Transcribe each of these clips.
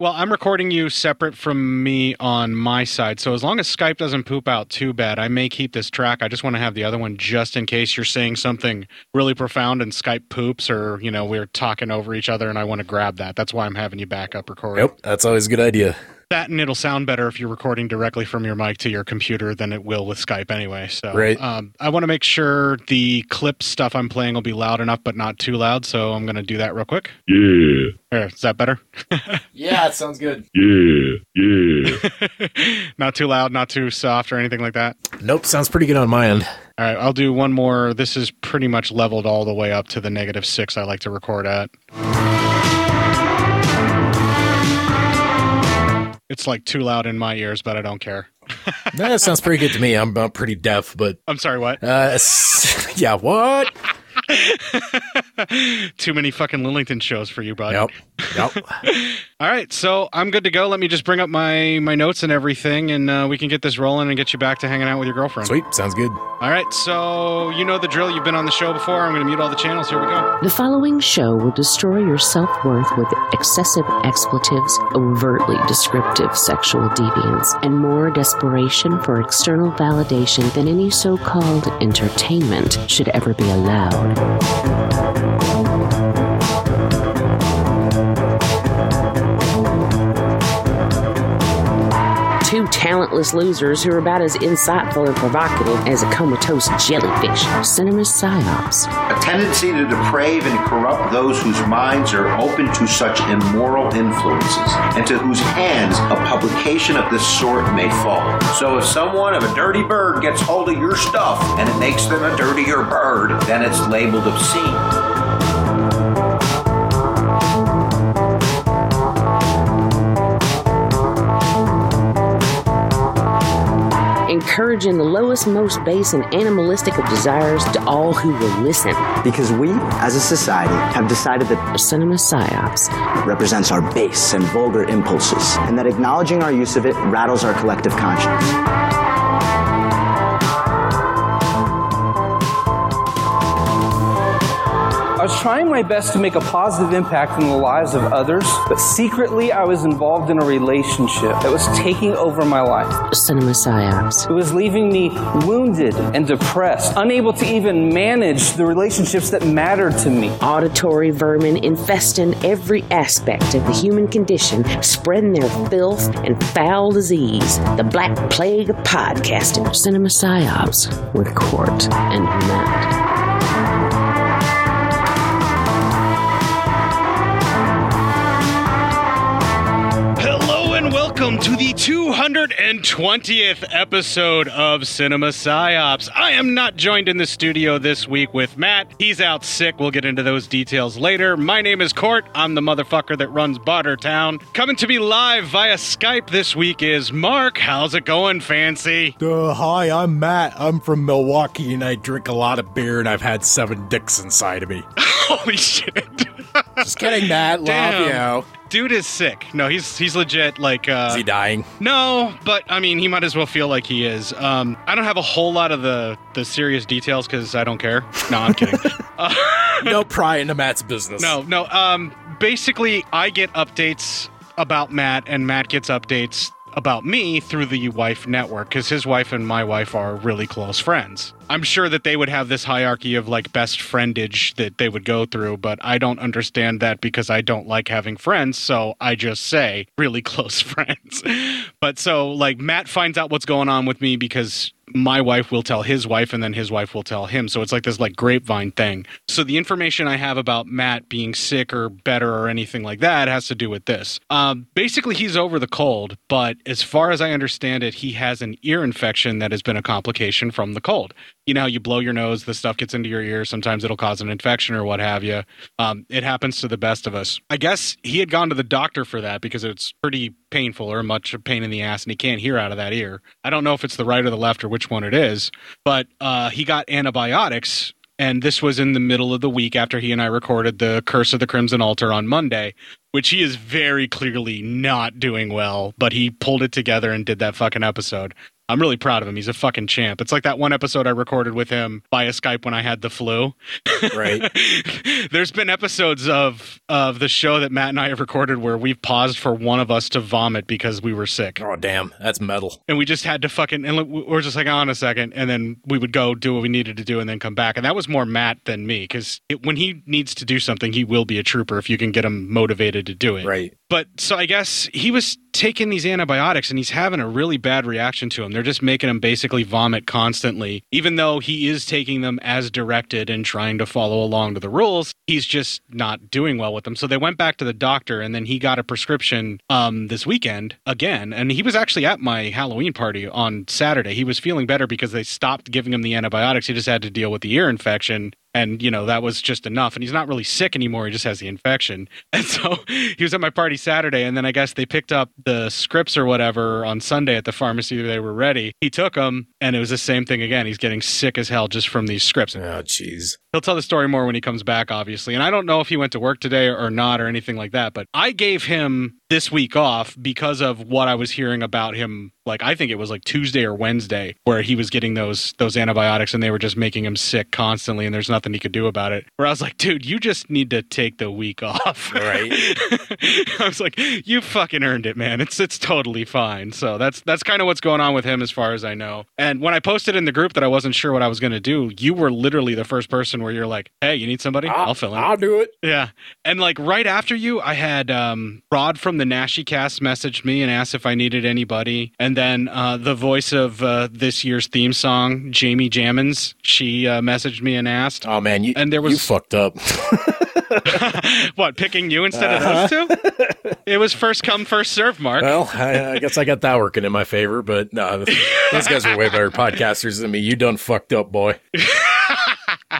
Well, I'm recording you separate from me on my side. So as long as Skype doesn't poop out too bad, I may keep this track. I just want to have the other one just in case you're saying something really profound and Skype poops or, you know, we're talking over each other and I want to grab that. That's why I'm having you back up recording. Yep, that's always a good idea. That and it'll sound better if you're recording directly from your mic to your computer than it will with Skype anyway. So Right. um, I want to make sure the clip stuff I'm playing will be loud enough but not too loud. So I'm going to do that real quick. Yeah, There, is that better? Yeah, it sounds good. yeah, yeah. not too loud, not too soft or anything like that. Nope, sounds pretty good on my end. All right, I'll do one more. This is pretty much leveled all the way up to the negative six I like to record at. It's like too loud in my ears, but I don't care. That sounds pretty good to me. I'm, I'm pretty deaf, but I'm sorry, what? uh, yeah, what? Too many fucking Lillington shows for you, bud. Yep, yep. All right, so I'm good to go. Let me just bring up my my notes and everything, and uh, we can get this rolling and get you back to hanging out with your girlfriend. Sweet, sounds good. All right, so you know the drill. You've been on the show before. I'm going to mute all the channels. Here we go. The following show will destroy your self worth with excessive expletives, overtly descriptive sexual deviance, and more desperation for external validation than any so called entertainment should ever be allowed. Two talentless losers who are about as insightful and provocative as a comatose jellyfish. Cinema psyops. a tendency to deprave and corrupt those whose minds are open to such immoral influences, and to whose hands a publication of this sort may fall. So if someone of a dirty bird gets hold of your stuff and it makes them a dirtier bird, then it's labeled obscene. Encouraging the lowest, most base, and animalistic of desires to all who will listen. Because we, as a society, have decided that Cinema psyops. represents our base and vulgar impulses, and that acknowledging our use of it rattles our collective conscience. Was trying my best to make a positive impact in the lives of others, but secretly I was involved in a relationship that was taking over my life. Cinema psyops. It was leaving me wounded and depressed, unable to even manage the relationships that mattered to me. Auditory vermin infesting every aspect of the human condition, spreading their filth and foul disease. The black plague of podcasting. Cinema psyops with Court and Matt. Welcome to the 220th episode of Cinema Psyops. I am not joined in the studio this week with Matt. He's out sick. We'll get into those details later. My name is Court. I'm the motherfucker that runs Bartertown. Coming to me live via Skype this week is Mark. How's it going, fancy? Uh, hi, I'm Matt. I'm from Milwaukee, and I drink a lot of beer, and I've had seven dicks inside of me. Holy shit. Just kidding, Matt. Love Damn. you. Dude is sick. No, he's he's legit like uh Is he dying? No, but I mean, he might as well feel like he is. Um, I don't have a whole lot of the the serious details because I don't care. No, I'm kidding. no pry into Matt's business. no, no. Um, basically, I get updates about Matt, and Matt gets updates about me through the wife network because his wife and my wife are really close friends. I'm sure that they would have this hierarchy of like best friendage that they would go through, but I don't understand that because I don't like having friends, so I just say really close friends. but so like Matt finds out what's going on with me because my wife will tell his wife and then his wife will tell him. So it's like this like grapevine thing. So the information I have about Matt being sick or better or anything like that has to do with this. Um, basically, he's over the cold, but as far as I understand it, he has an ear infection that has been a complication from the cold. You know, you blow your nose, the stuff gets into your ear. Sometimes it'll cause an infection or what have you. Um, it happens to the best of us. I guess he had gone to the doctor for that because it's pretty painful or much a pain in the ass and he can't hear out of that ear. I don't know if it's the right or the left or which one it is, but uh, he got antibiotics. And this was in the middle of the week after he and I recorded the Curse of the Crimson Altar on Monday, which he is very clearly not doing well, but he pulled it together and did that fucking episode. I'm really proud of him. He's a fucking champ. It's like that one episode I recorded with him via Skype when I had the flu. Right. There's been episodes of of the show that Matt and I have recorded where we've paused for one of us to vomit because we were sick. Oh damn, that's metal. And we just had to fucking and we we're just like on a second and then we would go do what we needed to do and then come back. And that was more Matt than me cuz when he needs to do something, he will be a trooper if you can get him motivated to do it. Right. But so I guess he was taking these antibiotics and he's having a really bad reaction to them. They're just making him basically vomit constantly. Even though he is taking them as directed and trying to follow along to the rules, he's just not doing well with them. So they went back to the doctor and then he got a prescription um, this weekend again. And he was actually at my Halloween party on Saturday. He was feeling better because they stopped giving him the antibiotics. He just had to deal with the ear infection and you know that was just enough. And he's not really sick anymore. He just has the infection. And so he was at my party saturday and then i guess they picked up the scripts or whatever on sunday at the pharmacy they were ready. He took them and it was the same thing again. He's getting sick as hell just from these scripts. Oh jeez. he'll tell the story more when he comes back obviously. And i don't know if he went to work today or not or anything like that but i gave him this week off because of what i was hearing about him like i think it was like tuesday or wednesday where he was getting those those antibiotics and they were just making him sick constantly and there's nothing he could do about it. Where i was like dude you just need to take the week off. Right. i was like you fucking earned it man. It's it's totally fine. So that's that's kind of what's going on with him as far as i know. And when i posted in the group that i wasn't sure what i was going to do you were literally the first person where you're like hey you need somebody? I'll fill in. I'll do it. yeah. And like right after you, I had um, Rod from the Nashi cast messaged me and asked if I needed anybody. And then uh, the voice of uh, this year's theme song, Jamie Jammins, she uh, messaged me and asked, Oh man, you And there you was- fucked up. what, picking you instead of those two? It was first come, first serve, Mark. well, I, I guess I got that working in my favor, but no, those guys are way better podcasters than me. You done fucked up, boy.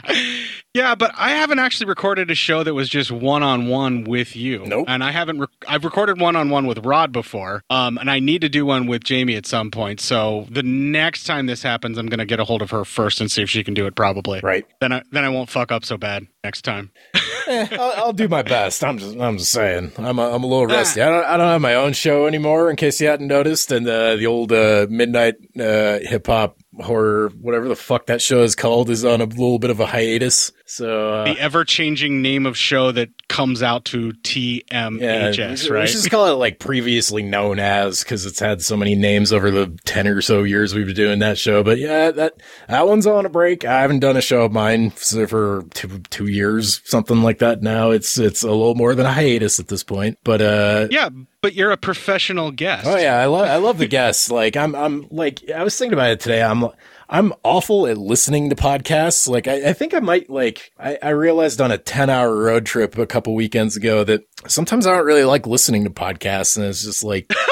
Yeah, but I haven't actually recorded a show that was just one on one with you. Nope. And I haven't. Rec- I've recorded one on one with Rod before. Um, and I need to do one with Jamie at some point. So the next time this happens, I'm going to get a hold of her first and see if she can do it. Probably. Right. Then I then I won't fuck up so bad next time. Eh, I'll, I'll do my best. I'm just, I'm just saying. I'm, a, I'm a little rusty. I don't, I don't have my own show anymore, in case you hadn't noticed. And uh, the old uh, midnight uh, hip hop horror, whatever the fuck that show is called, is on a little bit of a hiatus. So uh, the ever changing name of show that comes out to TMHS, should- right? We should just call it like previously known as because it's had so many names over the ten or so years we've been doing that show. But yeah, that that one's on a break. I haven't done a show of mine for for two two years, something like that. Now it's it's a little more than a hiatus at this point. But uh, yeah, but you're a professional guest. Oh yeah, I love I love the guests. Like I'm I'm like I was thinking about it today. I'm I'm awful at listening to podcasts. Like I, I think I might like I, I realized on a ten hour road trip a couple weekends ago that sometimes I don't really like listening to podcasts, and it's just like.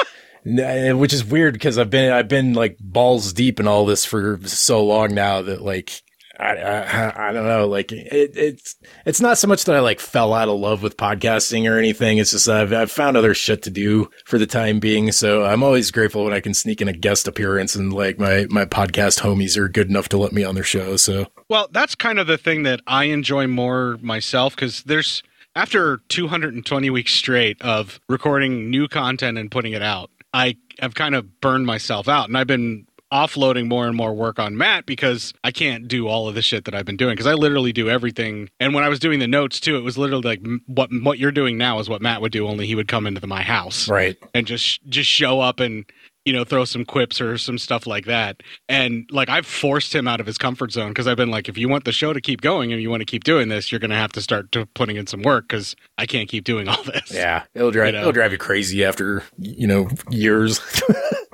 Eh, which is weird because I've been I've been like balls deep in all this for so long now that like I, I, I don't know. Like it, it's, it's not so much that I like fell out of love with podcasting or anything. It's just I've, I've found other shit to do for the time being. So I'm always grateful when I can sneak in a guest appearance and like my, my podcast homies are good enough to let me on their show. So Well, that's kind of the thing that I enjoy more myself because there's after 220 weeks straight of recording new content and putting it out, I have kind of burned myself out, and I've been offloading more and more work on Matt because I can't do all of the shit that I've been doing because I literally do everything. And when I was doing the notes too, it was literally like what what you're doing now is what Matt would do. Only he would come into the, my house, right. and just just show up and you know throw some quips or some stuff like that and like i've forced him out of his comfort zone because i've been like if you want the show to keep going and you want to keep doing this you're going to have to start to putting in some work because i can't keep doing all this Yeah. It'll drive, You know? it'll drive you crazy after, you know, years.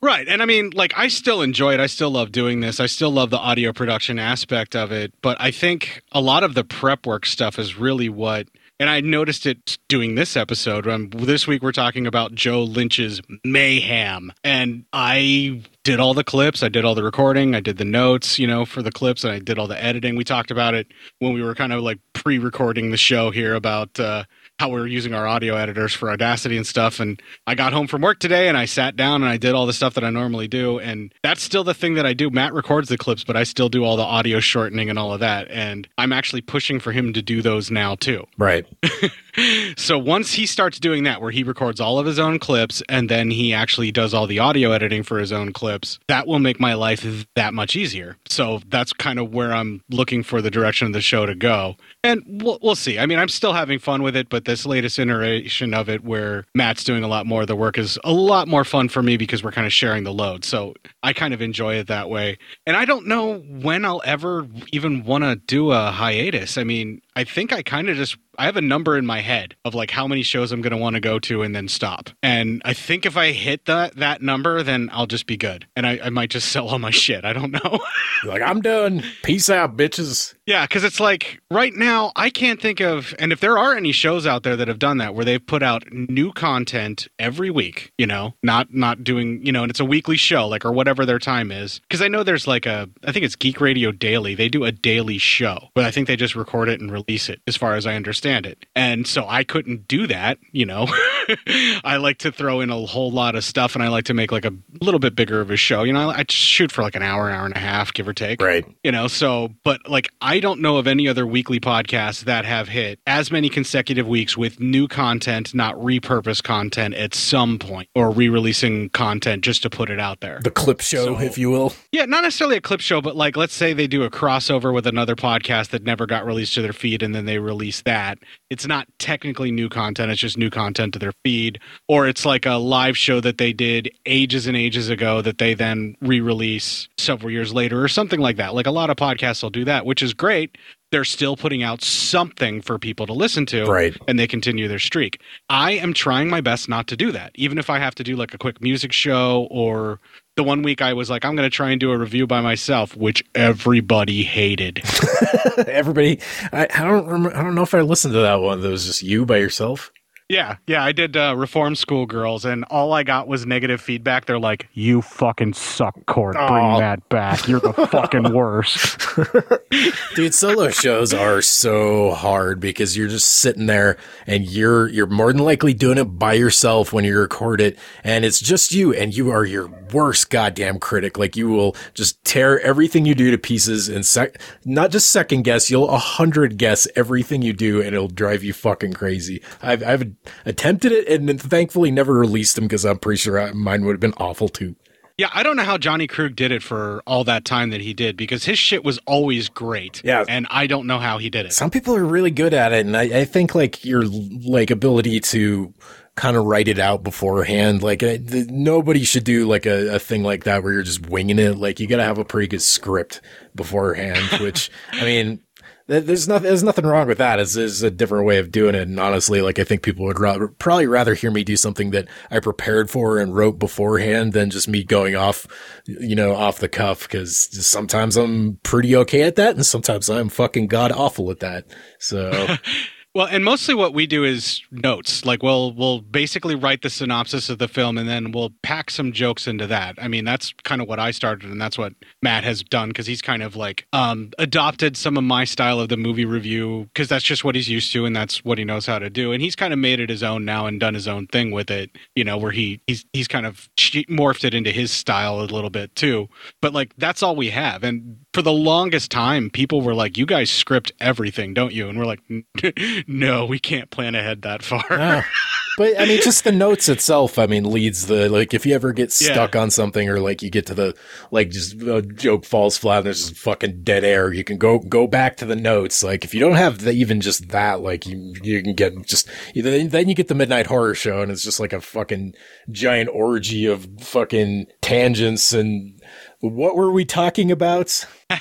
right and i mean like i still enjoy it i still love doing this i still love the audio production aspect of it but i think a lot of the prep work stuff is really what and I noticed it doing this episode. Um, this week we're talking about Joe Lynch's Mayhem, and I did all the clips, I did all the recording, I did the notes, you know, for the clips, and I did all the editing. We talked about it when we were kind of like pre-recording the show here about uh, how we're using our audio editors for Audacity and stuff. And I got home from work today and I sat down and I did all the stuff that I normally do. And that's still the thing that I do. Matt records the clips, but I still do all the audio shortening and all of that. And I'm actually pushing for him to do those now too. Right. So once he starts doing that, where he records all of his own clips and then he actually does all the audio editing for his own clips, that will make my life that much easier. So that's kind of where I'm looking for the direction of the show to go. And we'll, we'll see. I mean, I'm still having fun with it, but this latest iteration of it where Matt's doing a lot more of the work is a lot more fun for me because we're kind of sharing the load. So I kind of enjoy it that way. And I don't know when I'll ever even want to do a hiatus. I mean, I think I kind of just I have a number in my head of like how many shows I'm going to want to go to and then stop. And I think if I hit that that number, then I'll just be good. And I, I might just sell all my shit. I don't know. Like, I'm done. Peace out, bitches. Yeah, because it's like right now I can't think of, and if there are any shows out there that have done that where they've put out new content every week, you know, not not doing, you know, and it's a weekly show, like or whatever their time is. Because I know there's like a, I think it's Geek Radio Daily. They do a daily show, but I think they just record it and release it, as far as I understand it. And so I couldn't do that, you know. I like to throw in a whole lot of stuff, and I like to make like a little bit bigger of a show. You know, I shoot for like an hour, hour and a half, give or take. Right. You know, so, but like, I don't know of any other weekly podcasts that have hit as many consecutive weeks with new content, not repurposed content at some point, or re releasing content just to put it out there. The clip show, So- if you will. Yeah, not necessarily a clip show, but like let's say they do a crossover with another podcast that never got released to their feed and then they release that. It's not technically new content, it's just new content to their feed. Or it's like a live show that they did ages and ages ago that they then re release several years later or something like that. Like a lot of podcasts will do that, which is great. They're still putting out something for people to listen to Right. and they continue their streak. I am trying my best not to do that, even if I have to do like a quick music show or the one week I was like, I'm going to try and do a review by myself, which everybody hated. Everybody, I, I don't remember. I don't know if I listened to that one. That was just you by yourself. Yeah, yeah, I did uh, Reform School Girls, and all I got was negative feedback. They're like, "You fucking suck, Court. Bring Aw. that back. You're the fucking worst." Dude, solo shows are so hard because you're just sitting there and you're you're more than likely doing it by yourself when you record it and it's just you and you are your worst goddamn critic. Like you will just tear everything you do to pieces and sec- not just second guess, you'll a hundred guess everything you do and it'll drive you fucking crazy. I've I've attempted it and thankfully never released them because I'm pretty sure I- mine would have been awful too. Yeah, I don't know how Johnny Krug did it for all that time that he did because his shit was always great. Yeah. and I don't know how he did it. Some people are really good at it, and I, I think like your like ability to kind of write it out beforehand. Like uh, the, nobody should do like a, a thing like that where you're just winging it. Like you got to have a pretty good script beforehand. Which I mean, there's nothing there's nothing wrong with that. It's, it's a different way of doing it. And honestly, like I think people would probably rather hear me do something that I prepared for and wrote beforehand than just me going off, you know, off the cuff. Because sometimes I'm pretty okay at that, and sometimes I'm fucking god awful at that. So. Well, and mostly what we do is notes. Like we'll we'll basically write the synopsis of the film and then we'll pack some jokes into that. I mean, that's kind of what I started and that's what Matt has done cuz he's kind of like um adopted some of my style of the movie review cuz that's just what he's used to and that's what he knows how to do. And he's kind of made it his own now and done his own thing with it, you know, where he he's he's kind of morphed it into his style a little bit too. But like that's all we have. And for the longest time, people were like, "You guys script everything, don't you?" And we're like, "No, we can't plan ahead that far." Yeah. But I mean, just the notes itself. I mean, leads the like if you ever get Yeah. stuck on something or like you get to the like just a joke falls flat and there's just fucking dead air. You can go go back to the notes. Like if you don't have the, even just that, like you you can get just then then you get the midnight horror show and it's just like a fucking giant orgy of fucking tangents and what were we talking about?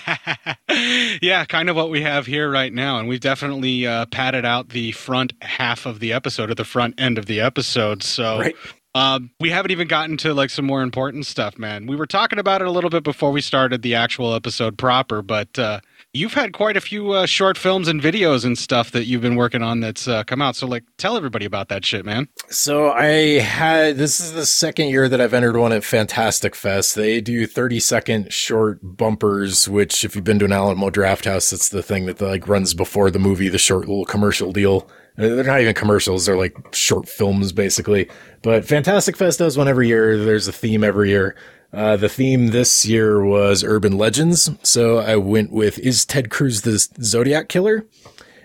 yeah, kind of what we have here right now, and we've definitely uh, padded out the front half of the episode or the front end of the episode. So. Right. Um, we haven't even gotten to like some more important stuff, man. We were talking about it a little bit before we started the actual episode proper, but uh, you've had quite a few uh, short films and videos and stuff that you've been working on that's uh, come out. So, like, tell everybody about that shit, man. So I had this is the second year that I've entered one at Fantastic Fest. They do 30 second short bumpers, which if you've been to an Alamo Drafthouse, it's the thing that like runs before the movie, the short little commercial deal Uh, They're not even commercials. They're like short films, basically. But Fantastic Fest does one every year. There's a theme every year. Uh, the theme this year was urban legends. So I went with Is Ted Cruz the Zodiac Killer?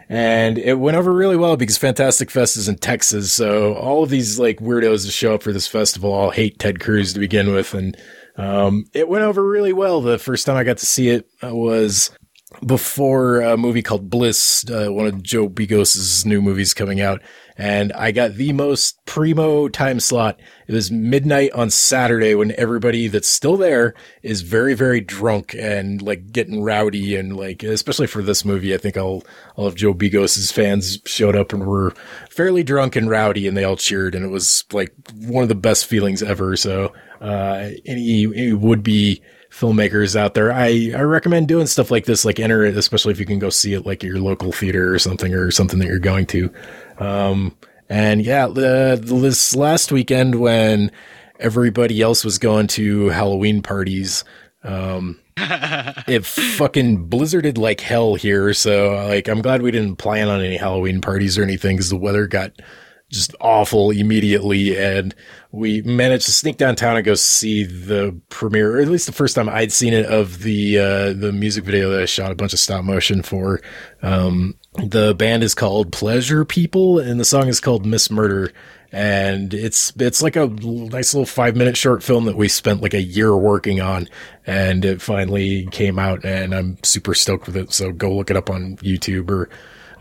And it went over really well because Fantastic Fest is in Texas. So all of these like weirdos that show up for this festival all hate Ted Cruz to begin with. And, um, it went over really well. The first time I got to see it uh, was before a movie called Bliss, uh, one of Joe Begos' new movies coming out. And I got the most primo time slot. It was midnight on Saturday when everybody that's still there is very, very drunk and like getting rowdy and like, especially for this movie, I think all, all of Joe Begos' fans showed up and were fairly drunk and rowdy and they all cheered and it was like one of the best feelings ever. So, uh, any, any would be filmmakers out there, I, I recommend doing stuff like this, like enter it, especially if you can go see it like at your local theater or something or something that you're going to. Um, and yeah, the, this last weekend when everybody else was going to Halloween parties, um, it fucking blizzarded like hell here. So like, I'm glad we didn't plan on any Halloween parties or anything because the weather got just awful immediately. And we managed to sneak downtown and go see the premiere, or at least the first time I'd seen it of the, uh, the music video that I shot a bunch of stop motion for. Um, the band is called Pleasure People and the song is called Miss Murder. And it's, it's like a nice little five minute short film that we spent like a year working on and it finally came out and I'm super stoked with it. So go look it up on YouTube or,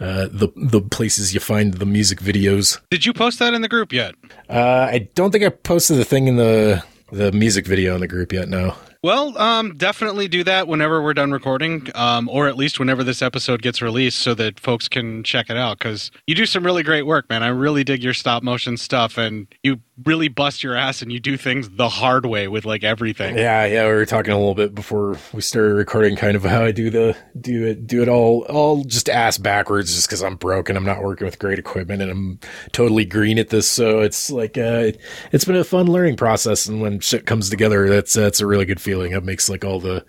uh, the the places you find the music videos. Did you post that in the group yet? Uh, I don't think I posted the thing in the the music video in the group yet. No. Well, um, definitely do that whenever we're done recording, um, or at least whenever this episode gets released, so that folks can check it out. Because you do some really great work, man. I really dig your stop motion stuff, and you really bust your ass and you do things the hard way with like everything. Yeah, yeah. We were talking a little bit before we started recording, kind of how I do the do it do it all all just ass backwards, just because I'm broken. I'm not working with great equipment, and I'm totally green at this. So it's like uh, it's been a fun learning process, and when shit comes together, that's that's a really good feeling. It makes like all the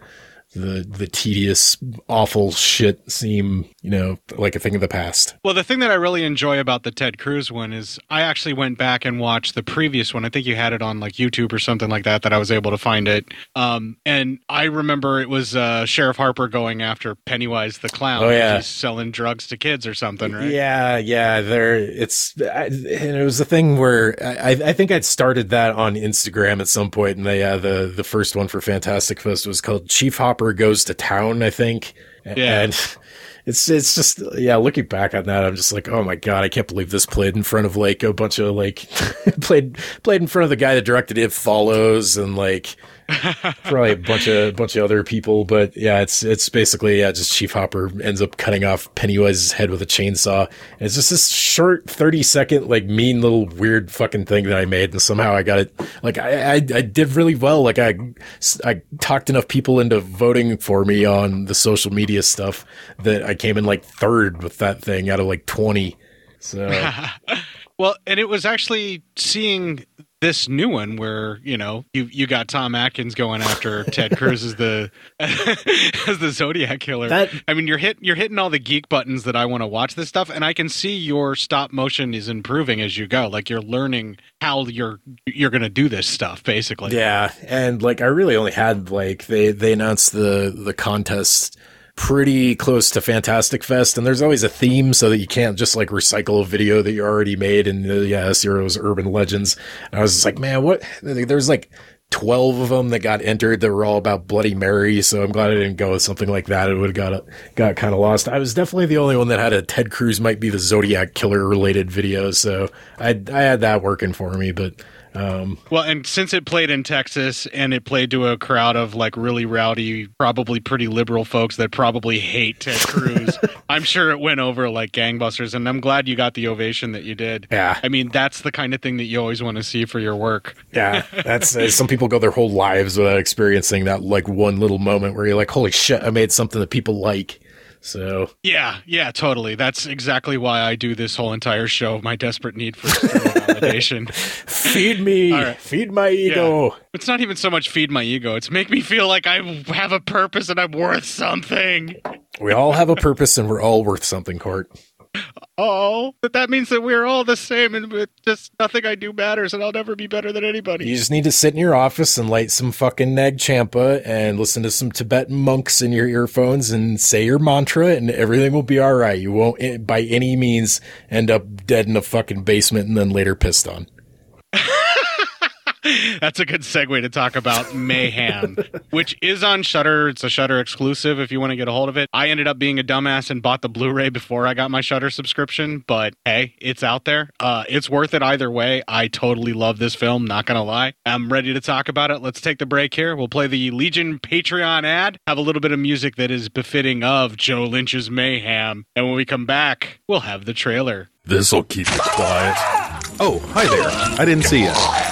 the the tedious, awful shit seem, you know, like a thing of the past. Well, the thing that I really enjoy about the Ted Cruz one is I actually went back and watched the previous one. I think you had it on like YouTube or something like that that I was able to find it. Um, and I remember it was uh, Sheriff Hopper going after Pennywise the clown. Oh, yeah. He's selling drugs to kids or something, right? Yeah, yeah. There, it's I, and it was the thing where I, I think I'd started that on Instagram at some point, and they uh, the the first one for Fantastic Fest was called Chief Hopper Goes to Town, I think. Yeah. And it's it's just yeah, looking back on that, I'm just like, oh my god, I can't believe this played in front of like a bunch of like played played in front of the guy that directed It Follows and like probably a bunch of bunch of other people, but yeah, it's it's basically yeah, just Chief Hopper ends up cutting off Pennywise's head with a chainsaw. And it's just this short thirty second like mean little weird fucking thing that I made, and somehow I got it. Like I I, I did really well. Like I I talked enough people into voting for me on the social media stuff that I came in like third with that thing out of like twenty. So Well, and it was actually seeing this new one where you know you you got Tom Atkins going after Ted Cruz as the as the Zodiac killer. That- I mean, you're hit you're hitting all the geek buttons that I want to watch this stuff, and I can see your stop motion is improving as you go. Like you're learning how you're you're gonna do this stuff, basically. Yeah, and like I really only had like they they announced the the contest pretty close to Fantastic Fest, and there's always a theme so that you can't just like recycle a video that you already made. And uh, yeah, was Urban Legends. And I was just like, man, what? There's like. 12 of them that got entered that were all about Bloody Mary. So I'm glad I didn't go with something like that. It would have got, got kind of lost. I was definitely the only one that had a Ted Cruz might be the Zodiac killer related video. So I, I had that working for me, but, um, Well, and since it played in Texas and it played to a crowd of like really rowdy, probably pretty liberal folks that probably hate Ted Cruz, I'm sure it went over like gangbusters. And I'm glad you got the ovation that you did. Yeah. I mean, that's the kind of thing that you always want to see for your work. Yeah, that's uh, some people go their whole lives without experiencing that like one little moment where you're like, "Holy shit, I made something that people like." So Yeah, yeah, totally. That's exactly why I do this whole entire show. My desperate need for validation. feed me, right. feed my ego. It's not even so much feed my ego; it's make me feel like I have a purpose and I'm worth something. We all have a purpose, and we're all worth something. Court. Oh, but that means that we're all the same, and with just nothing I do matters, and I'll never be better than anybody. You just need to sit in your office and light some fucking Nag Champa and listen to some Tibetan monks in your earphones and say your mantra, and everything will be all right. You won't, eh, by any means, end up dead in a fucking basement and then later pissed on. That's a good segue to talk about Mayhem, which is on Shudder. It's a Shudder exclusive if you want to get a hold of it. I ended up being a dumbass and bought the Blu-ray before I got my Shudder subscription, but hey, it's out there. Uh, it's worth it either way. I totally love this film, not gonna lie. I'm ready to talk about it. Let's take the break here. We'll play the Legion Patreon ad, have a little bit of music that is befitting of Joe Lynch's Mayhem, and when we come back, we'll have the trailer. This'll keep you quiet. Oh, hi there. I didn't see you.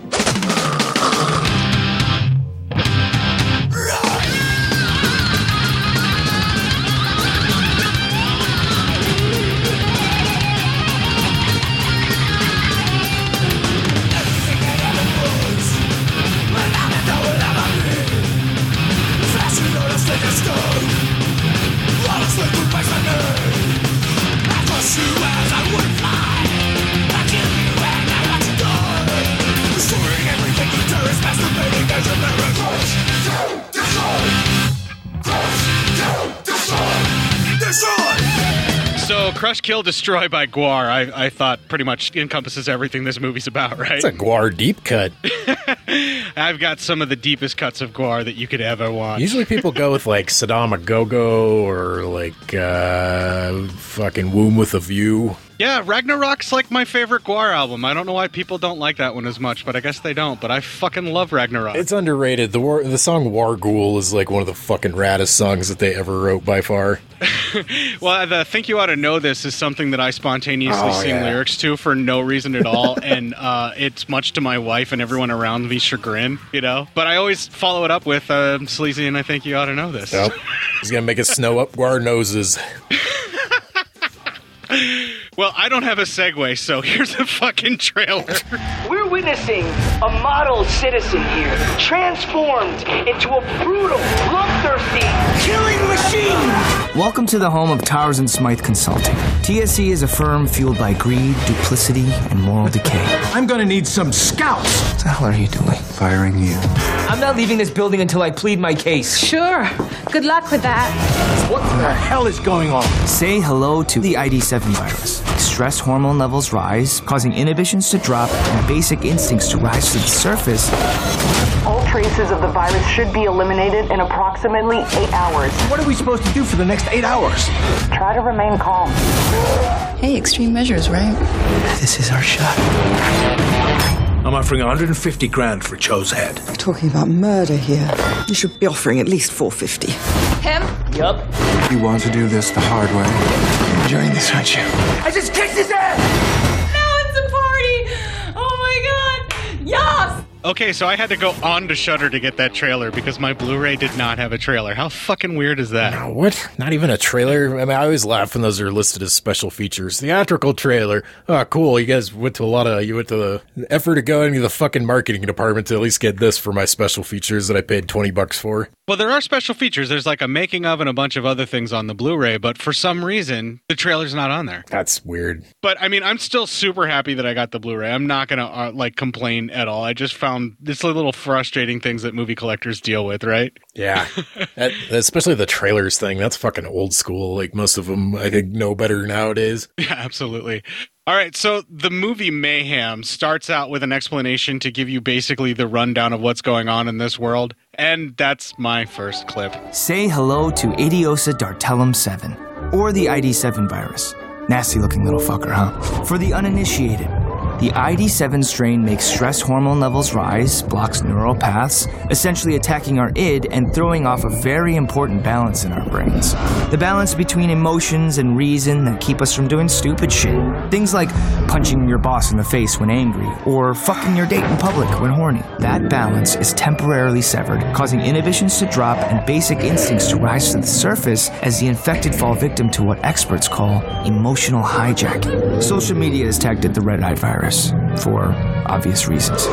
Kill, Destroy by GWAR, I, I thought pretty much encompasses everything this movie's about, right? It's a GWAR deep cut. I've got some of the deepest cuts of GWAR that you could ever want. Usually people go with like Saddam a Go Go or like uh, fucking Womb with a View. Yeah, Ragnarok's like my favorite GWAR album. I don't know why people don't like that one as much, but I guess they don't. But I fucking love Ragnarok. It's underrated. The war, the song War Warghoul is like one of the fucking raddest songs that they ever wrote by far. well, the "Think You Ought to Know This" is something that I spontaneously Oh, sing yeah. lyrics to for no reason at all, and uh, it's much to my wife and everyone around me's chagrin, you know. But I always follow it up with uh, "Sleazy," and I think you ought to know this. Yep. He's gonna make us snow up GWAR noses. Well, I don't have a segue, so here's a fucking trailer. We're witnessing a model citizen here, transformed into a brutal, bloodthirsty, killing machine. Welcome to the home of Towers and Smythe Consulting. TSC is a firm fueled by greed, duplicity, and moral decay. I'm gonna need some scouts. What the hell are you doing? Firing you. I'm not leaving this building until I plead my case. Sure. Good luck with that. What the hell is going on? Say hello to the ID7 virus. Stress hormone levels rise, causing inhibitions to drop and basic instincts to rise to the surface. All traces of the virus should be eliminated in approximately eight hours. What are we supposed to do for the next eight hours? Try to remain calm. Hey, extreme measures, right? This is our shot. I'm offering 150 grand for Cho's head. We're talking about murder here. You should be offering at least 450. Him? Yup. You want to do this the hard way? You're enjoying this, aren't you? I just kicked his ass! Now it's a party! Oh my god! Yes! Okay, so I had to go on to Shudder to get that trailer because my Blu-ray did not have a trailer. How fucking weird is that? What? Not even a trailer? I mean, I always laugh when those are listed as special features. Theatrical trailer. Oh, cool. You guys went to a lot of, you went to the effort to go into the fucking marketing department to at least get this for my special features that I paid 20 bucks for. Well, there are special features. There's like a making of and a bunch of other things on the Blu-ray, but for some reason, the trailer's not on there. That's weird. But I mean, I'm still super happy that I got the Blu-ray. I'm not gonna uh, like complain at all. I just found this little frustrating things that movie collectors deal with, right? Yeah. that, especially the trailers thing. That's fucking old school. Like most of them, I think, know better nowadays. Yeah, absolutely. All right, so the movie Mayhem starts out with an explanation to give you basically the rundown of what's going on in this world, and that's my first clip. Say hello to Idiosa Dartellum 7, or the ID7 virus. Nasty looking little fucker, huh? For the uninitiated, the ID7 strain makes stress hormone levels rise, blocks neural paths, essentially attacking our id and throwing off a very important balance in our brains. The balance between emotions and reason that keep us from doing stupid shit. Things like punching your boss in the face when angry, or fucking your date in public when horny. That balance is temporarily severed, causing inhibitions to drop and basic instincts to rise to the surface as the infected fall victim to what experts call emotional hijacking. Social media has tagged it the red eye virus for obvious reasons.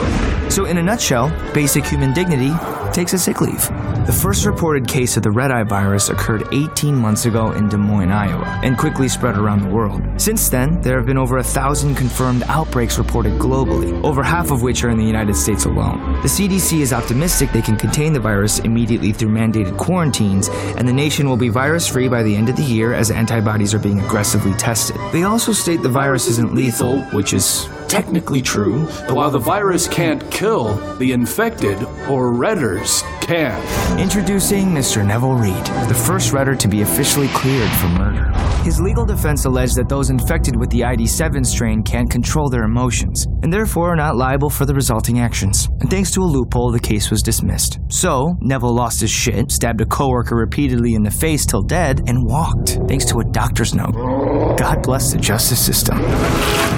So, in a nutshell, basic human dignity takes a sick leave. The first reported case of the red eye virus occurred 18 months ago in Des Moines, Iowa, and quickly spread around the world. Since then, there have been over a thousand confirmed outbreaks reported globally, over half of which are in the United States alone. The CDC is optimistic they can contain the virus immediately through mandated quarantines, and the nation will be virus free by the end of the year as antibodies are being aggressively tested. They also state the virus isn't lethal, which is technically true, but while the virus can't kill, the infected, or redders, can. Introducing Mr. Neville Reed, the first redder to be officially cleared for murder. His legal defense alleged that those infected with the ID7 strain can't control their emotions, and therefore are not liable for the resulting actions. And thanks to a loophole, the case was dismissed. So, Neville lost his shit, stabbed a coworker repeatedly in the face till dead, and walked, thanks to a doctor's note. God bless the justice system.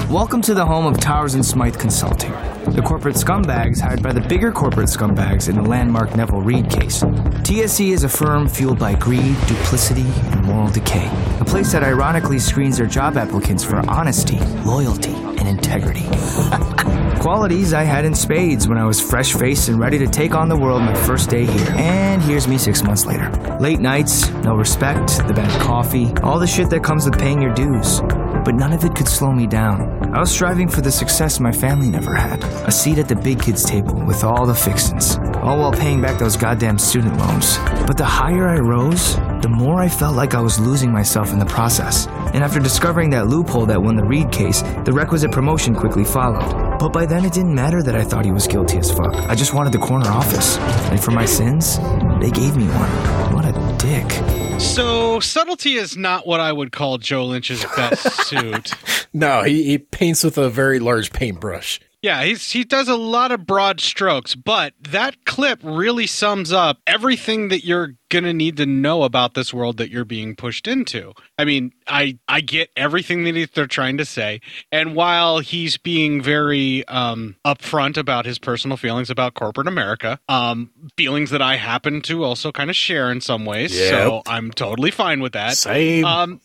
Welcome to the home of Towers and Smythe Consulting, the corporate scumbags hired by the bigger corporate scumbags in the landmark Neville Reed case. TSC is a firm fueled by greed, duplicity, and moral decay. A place that ironically screens their job applicants for honesty, loyalty, and integrity. Qualities I had in spades when I was fresh faced and ready to take on the world my first day here. And here's me six months later. Late nights, no respect, the bad coffee, all the shit that comes with paying your dues. But none of it could slow me down. I was striving for the success my family never had a seat at the big kids' table with all the fixins, all while paying back those goddamn student loans. But the higher I rose, the more I felt like I was losing myself in the process. And after discovering that loophole that won the Reed case, the requisite promotion quickly followed. But by then it didn't matter that I thought he was guilty as fuck. I just wanted the corner office. And for my sins, they gave me one. What a dick. So, subtlety is not what I would call Joe Lynch's best suit. No, he, he paints with a very large paintbrush. Yeah, he's he does a lot of broad strokes, but that clip really sums up everything that you're going to need to know about this world that you're being pushed into. I mean, I I get everything that they're trying to say, and while he's being very um, upfront about his personal feelings about corporate America, um, feelings that I happen to also kind of share in some ways, Yep. so I'm totally fine with that. Same. Um,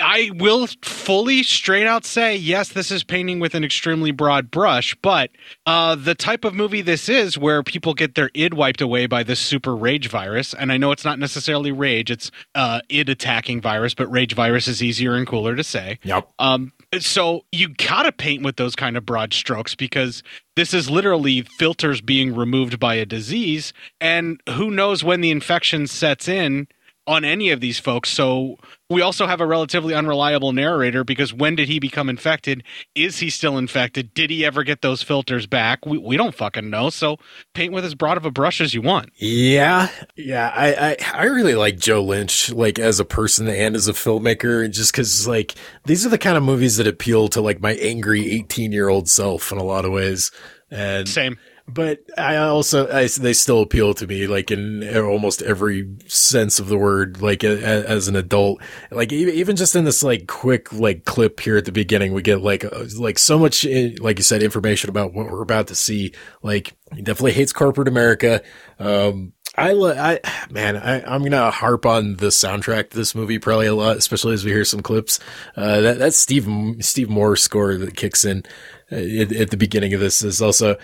I will fully straight out say yes, this is painting with an extremely broad brush, but uh, the type of movie this is, where people get their id wiped away by this super rage virus, and I know it's not necessarily rage; it's uh, id attacking virus, but rage virus is easier and cooler to say. Yep. Um, so you gotta paint with those kind of broad strokes because this is literally filters being removed by a disease, and who knows when the infection sets in on any of these folks. So we also have a relatively unreliable narrator because when did he become infected? Is he still infected? Did he ever get those filters back? We, we don't fucking know. So paint with as broad of a brush as you want. Yeah, yeah. I, I I really like Joe Lynch, like as a person and as a filmmaker, and just because like these are the kind of movies that appeal to like my angry eighteen year old self in a lot of ways. And Same. But I also I, they still appeal to me like in almost every sense of the word like a, a, as an adult. Like even, just in this like quick like clip here at the beginning we get like uh, like so much eh, like you said information about what we're about to see. Like he definitely hates corporate America. Um I, I, man, I, I'm gonna harp on the soundtrack to this movie probably a lot, especially as we hear some clips. Uh, that, that Steve, Steve Moore score that kicks in uh, at, at the beginning of this is also,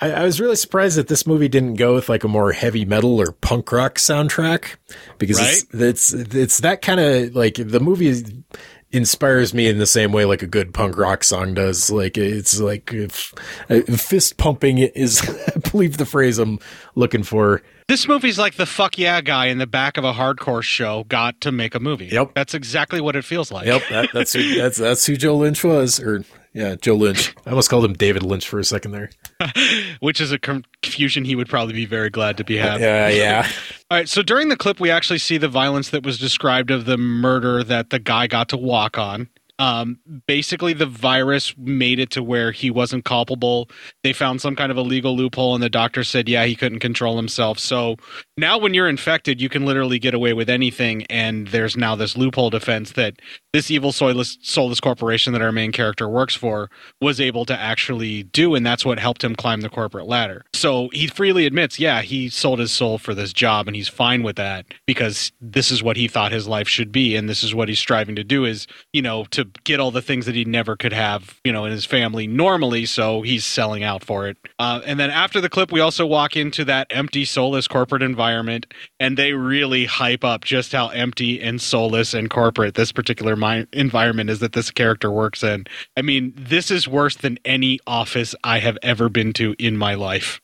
I, I, was really surprised that this movie didn't go with like a more heavy metal or punk rock soundtrack because right? it's, it's, it's that kind of like the movie inspires me in the same way like a good punk rock song does. Like it's like if, if fist pumping is, I believe the phrase I'm looking for. This movie's like the fuck yeah guy in the back of a hardcore show got to make a movie. Yep, that's exactly what it feels like. Yep, that, that's who, that's that's who Joe Lynch was, or yeah, Joe Lynch. I almost called him David Lynch for a second there, which is a confusion he would probably be very glad to be having. Yeah, yeah. All right, so during the clip, we actually see the violence that was described of the murder that the guy got to walk on. Um, basically, the virus made it to where he wasn't culpable. They found some kind of a legal loophole, and the doctor said, yeah, he couldn't control himself. So now, when you're infected, you can literally get away with anything. And there's now this loophole defense that this evil soulless, soulless corporation that our main character works for was able to actually do. And that's what helped him climb the corporate ladder. So he freely admits, yeah, he sold his soul for this job, and he's fine with that because this is what he thought his life should be. And this is what he's striving to do is, you know, to get all the things that he never could have, you know, in his family normally. So he's selling out for it. Uh, and then after the clip, we also walk into that empty, soulless corporate environment, and they really hype up just how empty and soulless and corporate this particular mi- environment is that this character works in. I mean, this is worse than any office I have ever been to in my life.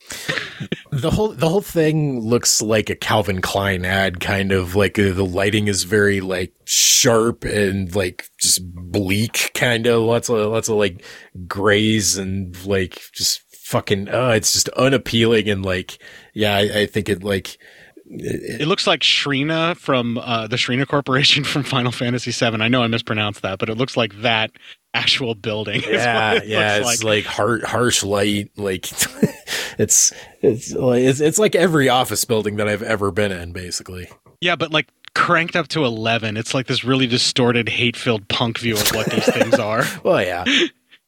the whole the whole thing looks like a Calvin Klein ad, kind of like uh, the lighting is very like sharp and like just bleak, kind of lots of lots of like grays and like just fucking. Oh, it's just unappealing and like yeah, I, I think it like. It, it, looks like Shrina from uh, the Shrina Corporation from Final Fantasy VII. I know I mispronounced that, but it looks like that actual building. Yeah, yeah, it's like, like harsh, harsh light. Like it's it's it's it's like every office building that I've ever been in, basically. Yeah, but like cranked up to 11. It's like this really distorted, hate filled punk view of what these things are. well, yeah.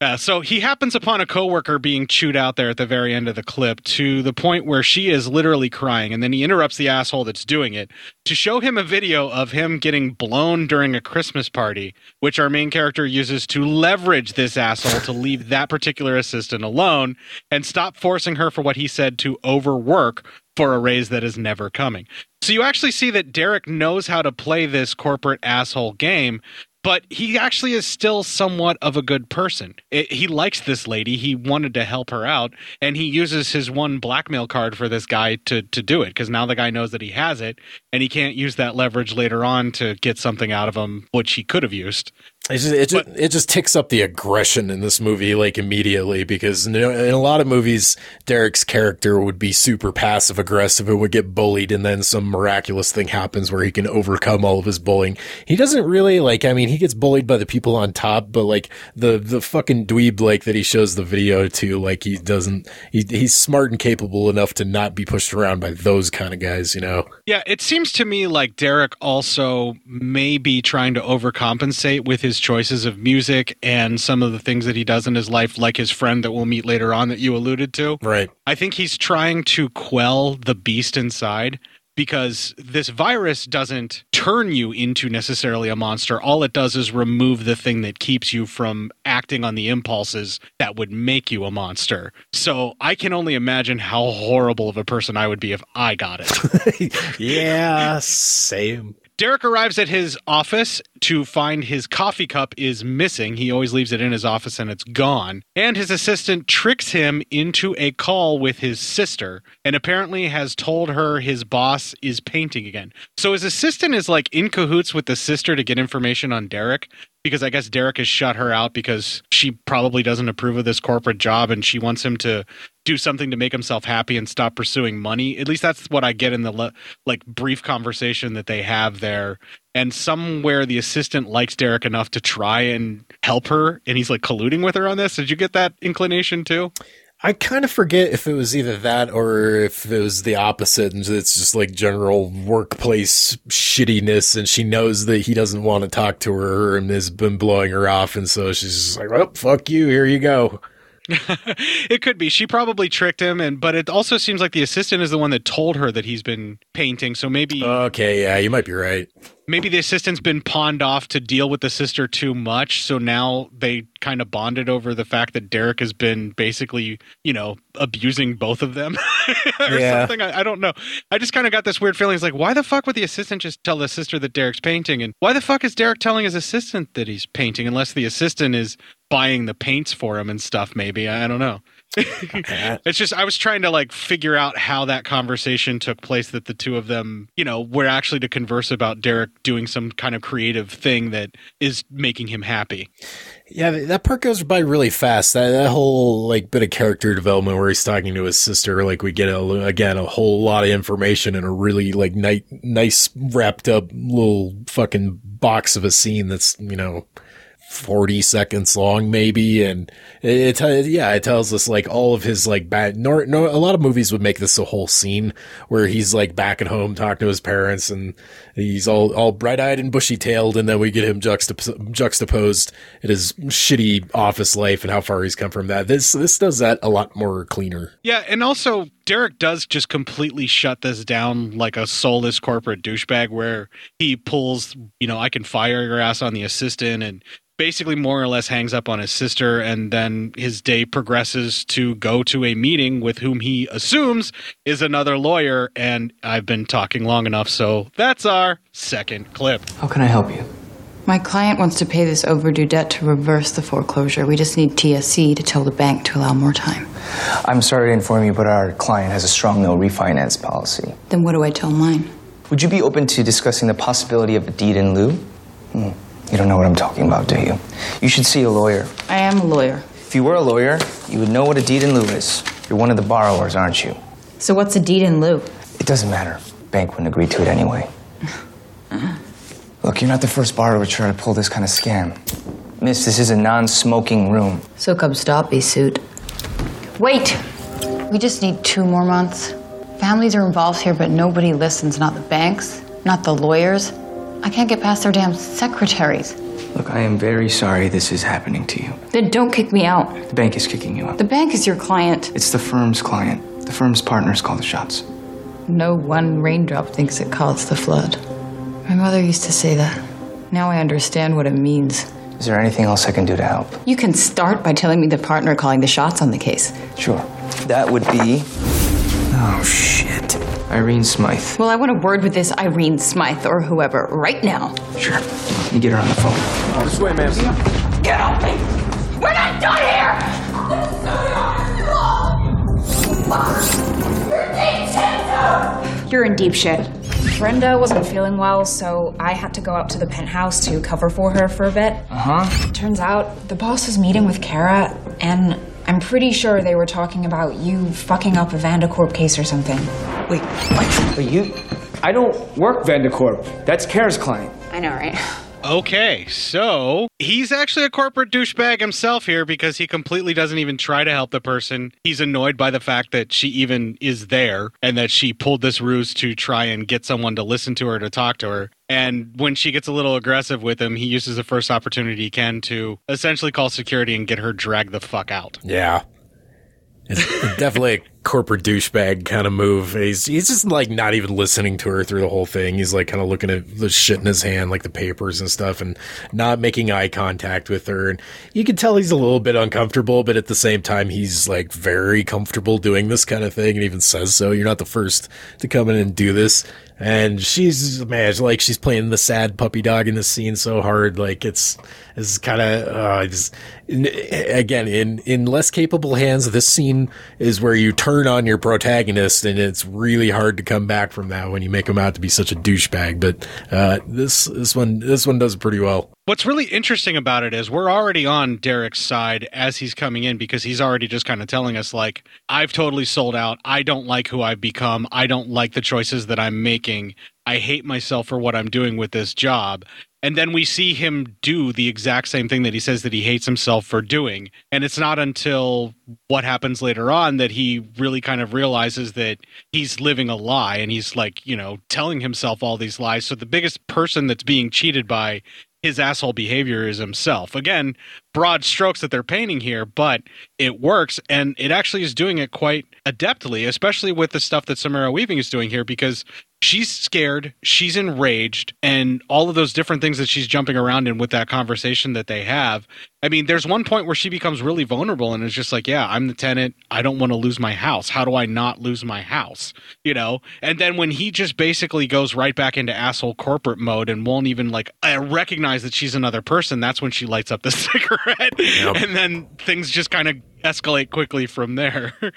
Yeah, so he happens upon a coworker being chewed out there at the very end of the clip to the point where she is literally crying, and then he interrupts the asshole that's doing it to show him a video of him getting blown during a Christmas party, which our main character uses to leverage this asshole to leave that particular assistant alone and stop forcing her for what he said to overwork for a raise that is never coming. So you actually see that Derek knows how to play this corporate asshole game but he actually is still somewhat of a good person. It, he likes this lady. He wanted to help her out, and he uses his one blackmail card for this guy to to do it because now the guy knows that he has it, and he can't use that leverage later on to get something out of him, which he could have used. It just, it, just, it just ticks up the aggression in this movie like immediately because in a lot of movies, Derek's character would be super passive aggressive and would get bullied, and then some miraculous thing happens where he can overcome all of his bullying. He doesn't really like. I mean, he gets bullied by the people on top, but like the the fucking dweeb like that he shows the video to, like he doesn't. He, he's smart and capable enough to not be pushed around by those kind of guys, you know. Yeah, it seems to me like Derek also may be trying to overcompensate with his choices of music and some of the things that he does in his life, like his friend that we'll meet later on that you alluded to. Right. I think he's trying to quell the beast inside because this virus doesn't turn you into necessarily a monster. All it does is remove the thing that keeps you from acting on the impulses that would make you a monster. So I can only imagine how horrible of a person I would be if I got it. yeah, same. Derek arrives at his office to find his coffee cup is missing. He always leaves it in his office and it's gone. And his assistant tricks him into a call with his sister and apparently has told her his boss is painting again. So his assistant is like in cahoots with the sister to get information on Derek because I guess Derek has shut her out because she probably doesn't approve of this corporate job and she wants him to do something to make himself happy and stop pursuing money. At least that's what I get in the like brief conversation that they have there. And somewhere the assistant likes Derek enough to try and help her and he's like colluding with her on this. Did you get that inclination too? I kind of forget if it was either that or if it was the opposite, and it's just like general workplace shittiness, and she knows that he doesn't want to talk to her and has been blowing her off, and so she's just like, "Well, fuck you, here you go." it could be. She probably tricked him, and but it also seems like the assistant is the one that told her that he's been painting. So maybe Okay, yeah, you might be right. maybe the assistant's been pawned off to deal with the sister too much. So now they kind of bonded over the fact that Derek has been basically, you know, abusing both of them or Yeah. something. I, I don't know. I just kind of got this weird feeling. It's like, why the fuck would the assistant just tell the sister that Derek's painting? And why the fuck is Derek telling his assistant that he's painting unless the assistant is buying the paints for him and stuff, maybe? I, I don't know. it's just I was trying to like figure out how that conversation took place that the two of them, you know, were actually to converse about Derek doing some kind of creative thing that is making him happy. Yeah, that part goes by really fast. That, that whole like bit of character development where he's talking to his sister, like we get a, again a whole lot of information in a really like nice, nice wrapped up little fucking box of a scene that's you know. 40 seconds long maybe and it, it yeah it tells us like all of his like bad nor, no a lot of movies would make this a whole scene where he's like back at home talking to his parents and he's all all bright-eyed and bushy-tailed and then we get him juxtap- juxtaposed at his shitty office life and how far he's come from that. This this does that a lot more cleaner. Yeah, and also Derek does just completely shut this down like a soulless corporate douchebag where he pulls, you know, I can fire your ass on the assistant and basically more or less hangs up on his sister and then his day progresses to go to a meeting with whom he assumes is another lawyer and I've been talking long enough so that's our second clip. How can I help you? My client wants to pay this overdue debt to reverse the foreclosure. We just need TSC to tell the bank to allow more time. I'm sorry to inform you, but our client has a strong no refinance policy. Then what do I tell mine? Would you be open to discussing the possibility of a deed in lieu? Hmm. You don't know what I'm talking about, do you? You should see a lawyer. I am a lawyer. If you were a lawyer, you would know what a deed in lieu is. You're one of the borrowers, aren't you? So what's a deed in lieu? It doesn't matter. Bank wouldn't agree to it anyway. Look, you're not the first borrower to try to pull this kind of scam. Miss, this is a non-smoking room. So come stop me, suit. Wait! We just need two more months. Families are involved here, but nobody listens. Not the banks, not the lawyers. I can't get past their damn secretaries. Look, I am very sorry this is happening to you. Then don't kick me out. The bank is kicking you out. The bank is your client. It's the firm's client. The firm's partners call the shots. No one raindrop thinks it caused the flood. My mother used to say that. Now I understand what it means. Is there anything else I can do to help? You can start by telling me the partner calling the shots on the case. Sure. That would be. Oh, shit. Irene Smythe. Well, I want a word with this Irene Smythe or whoever right now. Sure. You get her on the phone. this way ma'am Get off me! We're not done here! You're in deep shit. Brenda wasn't feeling well, so I had to go out to the penthouse to cover for her for a bit. Uh huh. Turns out the boss was meeting with Kara, and I'm pretty sure they were talking about you fucking up a Vandercorp case or something. Wait, what? But you. I don't work Vandercorp. That's Kara's client. I know, right? Okay, so he's actually a corporate douchebag himself here because he completely doesn't even try to help the person. He's annoyed by the fact that she even is there and that she pulled this ruse to try and get someone to listen to her, to talk to her. And when she gets a little aggressive with him, he uses the first opportunity he can to essentially call security and get her dragged the fuck out. Yeah. It's definitely a corporate douchebag kind of move. He's he's just like not even listening to her through the whole thing. He's like kind of looking at the shit in his hand, like the papers and stuff, and not making eye contact with her. And you can tell he's a little bit uncomfortable, but at the same time, he's like very comfortable doing this kind of thing, and even says so. You're not the first to come in and do this. And she's man, like she's playing the sad puppy dog in this scene so hard. Like it's it's kind of uh, it's, again in in less capable hands. This scene is where you turn on your protagonist, and it's really hard to come back from that when you make him out to be such a douchebag. But uh, this this one this one does pretty well. What's really interesting about it is we're already on Derek's side as he's coming in because he's already just kind of telling us, like, I've totally sold out. I don't like who I've become. I don't like the choices that I'm making. I hate myself for what I'm doing with this job. And then we see him do the exact same thing that he says that he hates himself for doing. And it's not until what happens later on that he really kind of realizes that he's living a lie and he's like, you know, telling himself all these lies. So the biggest person that's being cheated by his asshole behavior is himself. Again, broad strokes that they're painting here, but it works and it actually is doing it quite adeptly, especially with the stuff that Samara Weaving is doing here because she's scared, she's enraged, and all of those different things that she's jumping around in with that conversation that they have. I mean, there's one point where she becomes really vulnerable and it's just like, yeah, I'm the tenant. I don't want to lose my house. How do I not lose my house? You know? And then when he just basically goes right back into asshole corporate mode and won't even like recognize that she's another person, that's when she lights up the cigarette. And then things just kind of escalate quickly from there.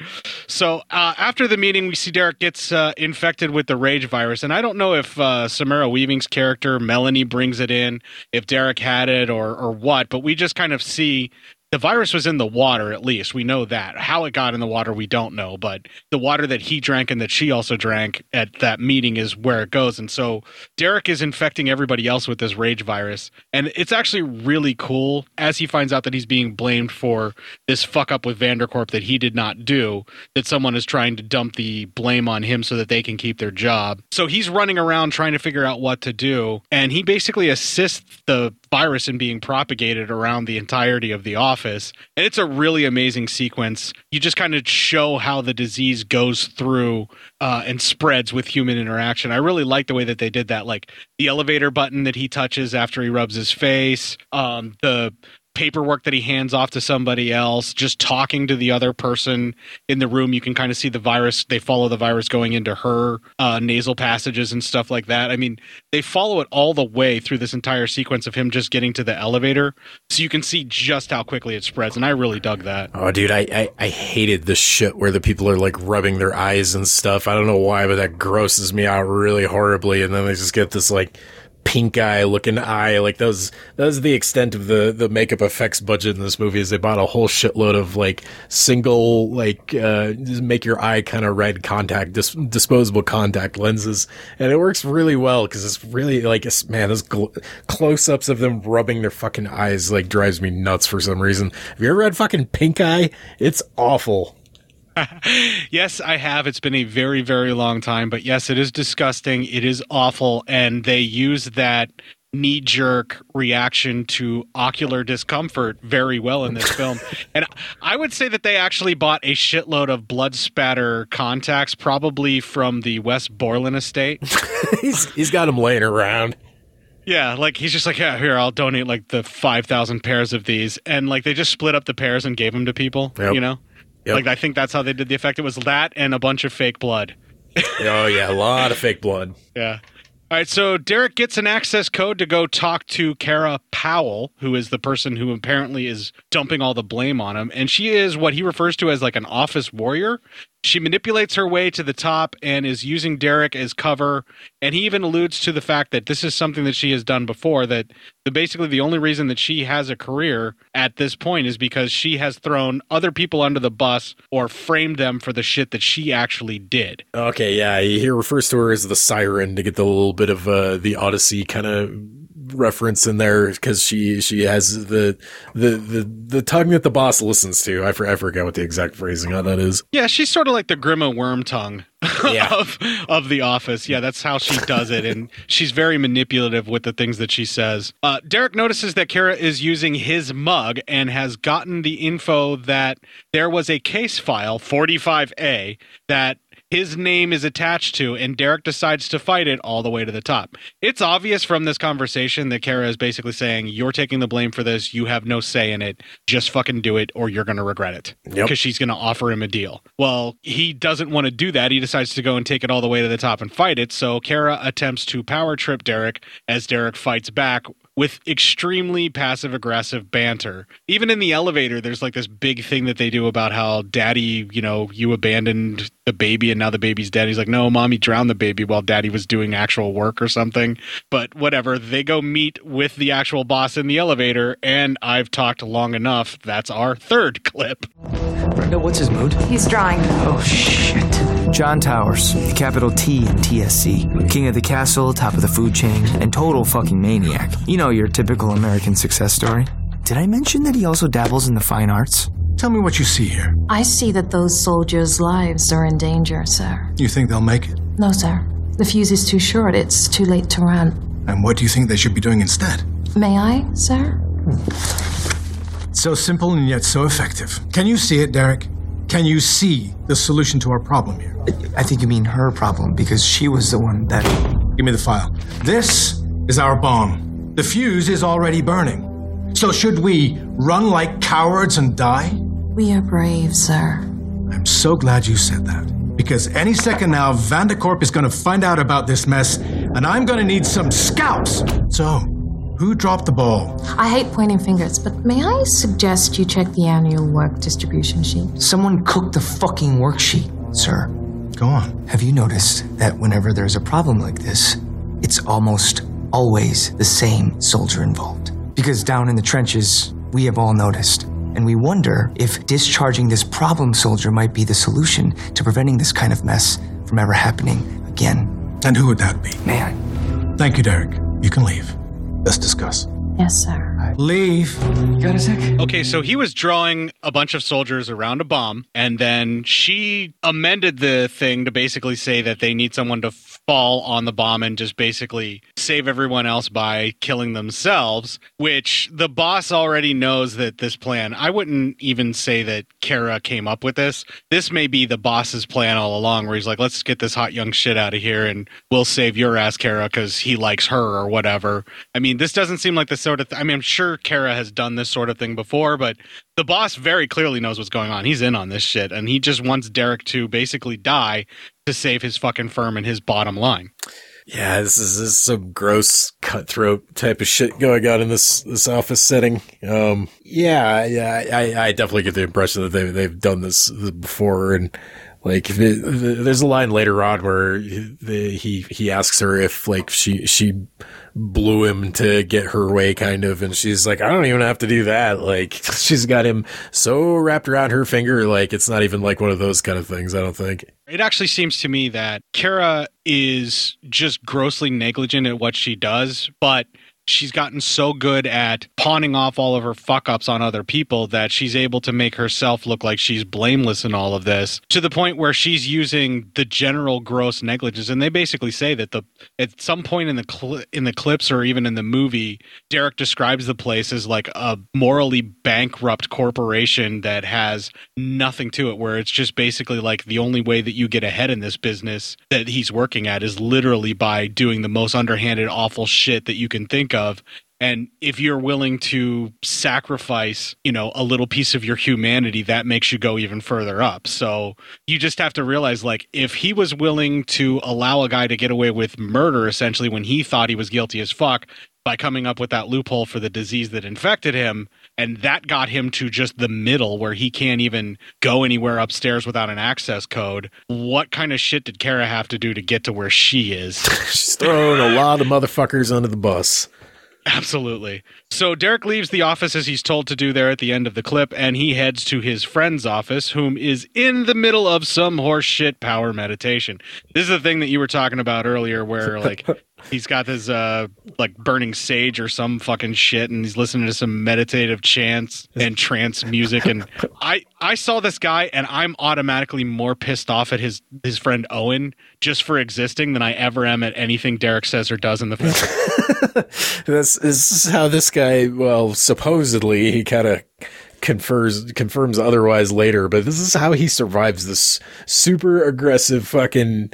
so uh, after the meeting, we see Derek gets uh, infected with the rage virus, and I don't know if uh, Samara Weaving's character Melanie brings it in, if Derek had it or or what, but we just kind of see. The virus was in the water, at least. We know that. How it got in the water, we don't know. But the water that he drank and that she also drank at that meeting is where it goes. And so Derek is infecting everybody else with this rage virus. And it's actually really cool as he finds out that he's being blamed for this fuck up with Vandercorp that he did not do, that someone is trying to dump the blame on him so that they can keep their job. So he's running around trying to figure out what to do. And he basically assists the virus and being propagated around the entirety of the office. And it's a really amazing sequence. You just kind of show how the disease goes through uh, and spreads with human interaction. I really like the way that they did that. Like the elevator button that he touches after he rubs his face, um, the paperwork that he hands off to somebody else, just talking to the other person in the room. You can kind of see the virus. They follow the virus going into her uh, nasal passages and stuff like that. I mean, they follow it all the way through this entire sequence of him just getting to the elevator. So you can see just how quickly it spreads. And I really dug that. Oh, dude, I, I, I hated the shit where the people are like rubbing their eyes and stuff. I don't know why, but that grosses me out really horribly. And then they just get this like pink eye looking eye. Like was that was the extent of the the makeup effects budget in this movie. Is they bought a whole shitload of like single like uh, make your eye kind of red contact dis- disposable contact lenses, and it works really well because it's really like it's, man, those gl- close ups of them rubbing their fucking eyes like drives me nuts for some reason. Have you ever had fucking pink eye? It's awful. yes, I have. It's been a very, very long time, but yes, it is disgusting. It is awful, and they use that knee jerk reaction to ocular discomfort very well in this film. and I would say that they actually bought a shitload of blood spatter contacts, probably from the Wes Borland estate. he's he's got them laying around. Yeah, like he's just like, yeah, here, I'll donate like the 5,000 pairs of these. And like they just split up the pairs and gave them to people, Yep. you know? Yep. Like I think that's how they did the effect. It was that and a bunch of fake blood. oh yeah, a lot of fake blood. Yeah. All right, so Derek gets an access code to go talk to Kara Powell, who is the person who apparently is dumping all the blame on him. And she is what he refers to as like an office warrior. She manipulates her way to the top and is using Derek as cover. And he even alludes to the fact that this is something that she has done before, that the, basically the only reason that she has a career at this point is because she has thrown other people under the bus or framed them for the shit that she actually did. Okay, yeah, he refers to her as the siren to get the little bit of uh, the Odyssey kind of reference in there because she she has the the the the tongue that the boss listens to. I, for, I forget what the exact phrasing on that is. Yeah, she's sort of like the Grima Wormtongue of of the office. Yeah, that's how she does it, and she's very manipulative with the things that she says. Uh, Derek notices that Kara is using his mug and has gotten the info that there was a case file 45A that his name is attached to, and Derek decides to fight it all the way to the top. It's obvious from this conversation that Kara is basically saying, You're taking the blame for this. You have no say in it. Just fucking do it, or you're going to regret it. Yep. Because she's going to offer him a deal. Well, he doesn't want to do that. He decides to go and take it all the way to the top and fight it. So Kara attempts to power trip Derek as Derek fights back with extremely passive aggressive banter. Even in the elevator, there's like this big thing that they do about how daddy, you know, you abandoned the baby and now the baby's dead. He's like, no, mommy drowned the baby while daddy was doing actual work or something. But whatever. They go meet with the actual boss in the elevator, and I've talked long enough. That's our third clip. Brenda, what's his mood? He's drawing. Oh, shit. John Towers, capital T in TSC. King of the castle, top of the food chain, and total fucking maniac. You know your typical American success story. Did I mention that he also dabbles in the fine arts? Tell me what you see here. I see that those soldiers' lives are in danger, sir. You think they'll make it? No, sir. The fuse is too short. It's too late to run. And what do you think they should be doing instead? May I, sir? So simple and yet so effective. Can you see it, Derek? Can you see the solution to our problem here? I think you mean her problem because she was the one that. Give me the file. This is our bomb. The fuse is already burning. So should we run like cowards and die? We are brave, sir. I'm so glad you said that. Because any second now, Vandercorp is going to find out about this mess, and I'm going to need some scalps. So, who dropped the ball? I hate pointing fingers, but may I suggest you check the annual work distribution sheet? Someone cooked the fucking worksheet, sir. Go on. Have you noticed that whenever there's a problem like this, it's almost always the same soldier involved? Because down in the trenches, we have all noticed. And we wonder if discharging this problem soldier might be the solution to preventing this kind of mess from ever happening again. And who would that be? Man. Thank you, Derek. You can leave. Let's discuss. Yes, sir. Leave. Got a sec? Okay, so he was drawing a bunch of soldiers around a bomb, and then she amended the thing to basically say that they need someone to fall on the bomb and just basically save everyone else by killing themselves, which the boss already knows that this plan. I wouldn't even say that Kara came up with this. This may be the boss's plan all along, where he's like, let's get this hot young shit out of here and we'll save your ass, Kara, because he likes her or whatever. I mean, this doesn't seem like the sort of. Th- I mean, I'm sure Kara has done this sort of thing before, but the boss very clearly knows what's going on. He's in on this shit, and he just wants Derek to basically die to save his fucking firm and his bottom line. Yeah, this is, this is some gross cutthroat type of shit going on in this this office setting. Um, yeah, yeah, I, I definitely get the impression that they they've done this before, and like the, the, there's a line later on where the, he he asks her if like she she blew him to get her way, kind of, and she's like, I don't even have to do that. Like she's got him so wrapped around her finger, like it's not even like one of those kind of things. I don't think. It actually seems to me that Kara is just grossly negligent at what she does, but she's gotten so good at pawning off all of her fuck ups on other people that she's able to make herself look like she's blameless in all of this to the point where she's using the general gross negligence. And they basically say that the at some point in the cl- in the clips or even in the movie Derek describes the place as like a morally bankrupt corporation that has nothing to it where it's just basically like the only way that you get ahead in this business that he's working at is literally by doing the most underhanded awful shit that you can think of. And if you're willing to sacrifice you know a little piece of your humanity that makes you go even further up. So you just have to realize like if he was willing to allow a guy to get away with murder essentially when he thought he was guilty as fuck by coming up with that loophole for the disease that infected him and that got him to just the middle where he can't even go anywhere upstairs without an access code what kind of shit did kara have to do to get to where she is? She's throwing a lot of motherfuckers under the bus. Absolutely. So Derek leaves the office as he's told to do there at the end of the clip, and he heads to his friend's office, whom is in the middle of some horseshit power meditation. This is the thing that you were talking about earlier, where like he's got this uh like burning sage or some fucking shit, and he's listening to some meditative chants and trance music. And I I saw this guy, and I'm automatically more pissed off at his his friend Owen just for existing than I ever am at anything Derek says or does in the film. this, this is how this guy, well, supposedly he kind of confers confirms otherwise later, but this is how he survives this super aggressive fucking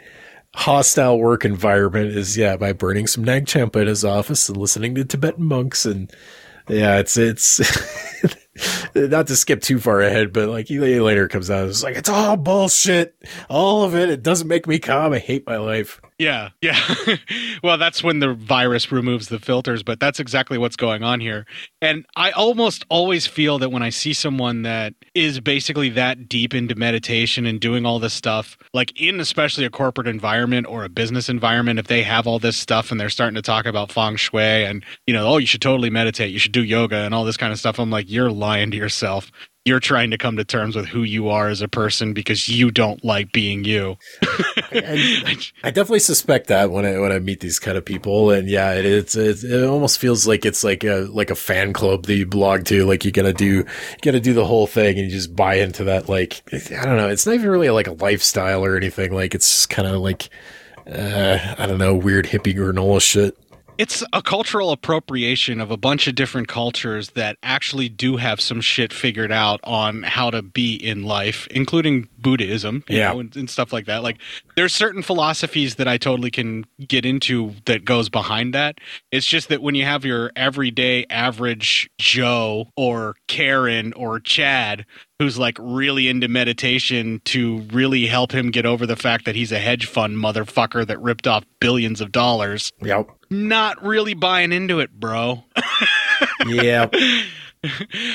hostile work environment is yeah by burning some nag champa in his office and listening to Tibetan monks and yeah it's it's not to skip too far ahead, but like he later comes out, it's like it's all bullshit, all of it. It doesn't make me calm. I hate my life. Yeah, yeah. well, that's when the virus removes the filters, but that's exactly what's going on here. And I almost always feel that when I see someone that is basically that deep into meditation and doing all this stuff, like in especially a corporate environment or a business environment, if they have all this stuff and they're starting to talk about feng shui and, you know, oh, you should totally meditate, you should do yoga and all this kind of stuff, I'm like, you're lying to yourself you're trying to come to terms with who you are as a person because you don't like being you. I, I, definitely suspect that when I when I meet these kind of people, and yeah, it, it's, it's it almost feels like it's like a like a fan club that you belong to. Like you gotta do you gotta do the whole thing, and you just buy into that. Like I don't know, it's not even really like a lifestyle or anything. Like it's kind of like uh, I don't know, weird hippie granola shit. It's a cultural appropriation of a bunch of different cultures that actually do have some shit figured out on how to be in life, including Buddhism, yeah, know, and, and, stuff like that. Like, there's certain philosophies that I totally can get into that goes behind that. It's just that when you have your everyday average Joe or Karen or Chad who's like really into meditation to really help him get over the fact that he's a hedge fund motherfucker that ripped off billions of dollars. Yep. Not really buying into it, bro. yeah.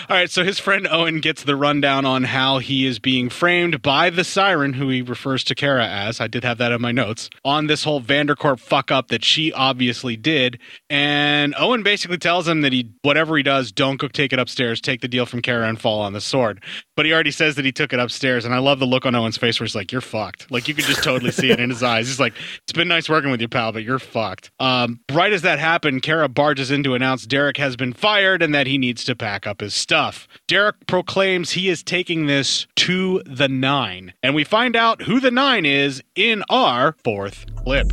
All right, so his friend Owen gets the rundown on how he is being framed by the siren, who he refers to Kara as. I did have that in my notes on this whole Vandercorp fuck up that she obviously did. And Owen basically tells him that he, whatever he does, don't go take it upstairs, take the deal from Kara and fall on the sword. But he already says that he took it upstairs, and I love the look on Owen's face where he's like, "You're fucked." Like you could just totally see it in his eyes. He's like, "It's been nice working with you, pal, but you're fucked." Um, right as that happened, Kara barges in to announce Derek has been fired and that he needs to pack up his stuff. Derek proclaims he is taking this to the nine, and we find out who the nine is in our fourth clip.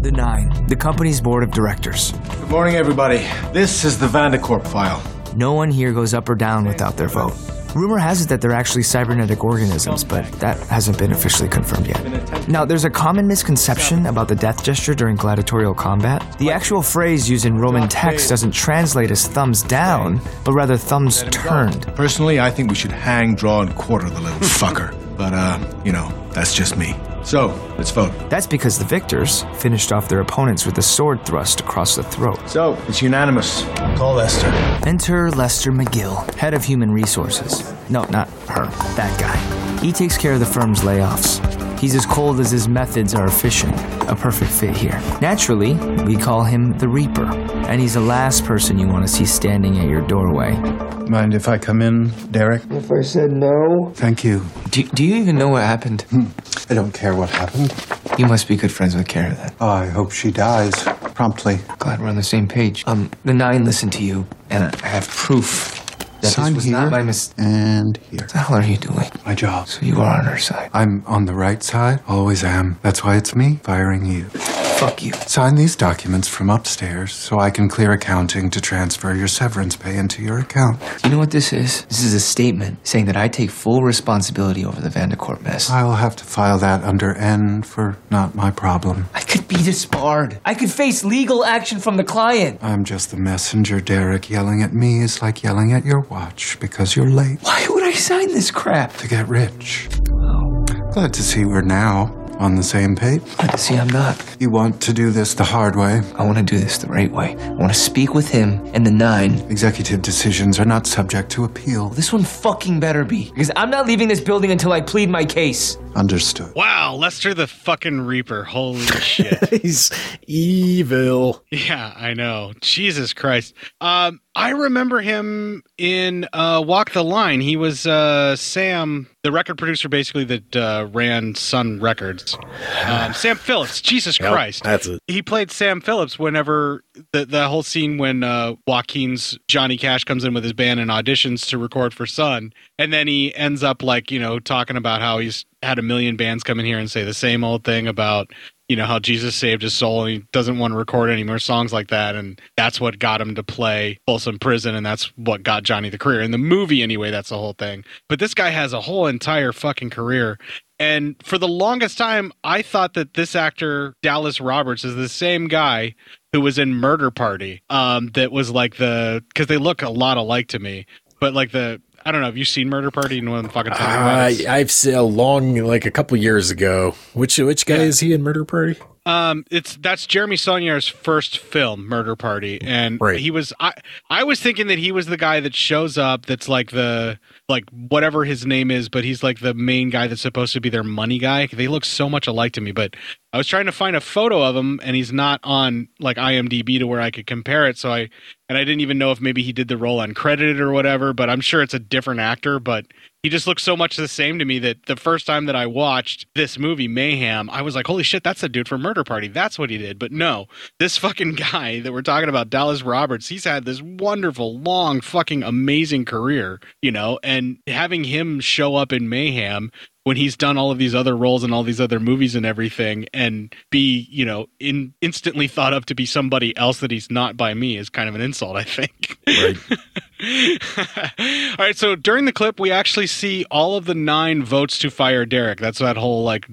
The Nine, the company's board of directors. Good morning, everybody. This is the Vandercorp file. No one here goes up or down without their vote. Rumor has it that they're actually cybernetic organisms, but that hasn't been officially confirmed yet. Now, there's a common misconception about the death gesture during gladiatorial combat. The actual phrase used in Roman text doesn't translate as thumbs down, but rather thumbs turned. Personally, I think we should hang, draw, and quarter the little fucker. But, uh, you know, that's just me. So, let's vote. That's because the victors finished off their opponents with a sword thrust across the throat. So, it's unanimous. Call Lester. Enter Lester McGill, head of human resources. No, not her, that guy. He takes care of the firm's layoffs. He's as cold as his methods are efficient, a perfect fit here. Naturally, we call him the Reaper, and he's the last person you want to see standing at your doorway. Mind if I come in, Derek? If I said no? Thank you. Do, do you even know what happened? I don't care what happened. You must be good friends with Kara then. Oh, I hope she dies promptly. Glad we're on the same page. Um, the Nine listened to you, and I have proof that Sign was here not my mis- and here. What the hell are you doing? My job. So you are on her side. I'm on the right side. Always am. That's why it's me firing you. Fuck you. Sign these documents from upstairs so I can clear accounting to transfer your severance pay into your account. You know what this is? This is a statement saying that I take full responsibility over the Vandercorp mess. I'll have to file that under N for not my problem. I could be disbarred. I could face legal action from the client. I'm just the messenger, Derek. Yelling at me is like yelling at your watch because you're late. Why would I sign this crap? To get rich. Glad to see we're now on the same page. Glad to see I'm not. You want to do this the hard way? I want to do this the right way. I want to speak with him and the nine. Executive decisions are not subject to appeal. This one fucking better be. Because I'm not leaving this building until I plead my case. Understood. Wow, Lester the fucking Reaper. Holy shit. He's evil. Yeah, I know. Jesus Christ. Um, I remember him in uh, Walk the Line. He was uh, Sam, the record producer, basically that uh, ran Sun Records. Um, Sam Phillips. Jesus Yep, Christ. that's it. He played Sam Phillips whenever the the whole scene when uh, Joaquin's Johnny Cash comes in with his band and auditions to record for Sun, and then he ends up like you know talking about how he's had a million bands come in here and say the same old thing about you know how Jesus saved his soul and he doesn't want to record any more songs like that. And that's what got him to play Folsom Prison. And that's what got Johnny the career in the movie anyway. That's the whole thing. But this guy has a whole entire fucking career. And for the longest time I thought that this actor Dallas Roberts is the same guy who was in Murder Party um that was like the cuz they look a lot alike to me but like the I don't know. Have you seen Murder Party? What I'm fucking Uh? I, I've seen a long, like a couple years ago. Which which guy is he in Murder Party? Um, it's that's Jeremy Saulnier's first film, Murder Party, and he was I I was thinking that he was the guy that shows up. That's like the like whatever his name is, but he's like the main guy that's supposed to be their money guy. They look so much alike to me, but I was trying to find a photo of him, and he's not on like IMDb to where I could compare it. So I and I didn't even know if maybe he did the role uncredited or whatever. But I'm sure it's a different actor, but. He just looks so much the same to me that the first time that I watched this movie, Mayhem, I was like, holy shit, that's the dude from Murder Party. That's what he did. But no, this fucking guy that we're talking about, Dallas Roberts, he's had this wonderful, long, fucking amazing career, you know, and having him show up in Mayhem when he's done all of these other roles and all these other movies and everything and be, you know, in instantly thought of to be somebody else that he's not by me is kind of an insult, I think. right. all right, so during the clip, we actually see all of the nine votes to fire Derek. That's that whole like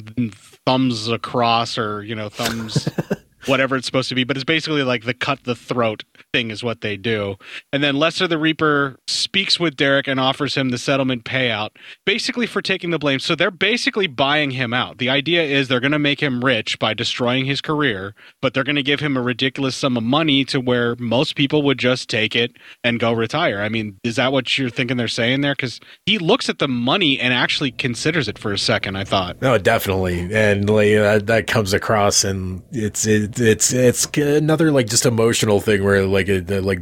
thumbs across or, you know, thumbs. Whatever it's supposed to be, but it's basically like the cut the throat thing is what they do. And then Lester the Reaper speaks with Derek and offers him the settlement payout, basically for taking the blame. So they're basically buying him out. The idea is they're going to make him rich by destroying his career, but they're going to give him a ridiculous sum of money to where most people would just take it and go retire. I mean, is that what you're thinking they're saying there? Because he looks at the money and actually considers it for a second, I thought. No, definitely, and like that, that comes across, and it's it, it's it's another like just emotional thing where like like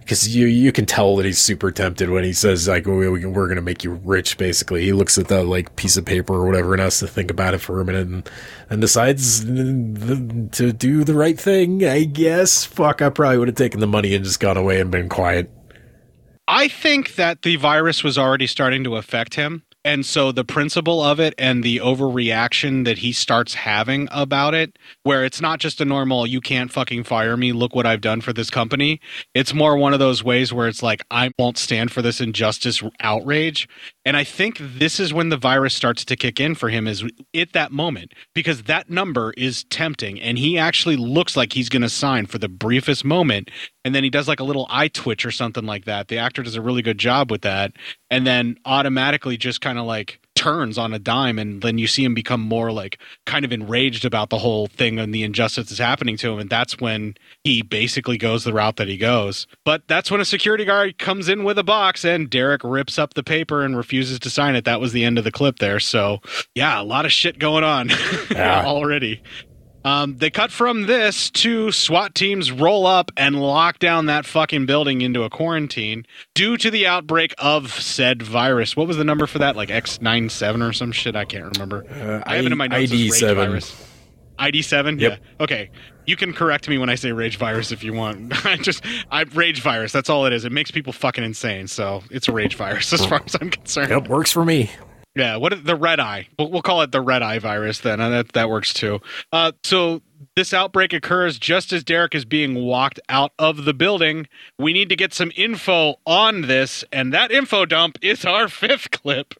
because you you can tell that he's super tempted when he says like we, we, we're gonna make you rich. Basically, he looks at that like piece of paper or whatever and has to think about it for a minute and and decides to do the right thing. I guess. Fuck, I probably would have taken the money and just gone away and been quiet. I think that the virus was already starting to affect him. And so the principle of it and the overreaction that he starts having about it, where it's not just a normal, you can't fucking fire me, look what I've done for this company. It's more one of those ways where it's like, I won't stand for this injustice outrage. And I think this is when the virus starts to kick in for him is at that moment because that number is tempting and he actually looks like he's going to sign for the briefest moment and then he does like a little eye twitch or something like that. The actor does a really good job with that and then automatically just kind of like turns on a dime and then you see him become more like kind of enraged about the whole thing and the injustice that's happening to him and that's when he basically goes the route that he goes. But that's when a security guard comes in with a box and Derek rips up the paper and refuses to sign it. That was the end of the clip there. So yeah a lot of shit going on already um, they cut from this to SWAT teams roll up and lock down that fucking building into a quarantine due to the outbreak of said virus. What was the number for that? Like X97 or some shit? I can't remember. I have it in my notes. ID7. virus. ID7? Yep. Yeah. Okay. You can correct me when I say rage virus if you want. I just I rage virus. That's all it is. It makes people fucking insane. So it's a rage virus as far as I'm concerned. Yep, works for me. Yeah, what the red eye? We'll, we'll call it the red eye virus then. that that works too. Uh, so this outbreak occurs just as Derek is being walked out of the building. We need to get some info on this, and that info dump is our fifth clip.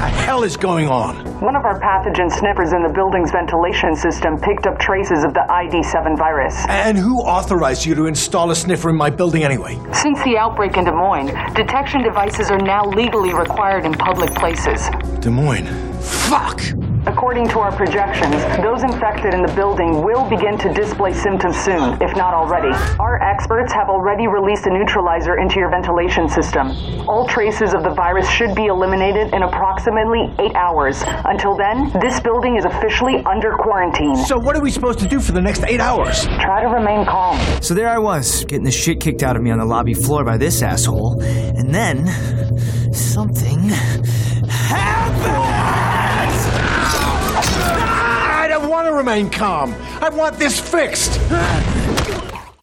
What the hell is going on? One of our pathogen sniffers in the building's ventilation system picked up traces of the ID7 virus. And who authorized you to install a sniffer in my building anyway? Since the outbreak in Des Moines, detection devices are now legally required in public places. Des Moines. Fuck! According to our projections, those infected in the building will begin to display symptoms soon, if not already. Our experts have already released a neutralizer into your ventilation system. All traces of the virus should be eliminated in approximately eight hours. Until then, this building is officially under quarantine. So what are we supposed to do for the next eight hours? Try to remain calm. So there I was, getting the shit kicked out of me on the lobby floor by this asshole. And then, something I remain calm. I want this fixed.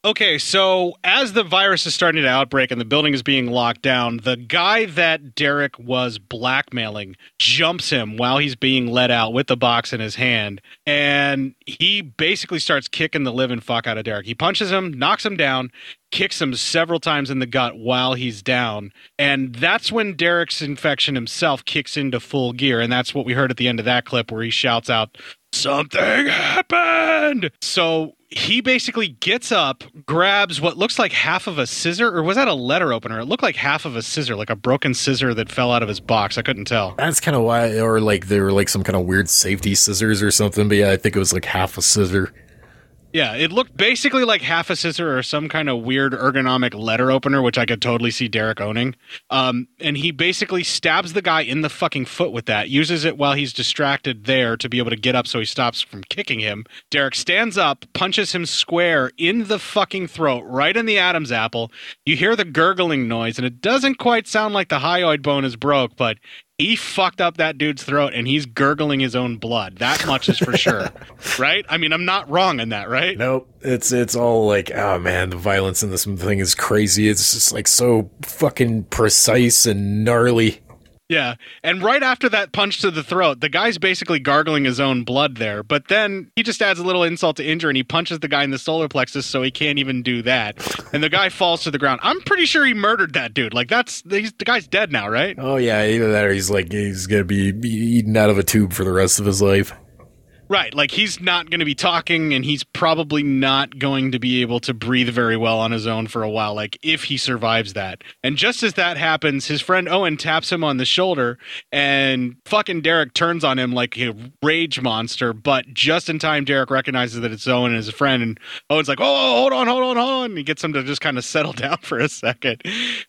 Okay, so as the virus is starting to outbreak and the building is being locked down, the guy that Derek was blackmailing jumps him while he's being let out with the box in his hand. And he basically starts kicking the living fuck out of Derek. He punches him, knocks him down, kicks him several times in the gut while he's down. And that's when Derek's infection himself kicks into full gear. And that's what we heard at the end of that clip where he shouts out, Something happened. So he basically gets up, grabs what looks like half of a scissor, or was that a letter opener? It looked like half of a scissor, like a broken scissor that fell out of his box. I couldn't tell. That's kind of why, or like they were like some kind of weird safety scissors or something. But yeah, I think it was like half a scissor. Yeah, it looked basically like half a scissor or some kind of weird ergonomic letter opener, which I could totally see Derek owning. Um, and he basically stabs the guy in the fucking foot with that, uses it while he's distracted there to be able to get up so he stops from kicking him. Derek stands up, punches him square in the fucking throat, right in the Adam's apple. You hear the gurgling noise, and it doesn't quite sound like the hyoid bone is broke, but he fucked up that dude's throat and he's gurgling his own blood. That much is for sure. right? I mean, I'm not wrong in that, right? Nope. It's it's all like, oh man, the violence in this thing is crazy. It's just like so fucking precise and gnarly. Yeah. And right after that punch to the throat, the guy's basically gargling his own blood there. But then he just adds a little insult to injury and he punches the guy in the solar plexus so he can't even do that. And the guy falls to the ground. I'm pretty sure he murdered that dude. Like that's the guy's dead now, right? Oh yeah, either that or he's like he's gonna be eaten out of a tube for the rest of his life. Right. Like he's not going to be talking and he's probably not going to be able to breathe very well on his own for a while, like if he survives that. And just as that happens, his friend Owen taps him on the shoulder and fucking Derek turns on him like a rage monster. But just in time, Derek recognizes that it's Owen and his friend. And Owen's like, oh, hold on, hold on, hold on. And he gets him to just kind of settle down for a second,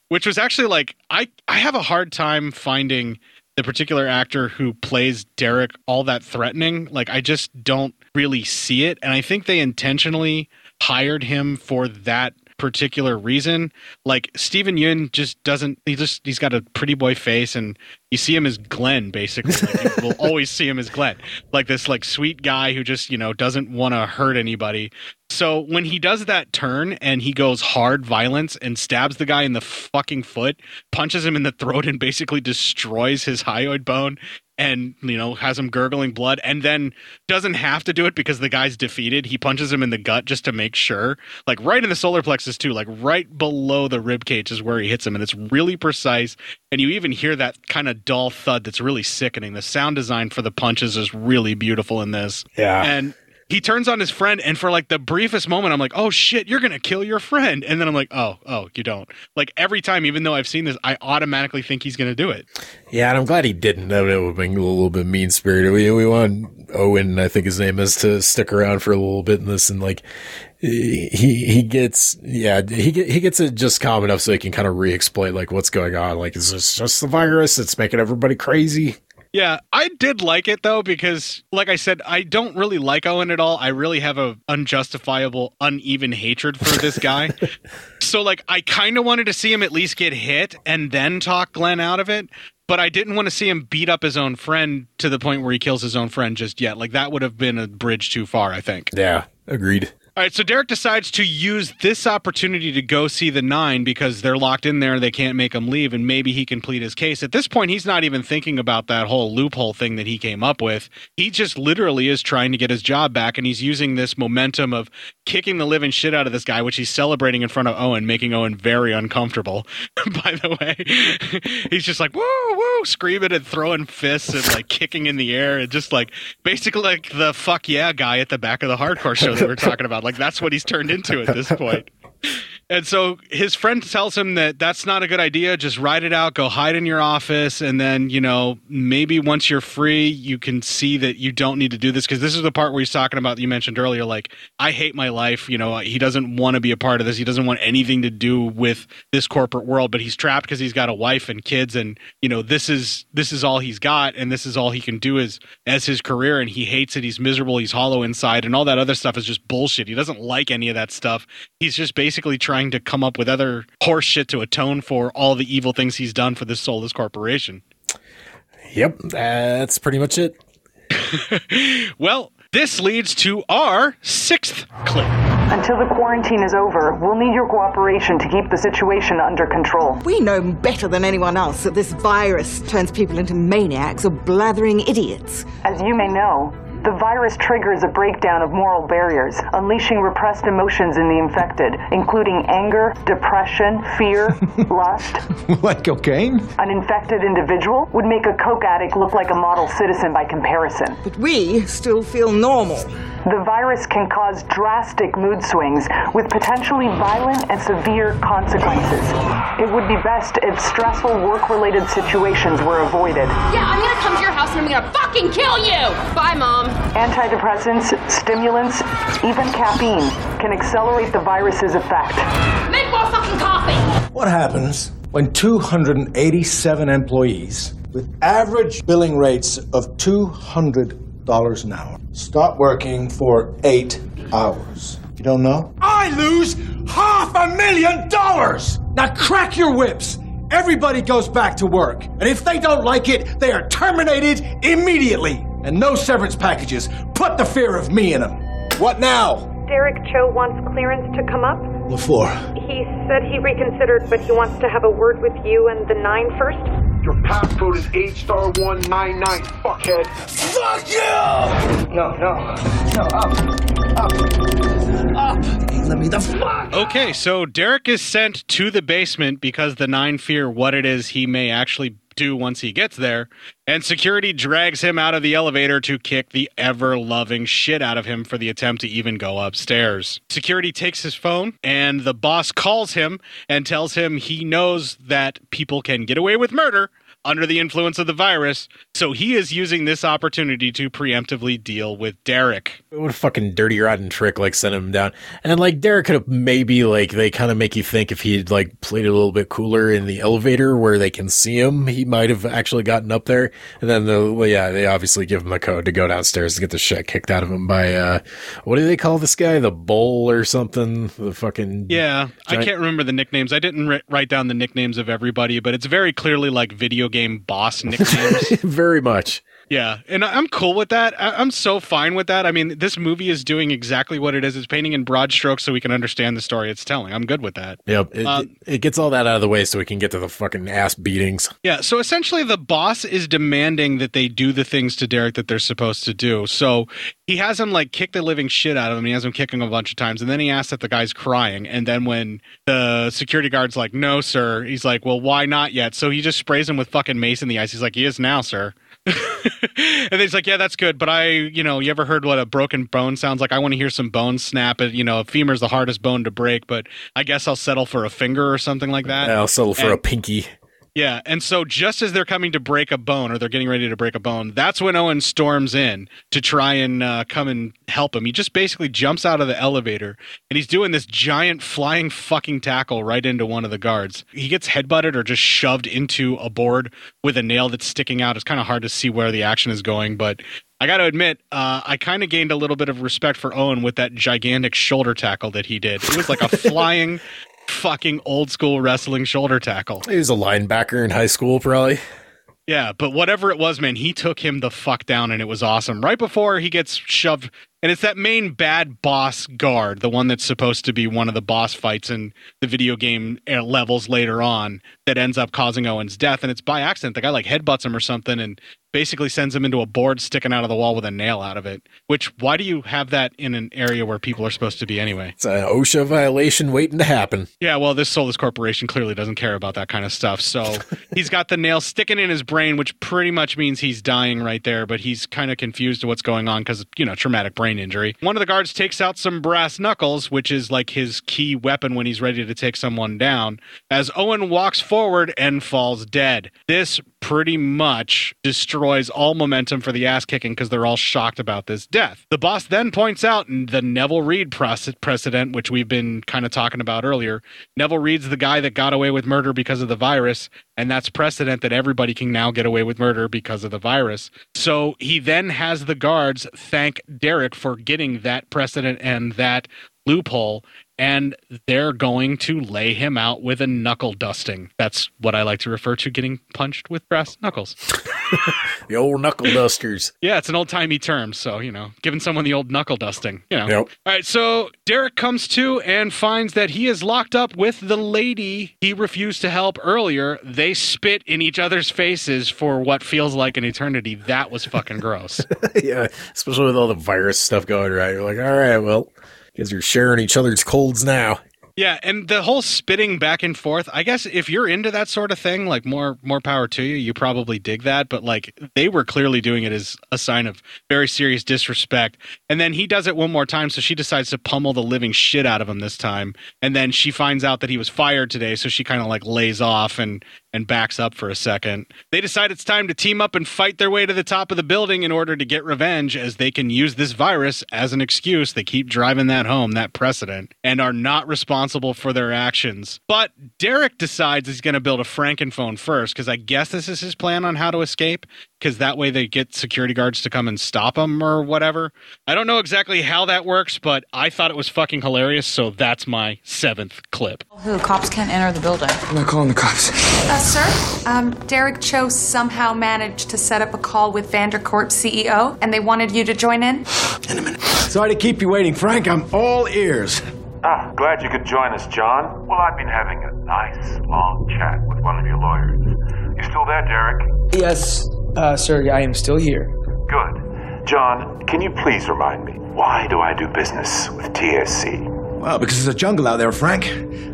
which was actually like, I, I have a hard time finding the particular actor who plays Derek all that threatening. Like I just don't really see it, and I think they intentionally hired him for that particular reason. Like Steven Yeun just doesn't. He just he's got a pretty boy face, and you see him as Glenn basically. Like, you will always see him as Glenn, like this like sweet guy who just you know doesn't want to hurt anybody. So when he does that turn and he goes hard violence and stabs the guy in the fucking foot, punches him in the throat, and basically destroys his hyoid bone and you know has him gurgling blood and then doesn't have to do it because the guy's defeated. He punches him in the gut just to make sure. Like right in the solar plexus too. Like right below the rib cage is where he hits him and it's really precise. And you even hear that kind of dull thud that's really sickening. The sound design for the punches is really beautiful in this. Yeah. and he turns on his friend and for like the briefest moment i'm like oh shit you're gonna kill your friend and then i'm like oh oh you don't like every time even though i've seen this i automatically think he's gonna do it Yeah, and I'm glad he didn't. That would have been a little bit mean spirited. We we want Owen, I think his name is, to stick around for a little bit in this, and like he he gets yeah he get, he gets it just calm enough so he can kind of re-exploit like what's going on. Like is this just the virus that's making everybody crazy? Yeah, I did like it though because, like I said, I don't really like Owen at all. I really have a unjustifiable, uneven hatred for this guy. so, like, I kind of wanted to see him at least get hit and then talk Glenn out of it. But I didn't want to see him beat up his own friend to the point where he kills his own friend just yet. Like that would have been a bridge too far, I think. Yeah, agreed. All right, so Derek decides to use this opportunity to go see the nine because they're locked in there. They can't make him leave, and maybe he can plead his case. At this point, he's not even thinking about that whole loophole thing that he came up with. He just literally is trying to get his job back, and he's using this momentum of kicking the living shit out of this guy, which he's celebrating in front of Owen, making Owen very uncomfortable. By the way, he's just like woo woo, screaming and throwing fists and like kicking in the air, and just like basically like the fuck yeah guy at the back of the hardcore show that we're talking about. Like that's what he's turned into at this point. And so his friend tells him that that's not a good idea. Just ride it out, go hide in your office, and then, you know, maybe once you're free, you can see that you don't need to do this. Because this is the part where he's talking about, you mentioned earlier, like, I hate my life. You know, he doesn't want to be a part of this. He doesn't want anything to do with this corporate world, but he's trapped because he's got a wife and kids. And, you know, this is, this is all he's got. And this is all he can do is as his career. And he hates it. He's miserable. He's hollow inside. And all that other stuff is just bullshit. He doesn't like any of that stuff. He's just basically trying to come up with other horse shit to atone for all the evil things he's done for this soulless corporation. Yep, that's pretty much it. Well, this leads to our sixth clip. Until the quarantine is over, we'll need your cooperation to keep the situation under control. We know better than anyone else that this virus turns people into maniacs or blathering idiots. As you may know, the virus triggers a breakdown of moral barriers, unleashing repressed emotions in the infected, including anger, depression, fear, lust. like cocaine? An infected individual would make a coke addict look like a model citizen by comparison. But we still feel normal. The virus can cause drastic mood swings with potentially violent and severe consequences. It would be best if stressful work related situations were avoided. Yeah, I'm gonna come to your house and I'm gonna fucking kill you! Bye, Mom. Antidepressants, stimulants, even caffeine can accelerate the virus's effect. Make more fucking coffee! What happens when 287 employees with average billing rates of $200 an hour stop working for eight hours? You don't know? I lose half a million dollars! Now crack your whips! Everybody goes back to work. And if they don't like it, they are terminated immediately. And no severance packages. Put the fear of me in them. What now? Derek Cho wants clearance to come up. LaFleur. He said he reconsidered, but he wants to have a word with you and the Nine first. Your passcode is H star one nine nine, fuckhead. Fuck you! No, no, no, up, up, up. Let me the fuck. Okay, so Derek is sent to the basement because the Nine fear what it is he may actually do once he gets there, and security drags him out of the elevator to kick the ever loving shit out of him for the attempt to even go upstairs. Security takes his phone, and the boss calls him and tells him he knows that people can get away with murder under the influence of the virus, so he is using this opportunity to preemptively deal with Derek. What a fucking dirty rotten trick, like sending him down. And then like Derek could have maybe like they kind of make you think if he'd like played it a little bit cooler in the elevator where they can see him, he might have actually gotten up there. And then the well, yeah, they obviously give him the code to go downstairs and get the shit kicked out of him by uh what do they call this guy? The bull or something? The fucking Yeah, I can't remember the nicknames. I didn't ri- write down the nicknames of everybody, but it's very clearly like video game boss nicknames. very much. Yeah, and I'm cool with that. I'm so fine with that. I mean, this movie is doing exactly what it is. It's painting in broad strokes so we can understand the story it's telling. I'm good with that. Yep. It, Uh, it, it gets all that out of the way so we can get to the fucking ass beatings. Yeah, so essentially the boss is demanding that they do the things to Derek that they're supposed to do. So he has him like kick the living shit out of him. He has him kicking him a bunch of times, and then he asks if the guy's crying. And then when the security guard's like, "No, sir," he's like, "Well, why not yet?" So he just sprays him with fucking mace in the eyes. He's like, "He is now, sir." and he's like, "Yeah, that's good, but I, you know, you ever heard what a broken bone sounds like? I want to hear some bones snap. It, you know, a femur's the hardest bone to break, but I guess I'll settle for a finger or something like that." I'll settle for And- a pinky. Yeah, and so just as they're coming to break a bone, or they're getting ready to break a bone, that's when Owen storms in to try and uh, come and help him. He just basically jumps out of the elevator, and he's doing this giant flying fucking tackle right into one of the guards. He gets headbutted or just shoved into a board with a nail that's sticking out. It's kind of hard to see where the action is going, but I got to admit, uh, I kind of gained a little bit of respect for Owen with that gigantic shoulder tackle that he did. It was like a flying. Fucking old school wrestling shoulder tackle. He was a linebacker in high school, probably. Yeah, but whatever it was, man, he took him the fuck down and it was awesome. Right before he gets shoved, and it's that main bad boss guard, the one that's supposed to be one of the boss fights in the video game uh, levels later on, that ends up causing Owen's death. And it's by accident. The guy like headbutts him or something and basically sends him into a board sticking out of the wall with a nail out of it. Which, why do you have that in an area where people are supposed to be anyway? It's an OSHA violation waiting to happen. Yeah, well, this soulless corporation clearly doesn't care about that kind of stuff. So he's got the nail sticking in his brain, which pretty much means he's dying right there. But he's kind of confused to what's going on because you know traumatic brain injury. One of the guards takes out some brass knuckles, which is like his key weapon when he's ready to take someone down. As Owen walks forward and falls dead. This pretty much destroys all momentum for the ass kicking because they're all shocked about this death. The boss then points out the Neville Reed precedent, which we've been kind of talking about earlier. Neville Reed's the guy that got away with murder because of the virus, and that's precedent that everybody can now get away with murder because of the virus. So he then has the guards thank Derek for getting that precedent and that loophole and they're going to lay him out with a knuckle dusting. That's what I like to refer to getting punched with brass knuckles. The old knuckle dusters. Yeah, it's an old timey term. So, you know, giving someone the old knuckle dusting, you know. Yep. All right. So Derek comes to and finds that he is locked up with the lady he refused to help earlier. They spit in each other's faces for what feels like an eternity. That was fucking gross. yeah, especially with all the virus stuff going right. You're like, all right, well, guess you're sharing each other's colds now. Yeah, and the whole spitting back and forth. I guess if you're into that sort of thing, like more more power to you. You probably dig that, but like they were clearly doing it as a sign of very serious disrespect. And then he does it one more time, so she decides to pummel the living shit out of him this time. And then she finds out that he was fired today, so she kind of like lays off and and backs up for a second. They decide it's time to team up and fight their way to the top of the building in order to get revenge, as they can use this virus as an excuse. They keep driving that home, that precedent, and are not responsible for their actions. But Derek decides he's going to build a Frankenphone first, because I guess this is his plan on how to escape, because that way they get security guards to come and stop them or whatever. I don't know exactly how that works, but I thought it was fucking hilarious, so that's my seventh clip. Who? Cops can't enter the building. I'm not calling the cops. Uh, sir, um, Derek Cho somehow managed to set up a call with Vandercorp CEO, and they wanted you to join in. In a minute. Sorry to keep you waiting, Frank. I'm all ears. Ah, glad you could join us, John. Well, I've been having a nice, long chat with one of your lawyers. You still there, Derek? Yes, uh, sir, I am still here. Good. John, can you please remind me, why do I do business with TSC? Well, because there's a jungle out there, Frank.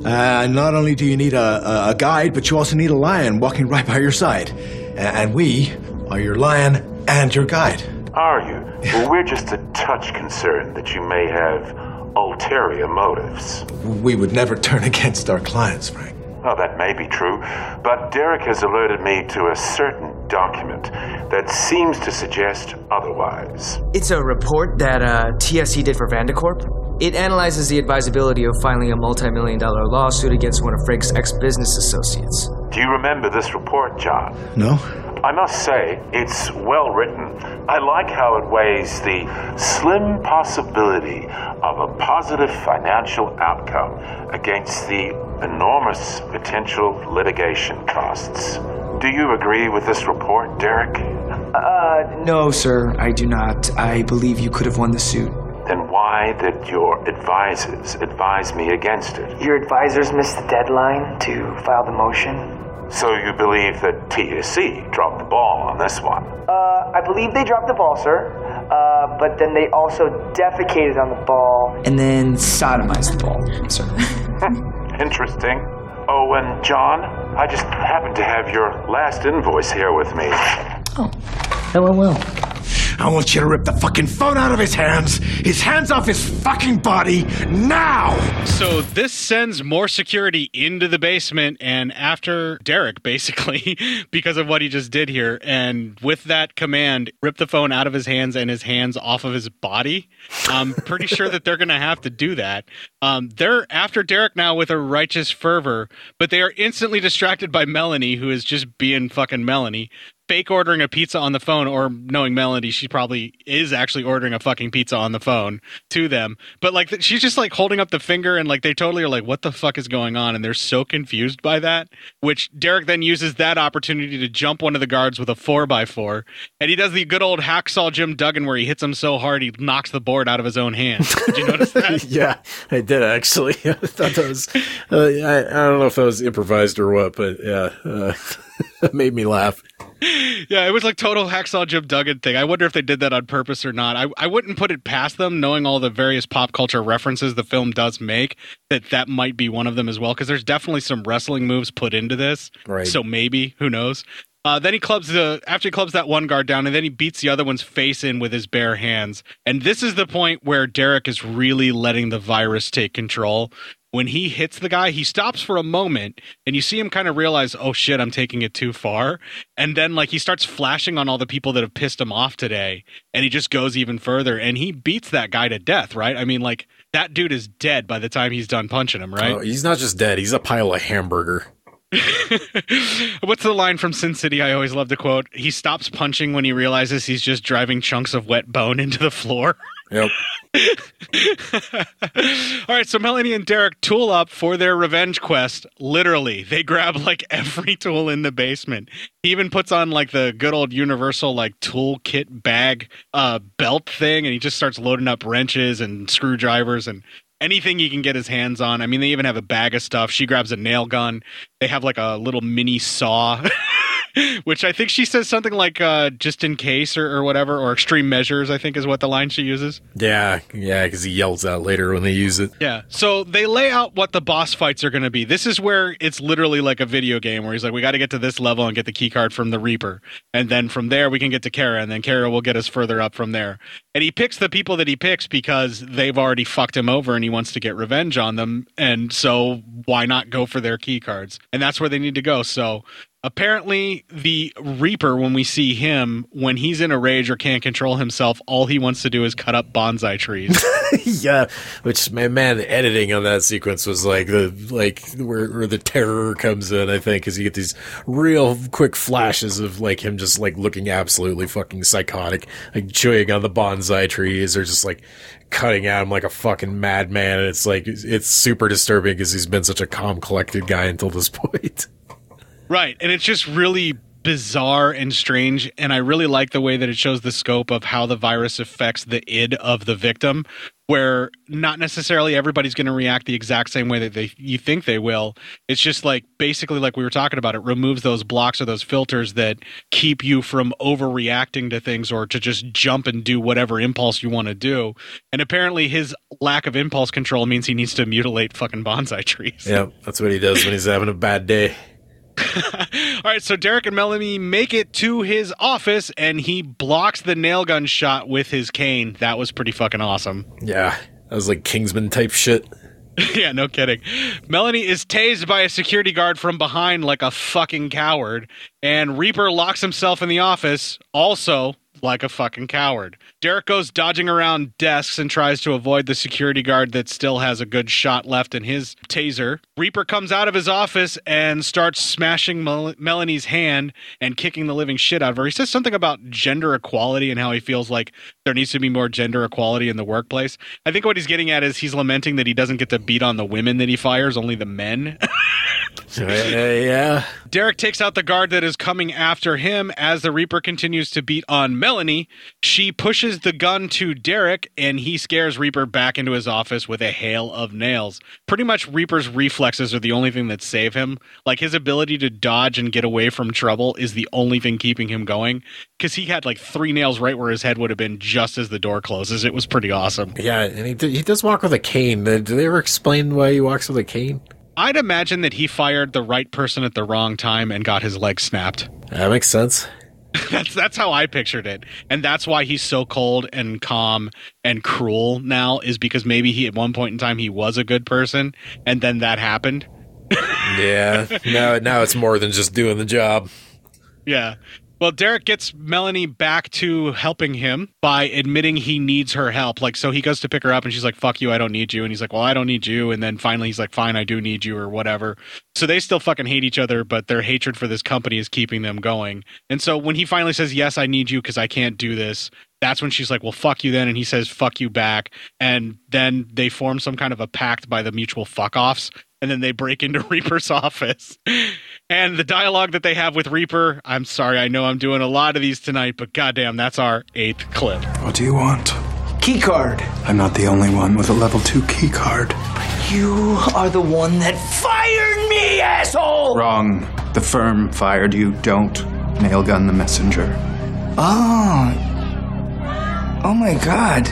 Uh, not only do you need a, a, a guide, but you also need a lion walking right by your side. And we are your lion and your guide. Are you? Well, we're just a touch concerned that you may have ulterior motives. We would never turn against our clients, Frank. Well, that may be true, but Derek has alerted me to a certain document that seems to suggest otherwise. It's a report that uh, TSC did for Vandercorp. It analyzes the advisability of filing a multi million dollar lawsuit against one of Frank's ex business associates. Do you remember this report, John? No? I must say, it's well written. I like how it weighs the slim possibility of a positive financial outcome against the enormous potential litigation costs. Do you agree with this report, Derek? Uh, no, sir, I do not. I believe you could have won the suit. Then why did your advisors advise me against it? Your advisors missed the deadline to file the motion. So you believe that TSC dropped the ball on this one? Uh, I believe they dropped the ball, sir. Uh, but then they also defecated on the ball. And then sodomized the ball, sir. Interesting. Oh, and John, I just happen to have your last invoice here with me. Oh, LOL. I want you to rip the fucking phone out of his hands, his hands off his fucking body, now! So this sends more security into the basement and after Derek, basically, because of what he just did here. And with that command, rip the phone out of his hands and his hands off of his body. I'm pretty sure that they're going to have to do that. Um, they're after Derek now with a righteous fervor, but they are instantly distracted by Melanie, who is just being fucking Melanie. Fake ordering a pizza on the phone, or knowing Melody, she probably is actually ordering a fucking pizza on the phone to them. But like, she's just like holding up the finger, and like they totally are like, "What the fuck is going on?" And they're so confused by that. Which Derek then uses that opportunity to jump one of the guards with a four by four, and he does the good old hacksaw Jim Duggan, where he hits him so hard he knocks the board out of his own hand. Did you notice that? yeah, I did actually. I thought that was. Uh, I, I don't know if that was improvised or what, but yeah, uh, made me laugh. Yeah, it was like total hacksaw Jim Duggan thing. I wonder if they did that on purpose or not. I, I wouldn't put it past them, knowing all the various pop culture references the film does make, that that might be one of them as well. Because there's definitely some wrestling moves put into this. Right. So maybe who knows? Uh, then he clubs the after he clubs that one guard down, and then he beats the other one's face in with his bare hands. And this is the point where Derek is really letting the virus take control. When he hits the guy, he stops for a moment, and you see him kind of realize, "Oh shit, I'm taking it too far." And then like he starts flashing on all the people that have pissed him off today, and he just goes even further, and he beats that guy to death. Right? I mean, like that dude is dead by the time he's done punching him. Right? Oh, he's not just dead; he's a pile of hamburger. What's the line from Sin City I always love to quote? He stops punching when he realizes he's just driving chunks of wet bone into the floor. Yep. All right, so Melanie and Derek tool up for their revenge quest. Literally, they grab like every tool in the basement. He even puts on like the good old universal like toolkit bag uh belt thing and he just starts loading up wrenches and screwdrivers and anything he can get his hands on. I mean, they even have a bag of stuff. She grabs a nail gun. They have like a little mini saw. Which I think she says something like uh, just in case or, or whatever, or extreme measures, I think is what the line she uses. Yeah, yeah, because he yells out later when they use it. Yeah. So they lay out what the boss fights are going to be. This is where it's literally like a video game where he's like, we got to get to this level and get the key card from the Reaper. And then from there, we can get to Kara, and then Kara will get us further up from there. And he picks the people that he picks because they've already fucked him over and he wants to get revenge on them. And so why not go for their key cards? And that's where they need to go. So apparently the reaper when we see him when he's in a rage or can't control himself all he wants to do is cut up bonsai trees yeah, which man, man, the editing on that sequence was like the like where, where the terror comes in. I think because you get these real quick flashes of like him just like looking absolutely fucking psychotic, like chewing on the bonsai trees or just like cutting at him like a fucking madman. And it's like it's super disturbing because he's been such a calm, collected guy until this point. Right. And it's just really bizarre and strange. And I really like the way that it shows the scope of how the virus affects the id of the victim, where not necessarily everybody's going to react the exact same way that they you think they will. It's just like basically like we were talking about, it removes those blocks or those filters that keep you from overreacting to things or to just jump and do whatever impulse you want to do. And apparently his lack of impulse control means he needs to mutilate fucking bonsai trees. Yeah, that's what he does when he's having a bad day. All right, so Derek and Melanie make it to his office and he blocks the nail gun shot with his cane. That was pretty fucking awesome. Yeah, that was like Kingsman type shit. yeah, no kidding. Melanie is tased by a security guard from behind like a fucking coward, and Reaper locks himself in the office, also like a fucking coward. Derek goes dodging around desks and tries to avoid the security guard that still has a good shot left in his taser. Reaper comes out of his office and starts smashing Mel- Melanie's hand and kicking the living shit out of her. He says something about gender equality and how he feels like there needs to be more gender equality in the workplace. I think what he's getting at is he's lamenting that he doesn't get to beat on the women that he fires, only the men. Uh, yeah. Derek takes out the guard that is coming after him as the Reaper continues to beat on Melanie. She pushes the gun to Derek and he scares Reaper back into his office with a hail of nails. Pretty much Reaper's reflexes are the only thing that save him. Like his ability to dodge and get away from trouble is the only thing keeping him going cuz he had like 3 nails right where his head would have been just as the door closes. It was pretty awesome. Yeah, and he, he does walk with a cane. Did they ever explain why he walks with a cane? I'd imagine that he fired the right person at the wrong time and got his leg snapped. That makes sense. that's that's how I pictured it. And that's why he's so cold and calm and cruel now is because maybe he at one point in time he was a good person and then that happened. yeah. Now now it's more than just doing the job. Yeah. Well, Derek gets Melanie back to helping him by admitting he needs her help. Like, so he goes to pick her up and she's like, fuck you, I don't need you. And he's like, well, I don't need you. And then finally he's like, fine, I do need you or whatever. So they still fucking hate each other, but their hatred for this company is keeping them going. And so when he finally says, yes, I need you because I can't do this, that's when she's like, well, fuck you then. And he says, fuck you back. And then they form some kind of a pact by the mutual fuck offs. And then they break into Reaper's office. And the dialogue that they have with Reaper, I'm sorry, I know I'm doing a lot of these tonight, but goddamn, that's our eighth clip. What do you want? Key card. I'm not the only one with a level 2 key card. You are the one that fired me, asshole! Wrong. The firm fired you. Don't nailgun the messenger. Oh. Oh my god.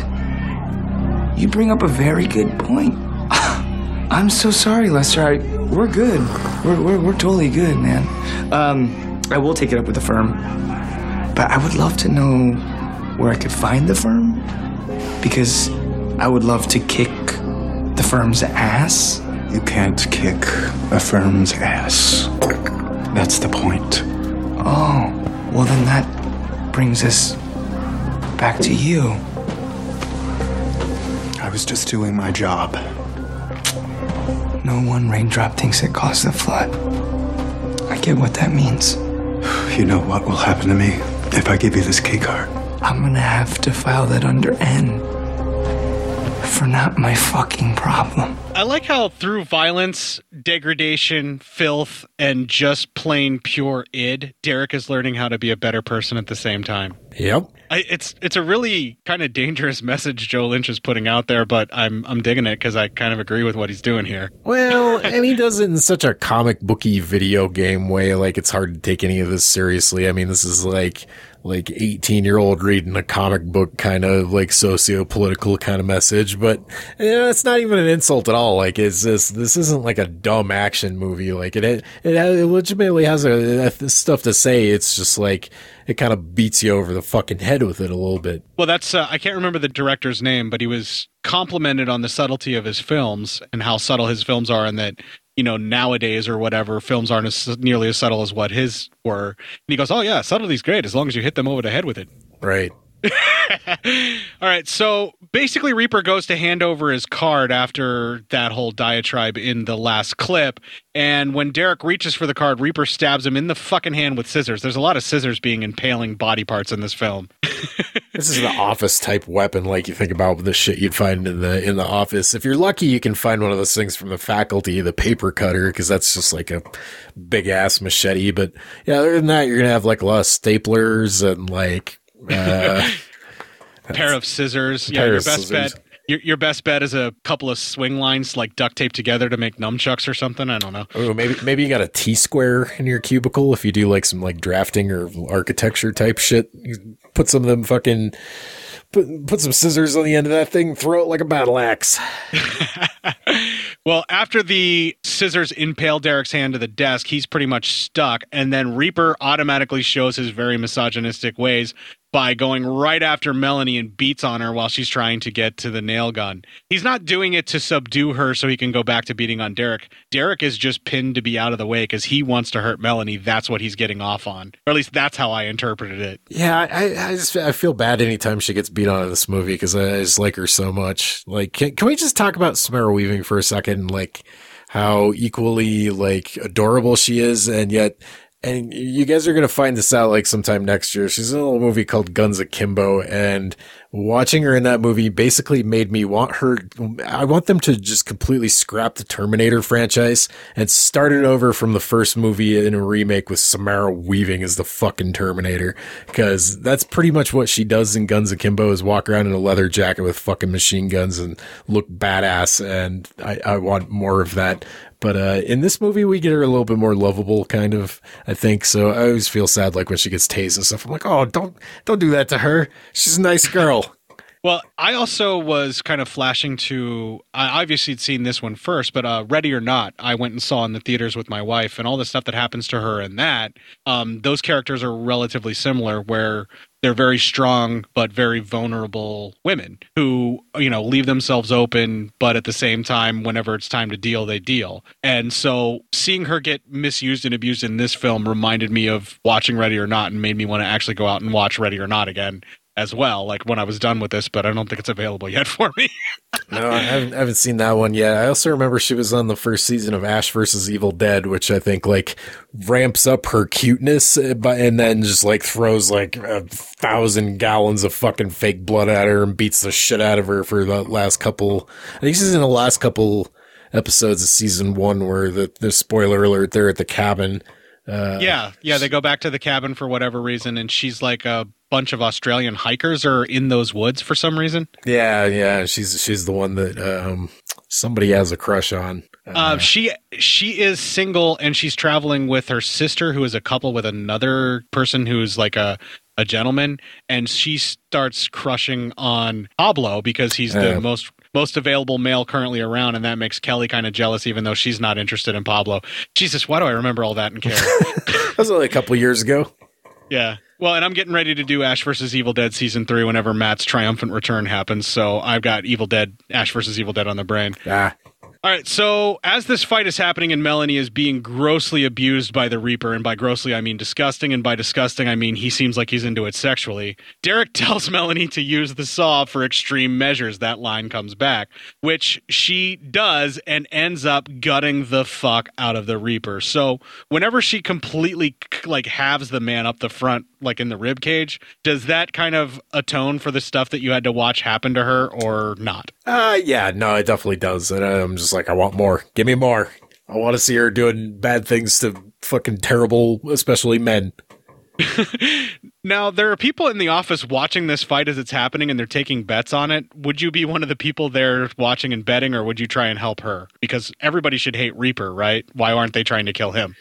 You bring up a very good point. I'm so sorry, Lester. I, we're good. We're, we're, we're totally good, man. Um, I will take it up with the firm. But I would love to know where I could find the firm. Because I would love to kick the firm's ass. You can't kick a firm's ass. That's the point. Oh, well, then that brings us back to you. I was just doing my job. No one raindrop thinks it caused the flood. I get what that means. You know what will happen to me if I give you this key card? I'm gonna have to file that under N. enough are not my fucking problem. I like how through violence, degradation, filth, and just plain pure id, Derek is learning how to be a better person at the same time. Yep. I, it's it's a really kind of dangerous message Joe Lynch is putting out there, but I'm I'm digging it because I kind of agree with what he's doing here. Well, and he does it in such a comic booky video game way. Like it's hard to take any of this seriously. I mean, this is like like 18 year old reading a comic book kind of like socio political kind of message, but you know, it's not even an insult at all. Like it's this, this isn't like a dumb action movie. Like it, it, it legitimately has a, a stuff to say. It's just like, it kind of beats you over the fucking head with it a little bit. Well, that's uh, I can't remember the director's name, but he was complimented on the subtlety of his films and how subtle his films are, and that you know nowadays or whatever films aren't as nearly as subtle as what his were. And he goes, "Oh yeah, subtlety's great as long as you hit them over the head with it." Right. All right, so basically, Reaper goes to hand over his card after that whole diatribe in the last clip. And when Derek reaches for the card, Reaper stabs him in the fucking hand with scissors. There's a lot of scissors being impaling body parts in this film. this is the office type weapon, like you think about the shit you'd find in the in the office. If you're lucky, you can find one of those things from the faculty, the paper cutter, because that's just like a big ass machete. But yeah, other than that, you're gonna have like a lot of staplers and like. Uh, pair of scissors. Yeah, your best scissors. bet. Your, your best bet is a couple of Swinglines like duct taped together to make nunchucks or something. I don't know. Oh, maybe maybe you got a T square in your cubicle if you do like some like drafting or architecture type shit. You put some of them fucking put put some scissors on the end of that thing, throw it like a battle axe. Well, after the scissors impale Derek's hand to the desk, he's pretty much stuck. And then Reaper automatically shows his very misogynistic ways by going right after Melanie and beats on her while she's trying to get to the nail gun. He's not doing it to subdue her so he can go back to beating on Derek. Derek is just pinned to be out of the way because he wants to hurt Melanie. That's what he's getting off on. Or at least that's how I interpreted it. Yeah, I, I just I feel bad anytime she gets beat on in this movie because I just like her so much. Like, can, can we just talk about Samara Weaving for a second? Like, how equally like adorable she is, and yet. And you guys are gonna find this out like sometime next year. She's in a little movie called Guns Akimbo, and watching her in that movie basically made me want her. I want them to just completely scrap the Terminator franchise and start it over from the first movie in a remake with Samara Weaving as the fucking Terminator, because that's pretty much what she does in Guns Akimbo is walk around in a leather jacket with fucking machine guns and look badass. And I, I want more of that. But uh, in this movie, we get her a little bit more lovable, kind of. I think so. I always feel sad, like when she gets tased and stuff. I'm like, oh, don't don't do that to her. She's a nice girl. Well, I also was kind of flashing to. I obviously had seen this one first, but uh, Ready or Not, I went and saw in the theaters with my wife, and all the stuff that happens to her in that. Um, those characters are relatively similar, where they're very strong but very vulnerable women who you know leave themselves open, but at the same time, whenever it's time to deal, they deal. And so, seeing her get misused and abused in this film reminded me of watching Ready or Not, and made me want to actually go out and watch Ready or Not again as well, like when I was done with this, but I don't think it's available yet for me. No, I haven't, I haven't seen that one yet. I also remember she was on the first season of Ash versus Evil Dead, which I think like ramps up her cuteness, uh, but and then just like throws like a thousand gallons of fucking fake blood at her and beats the shit out of her for the last couple. I think she's in the last couple episodes of season one where the the spoiler alert they're at the cabin. Uh, yeah, yeah, they go back to the cabin for whatever reason, and she's like a bunch of Australian hikers are in those woods for some reason. yeah, yeah. She's she's the one that um somebody has a crush on. Uh, she she is single and she's traveling with her sister, who is a couple with another person who's like a a gentleman, and she starts crushing on Pablo because he's the Yeah. most most available male currently around, and that makes Kelly kind of jealous, even though she's not interested in Pablo. Jesus, why do I remember all that and care? that was only a couple years ago. Yeah. Well, and I'm getting ready to do Ash versus Evil Dead season three whenever Matt's triumphant return happens. So I've got Evil Dead, Ash versus Evil Dead on the brain. Ah. All right, so as this fight is happening and Melanie is being grossly abused by the Reaper, and by grossly I mean disgusting, and by disgusting I mean he seems like he's into it sexually, Derek tells Melanie to use the saw for extreme measures. That line comes back, which she does and ends up gutting the fuck out of the Reaper. So whenever she completely like halves the man up the front, like in the rib cage, does that kind of atone for the stuff that you had to watch happen to her or not? Uh, yeah, no, it definitely does. And I'm just like, I want more. Give me more. I want to see her doing bad things to fucking terrible, especially men. Now, there are people in the office watching this fight as it's happening and they're taking bets on it. Would you be one of the people there watching and betting, or would you try and help her? Because everybody should hate Reaper, right? Why aren't they trying to kill him?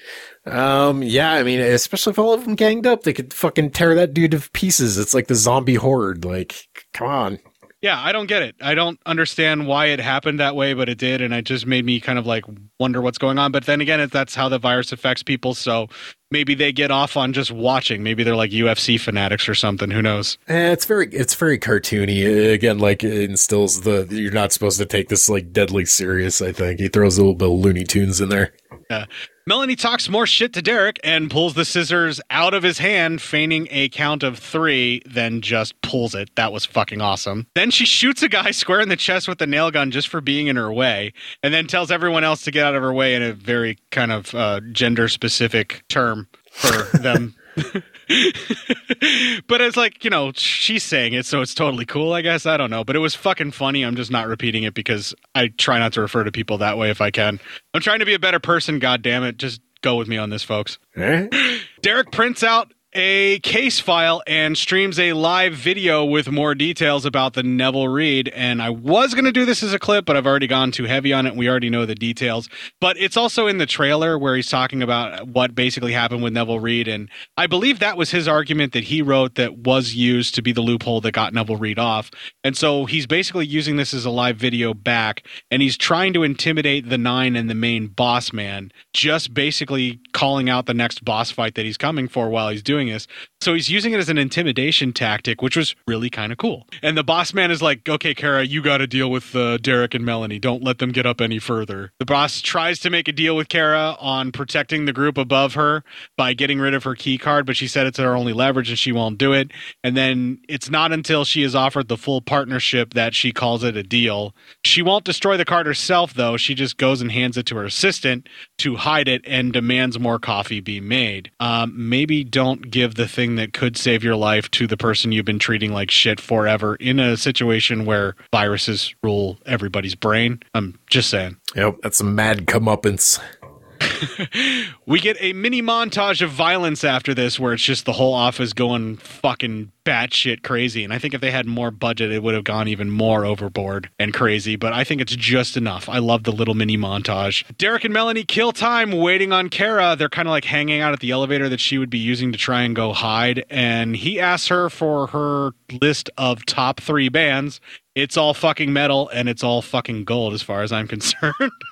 Um, yeah, I mean, especially if all of them ganged up, they could fucking tear that dude to pieces. It's like the zombie horde. Like, come on. Yeah, I don't get it. I don't understand why it happened that way, but it did, and it just made me kind of like wonder what's going on. But then again, it, that's how the virus affects people, so maybe they get off on just watching. Maybe they're like UFC fanatics or something. Who knows? Eh, it's very, it's very cartoony. Again, like it instills the you're not supposed to take this like deadly serious. I think he throws a little bit of Looney Tunes in there. Yeah. Melanie talks more shit to Derek and pulls the scissors out of his hand, feigning a count of three, then just pulls it. That was fucking awesome. Then she shoots a guy square in the chest with the nail gun just for being in her way, and then tells everyone else to get out of her way in a very kind of uh, gender specific term for them. but it's like, you know, she's saying it, so it's totally cool, I guess. I don't know. But it was fucking funny. I'm just not repeating it because I try not to refer to people that way if I can. I'm trying to be a better person, god damn it. Just go with me on this, folks. Eh? Derek prints out a case file and streams a live video with more details about the Neville Reed. And I was going to do this as a clip, but I've already gone too heavy on it. We already know the details. But it's also in the trailer where he's talking about what basically happened with Neville Reed. And I believe that was his argument that he wrote that was used to be the loophole that got Neville Reed off. And so he's basically using this as a live video back. And he's trying to intimidate the nine and the main boss man, just basically calling out the next boss fight that he's coming for while he's doing this. So he's using it as an intimidation tactic, which was really kind of cool. And the boss man is like, okay, Kara, you got to deal with uh, Derek and Melanie. Don't let them get up any further. The boss tries to make a deal with Kara on protecting the group above her by getting rid of her key card, but she said it's her only leverage and she won't do it. And then it's not until she is offered the full partnership that she calls it a deal. She won't destroy the card herself, though. She just goes and hands it to her assistant to hide it and demands more coffee be made. Um, maybe don't give the thing that could save your life to the person you've been treating like shit forever in a situation where viruses rule everybody's brain. I'm just saying. Yep, that's some mad comeuppance. we get a mini montage of violence after this where it's just the whole office going fucking batshit crazy. And I think if they had more budget, it would have gone even more overboard and crazy. But I think it's just enough. I love the little mini montage. Derek and Melanie kill time waiting on Kara. They're kind of like hanging out at the elevator that she would be using to try and go hide. And he asks her for her list of top three bands. It's all fucking metal and it's all fucking gold as far as I'm concerned.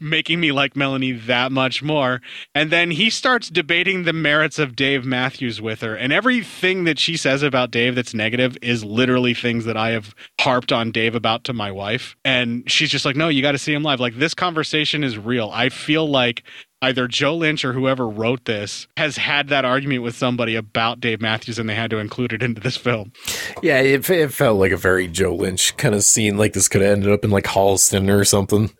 making me like Melanie that much more. And then he starts debating the merits of Dave Matthews with her. And everything that she says about Dave that's negative is literally things that I have harped on Dave about to my wife. And she's just like, no, you got to see him live. Like, this conversation is real. I feel like either Joe Lynch or whoever wrote this has had that argument with somebody about Dave Matthews and they had to include it into this film. Yeah, it, it felt like a very Joe Lynch kind of scene. Like this could have ended up in like Holliston or something.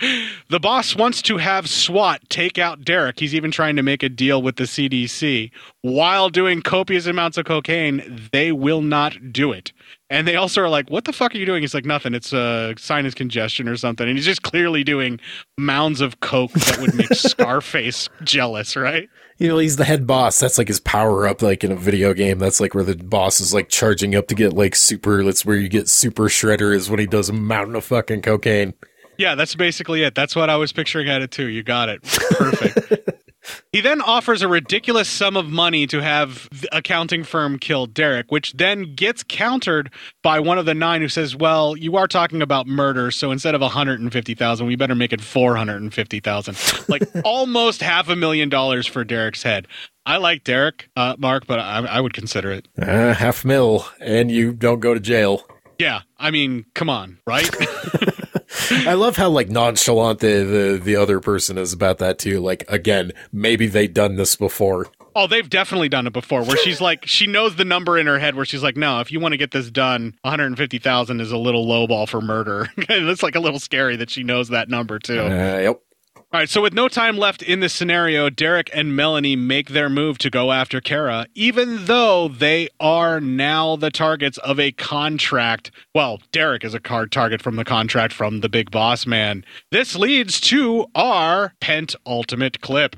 the boss wants to have SWAT take out Derek. He's even trying to make a deal with the CDC while doing copious amounts of cocaine. They will not do it. And they also are like, "What the fuck are you doing?" He's like, "Nothing. It's a uh, sinus congestion or something." And he's just clearly doing mounds of coke that would make Scarface jealous, right? You know, he's the head boss. That's like his power up, like in a video game. That's like where the boss is like charging up to get like super. That's where you get super shredder is when he does a mountain of fucking cocaine. Yeah, that's basically it. That's what I was picturing at it too. You got it. Perfect. He then offers a ridiculous sum of money to have the accounting firm kill Derek, which then gets countered by one of the nine who says, "Well, you are talking about murder, so instead of 150,000, we better make it 450,000." Like almost half a million dollars for Derek's head. I like Derek, uh, Mark, but I, I would consider it. Uh, half mil, and you don't go to jail. Yeah, I mean, come on, right? I love how like nonchalant the, the the other person is about that too. Like again, maybe they've done this before. Oh, they've definitely done it before. Where she's like, she knows the number in her head. Where she's like, no, if you want to get this done, one hundred fifty thousand is a little lowball for murder. and it's like a little scary that she knows that number too. Uh, yep. All right, so with no time left in this scenario, Derek and Melanie make their move to go after Kara, even though they are now the targets of a contract. Well, Derek is a card target from the contract from the big boss man. This leads to our pent ultimate clip.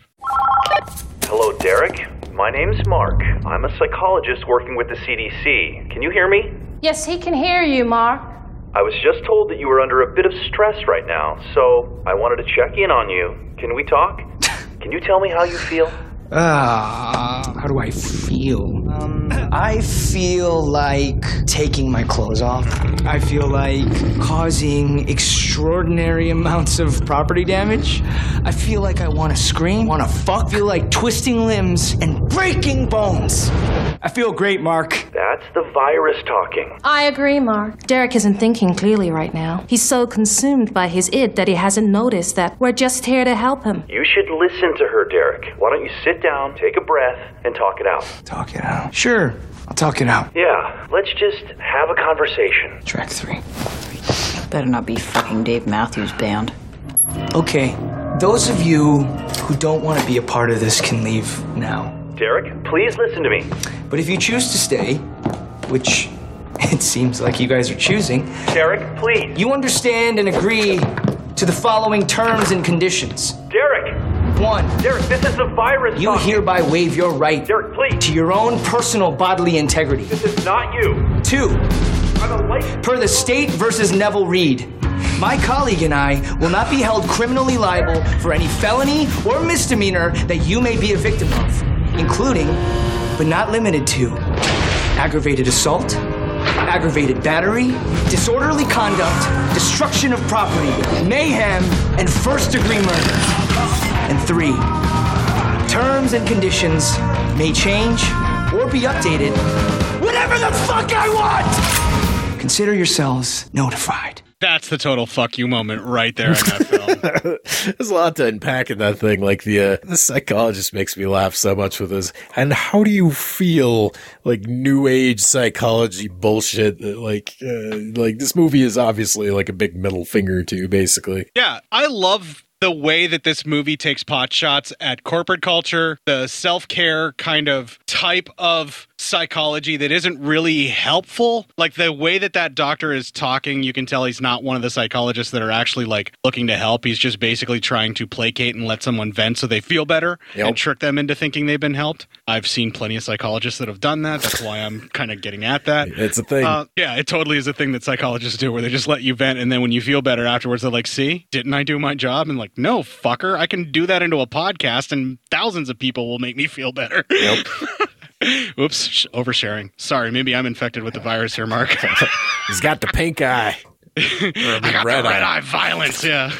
Hello, Derek. My name's Mark. I'm a psychologist working with the CDC. Can you hear me? Yes, he can hear you, Mark. I was just told that you were under a bit of stress right now, so I wanted to check in on you. Can we talk? Can you tell me how you feel? Ah, how do I feel? Um, I feel like taking my clothes off. I feel like causing extraordinary amounts of property damage. I feel like I want to scream, want to fuck. I feel like twisting limbs and breaking bones. I feel great, Mark. That's the virus talking. I agree, Mark. Derek isn't thinking clearly right now. He's so consumed by his id that he hasn't noticed that we're just here to help him. You should listen to her, Derek. Why don't you sit down, take a breath, and talk it out? Talk it out. Sure, I'll talk it out. Yeah, let's just have a conversation. Track three. Better not be fucking Dave Matthews Band. Okay, those of you who don't want to be a part of this can leave now. Derek, please listen to me. But if you choose to stay, which it seems like you guys are choosing, Derek, please. you understand and agree to the following terms and conditions. Derek! One, Derek, this is the virus you hereby waive your right Derek, please. to your own personal bodily integrity. This is not you. Two, a per the state versus Neville Reed. My colleague and I will not be held criminally liable for any felony or misdemeanor that you may be a victim of, including, but not limited to, aggravated assault, aggravated battery, disorderly conduct, destruction of property, mayhem, and first degree murder. And three, terms and conditions may change or be updated whenever the fuck I want! Consider yourselves notified. That's the total fuck you moment right there in that film. There's a lot to unpack in that thing. Like the uh, the psychologist makes me laugh so much with this. And how do you feel like new age psychology bullshit? that, Like uh, like this movie is obviously like a big middle finger to basically. Yeah, I love the way that this movie takes pot shots at corporate culture, the self care kind of type of psychology that isn't really helpful. Like the way that that doctor is talking, you can tell he's not one of the psychologists that are actually like looking to help. He's just basically trying to placate and let someone vent so they feel better and trick them into thinking they've been helped. I've seen plenty of psychologists that have done that. That's why I'm kind of getting at that. It's a thing. Uh, yeah, it totally is a thing that psychologists do where they just let you vent and then when you feel better afterwards, they're like, see, didn't I do my job? And like, no, fucker, I can do that into a podcast and thousands of people will make me feel better. Yep. Oops, sh- oversharing. Sorry, maybe I'm infected with the virus here, Mark. He's got the pink eye. I got red the red eye. eye violence, yeah.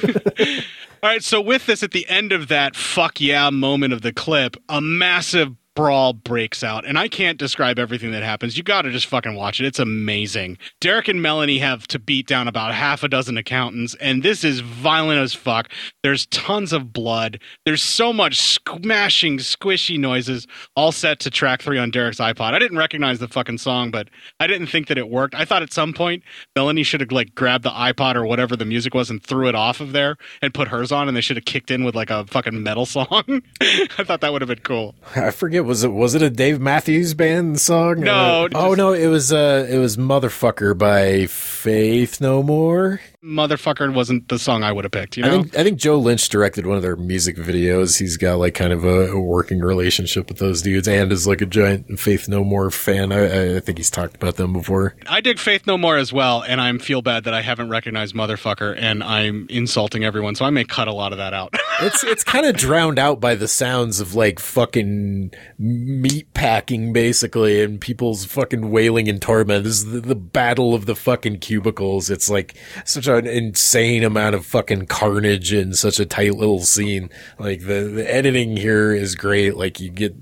All right, so with this, at the end of that fuck yeah moment of the clip, a massive brawl breaks out. And I can't describe everything that happens. You got to just fucking watch it. It's amazing. Derek and Melanie have to beat down about half a dozen accountants, and this is violent as fuck. There's tons of blood. There's so much smashing, squishy noises, all set to track three on Derek's iPod. I didn't recognize the fucking song, but I didn't think that it worked. I thought at some point Melanie should have like grabbed the iPod or whatever the music was and threw it off of there and put hers on, and they should have kicked in with like a fucking metal song. I thought that would have been cool. I forget was it was it a Dave Matthews Band song? No, Uh, oh no, it was uh it was Motherfucker by Faith No More. Motherfucker wasn't the song I would have picked. You I know, think I think Joe Lynch directed one of their music videos. He's got like kind of a, a working relationship with those dudes, and is like a giant Faith No More fan. I, I think he's talked about them before. I dig Faith No More as well, and I'm feel bad that I haven't recognized Motherfucker, and I'm insulting everyone, so I may cut a lot of that out. It's it's kind of drowned out by the sounds of like fucking meat packing, basically, and people's fucking wailing and torment. This is the, the battle of the fucking cubicles. It's like such an insane amount of fucking carnage in such a tight little scene. Like the the editing here is great. Like you get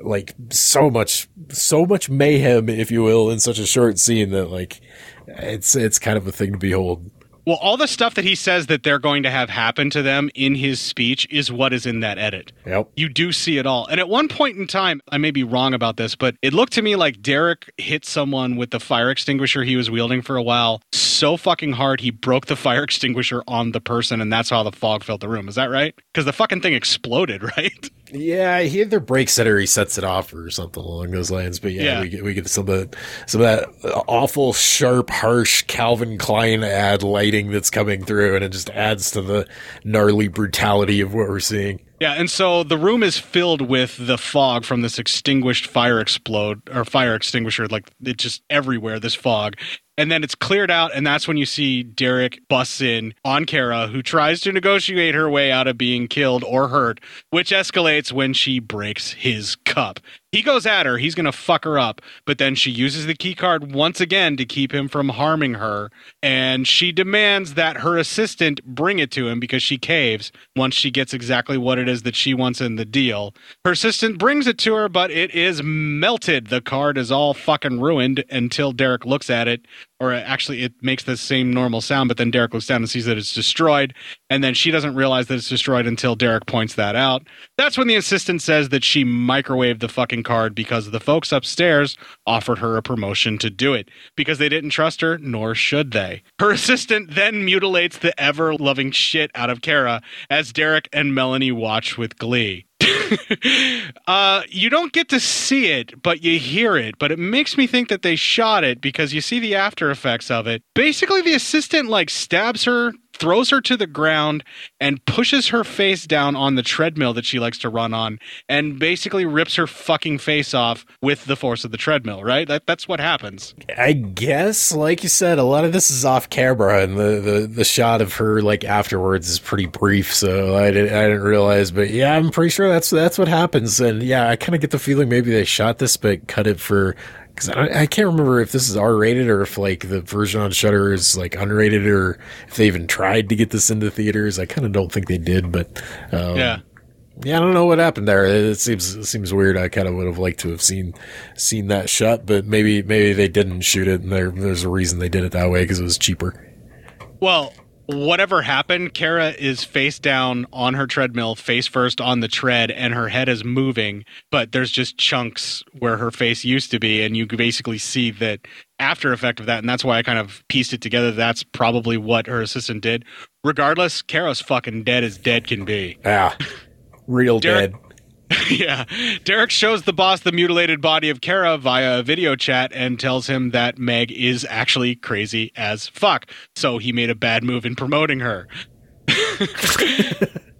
like so much so much mayhem, if you will, in such a short scene that like it's it's kind of a thing to behold. Well, all the stuff that he says that they're going to have happen to them in his speech is what is in that edit. Yep. You do see it all. And at one point in time, I may be wrong about this, but it looked to me like Derek hit someone with the fire extinguisher he was wielding for a while so fucking hard he broke the fire extinguisher on the person, and that's how the fog filled the room. Is that right? Because the fucking thing exploded, right? Yeah, he either breaks it or he sets it off or something along those lines. But yeah, Yeah. we get we get some of that some of that awful, sharp, harsh Calvin Klein ad lighting that's coming through, and it just adds to the gnarly brutality of what we're seeing. Yeah, and so the room is filled with the fog from this extinguished fire explode or fire extinguisher, like it just everywhere, this fog. And then it's cleared out, and that's when you see Derek busts in on Kara, who tries to negotiate her way out of being killed or hurt, which escalates when she breaks his cup. He goes at her, he's gonna fuck her up, but then she uses the key card once again to keep him from harming her, and she demands that her assistant bring it to him because she caves once she gets exactly what it is that she wants in the deal. Her assistant brings it to her, but it is melted. The card is all fucking ruined until Derek looks at it, or actually, it makes the same normal sound, but then Derek looks down and sees that it's destroyed, and then she doesn't realize that it's destroyed until Derek points that out. That's when the assistant says that she microwaved the fucking card because the folks upstairs offered her a promotion to do it because they didn't trust her, nor should they. Her assistant then mutilates the ever loving shit out of Kara as Derek and Melanie watch with glee. uh, you don't get to see it, but you hear it. But it makes me think that they shot it because you see the after effects of it. Basically, the assistant like stabs her, throws her to the ground, and pushes her face down on the treadmill that she likes to run on, and basically rips her fucking face off with the force of the treadmill. Right? That, that's what happens. I guess, like you said, a lot of this is off camera, and the, the, the shot of her like afterwards is pretty brief. So I didn't I didn't realize, but yeah, I'm pretty sure that's that's what happens. And yeah, I kind of get the feeling maybe they shot this but cut it for because I, I can't remember if this is R rated or if like the version on Shudder is like unrated or if they even tried to get this into theaters. I kind of don't think they did, but um, Yeah. yeah, I don't know what happened there. It seems it seems weird. I kind of would have liked to have seen seen that shot, but maybe maybe they didn't shoot it, and there, there's a reason they did it that way because it was cheaper. Well, whatever happened, Kara is face down on her treadmill, face first on the tread, and her head is moving, but there's just chunks where her face used to be, and you basically see that after effect of that, and that's why I kind of pieced it together. That's probably what her assistant did. Regardless, Kara's fucking dead as dead can be. Yeah, real Derek- dead. yeah. Derek shows the boss the mutilated body of Kara via a video chat and tells him that Meg is actually crazy as fuck. So he made a bad move in promoting her.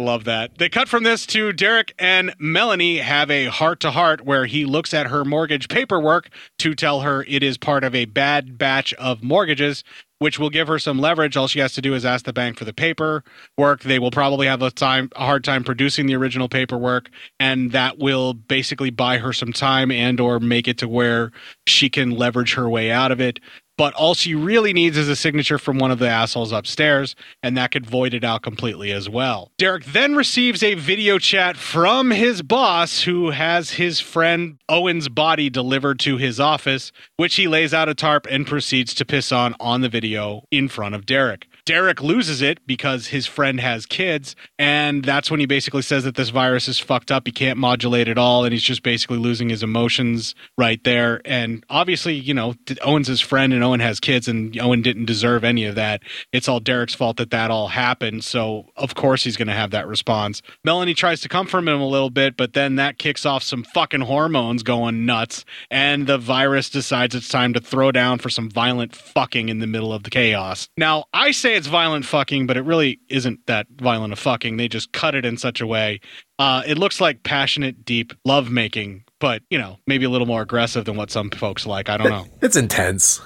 Love that. They cut from this to Derek and Melanie have a heart to heart where he looks at her mortgage paperwork to tell her it is part of a bad batch of mortgages, which will give her some leverage. All she has to do is ask the bank for the paperwork. They will probably have a time a hard time producing the original paperwork, and that will basically buy her some time and or make it to where she can leverage her way out of it but all she really needs is a signature from one of the assholes upstairs, and that could void it out completely as well. Derek then receives a video chat from his boss, who has his friend Owen's body delivered to his office, which he lays out a tarp and proceeds to piss on on the video in front of Derek. Derek loses it because his friend has kids, and that's when he basically says that this virus is fucked up. He can't modulate at all, and he's just basically losing his emotions right there. And obviously, you know, Owen's his friend, and Owen has kids, and Owen didn't deserve any of that. It's all Derek's fault that that all happened. So, of course, he's going to have that response. Melanie tries to comfort him a little bit, but then that kicks off some fucking hormones going nuts, and the virus decides it's time to throw down for some violent fucking in the middle of the chaos. Now, I say it's violent fucking, but it really isn't that violent of fucking. They just cut it in such a way. Uh, it looks like passionate, deep love making, but, you know, maybe a little more aggressive than what some folks like. I don't know. It's intense.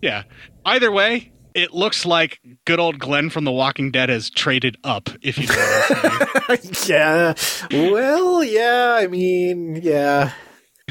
Yeah. Either way, it looks like good old Glenn from The Walking Dead has traded up, if you know what I'm saying. yeah. Well, yeah. I mean, yeah.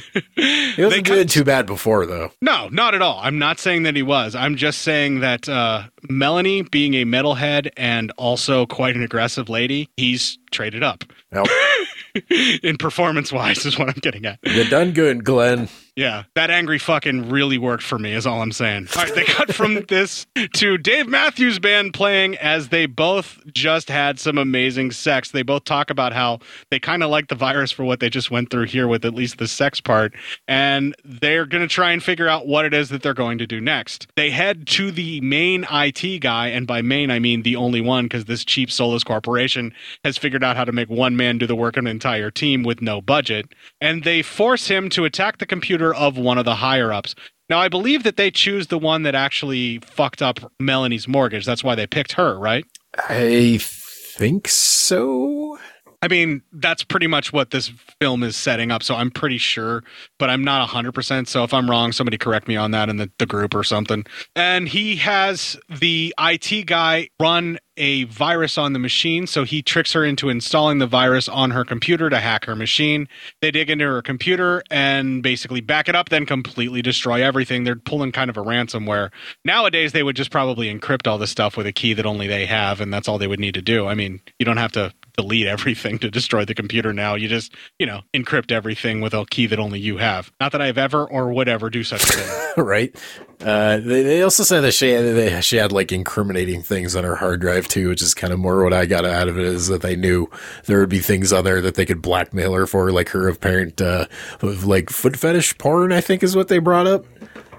He wasn't doing too bad before, though. No, not at all. I'm not saying that he was. I'm just saying that uh, Melanie, being a metalhead and also quite an aggressive lady, he's traded up. In performance wise, is what I'm getting at. You done good, Glenn. Yeah, that angry fucking really worked for me, is all I'm saying. All right, they cut from this to Dave Matthews Band playing as they both just had some amazing sex. They both talk about how they kind of like the virus for what they just went through here with at least the sex part, and they're going to try and figure out what it is that they're going to do next. They head to the main IT guy, and by main, I mean the only one, because this cheap soulless corporation has figured out how to make one man do the work of an entire team with no budget, and they force him to attack the computer of one of the higher ups. Now, I believe that they choose the one that actually fucked up Melanie's mortgage. That's why they picked her, right? I think so. I mean, that's pretty much what this film is setting up. So I'm pretty sure, but I'm not 100%. So if I'm wrong, somebody correct me on that in the, the group or something. And he has the IT guy run a virus on the machine. So he tricks her into installing the virus on her computer to hack her machine. They dig into her computer and basically back it up, then completely destroy everything. They're pulling kind of a ransomware. Nowadays, they would just probably encrypt all this stuff with a key that only they have, and that's all they would need to do. I mean, you don't have to delete everything to destroy the computer now. You just, you know, encrypt everything with a key that only you have. Not that I've ever or would ever do such a thing. right. Uh, they, they also said that she had, they, she had like incriminating things on her hard drive too, which is kind of more what I got out of it is that they knew there would be things on there that they could blackmail her for, like her apparent, uh, like foot fetish porn, I think is what they brought up.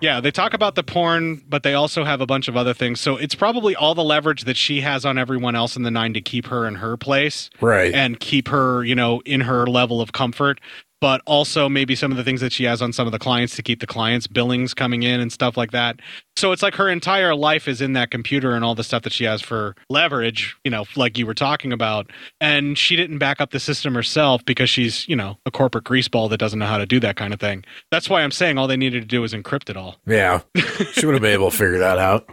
Yeah, they talk about the porn, but they also have a bunch of other things. So it's probably all the leverage that she has on everyone else in the nine to keep her in her place. Right. And keep her, you know, in her level of comfort. But also maybe some of the things that she has on some of the clients to keep the clients' billings coming in and stuff like that. So it's like her entire life is in that computer and all the stuff that she has for leverage, you know, like you were talking about. And she didn't back up the system herself because she's, you know, a corporate greaseball that doesn't know how to do that kind of thing. That's why I'm saying all they needed to do was encrypt it all. Yeah. She would have been able to figure that out.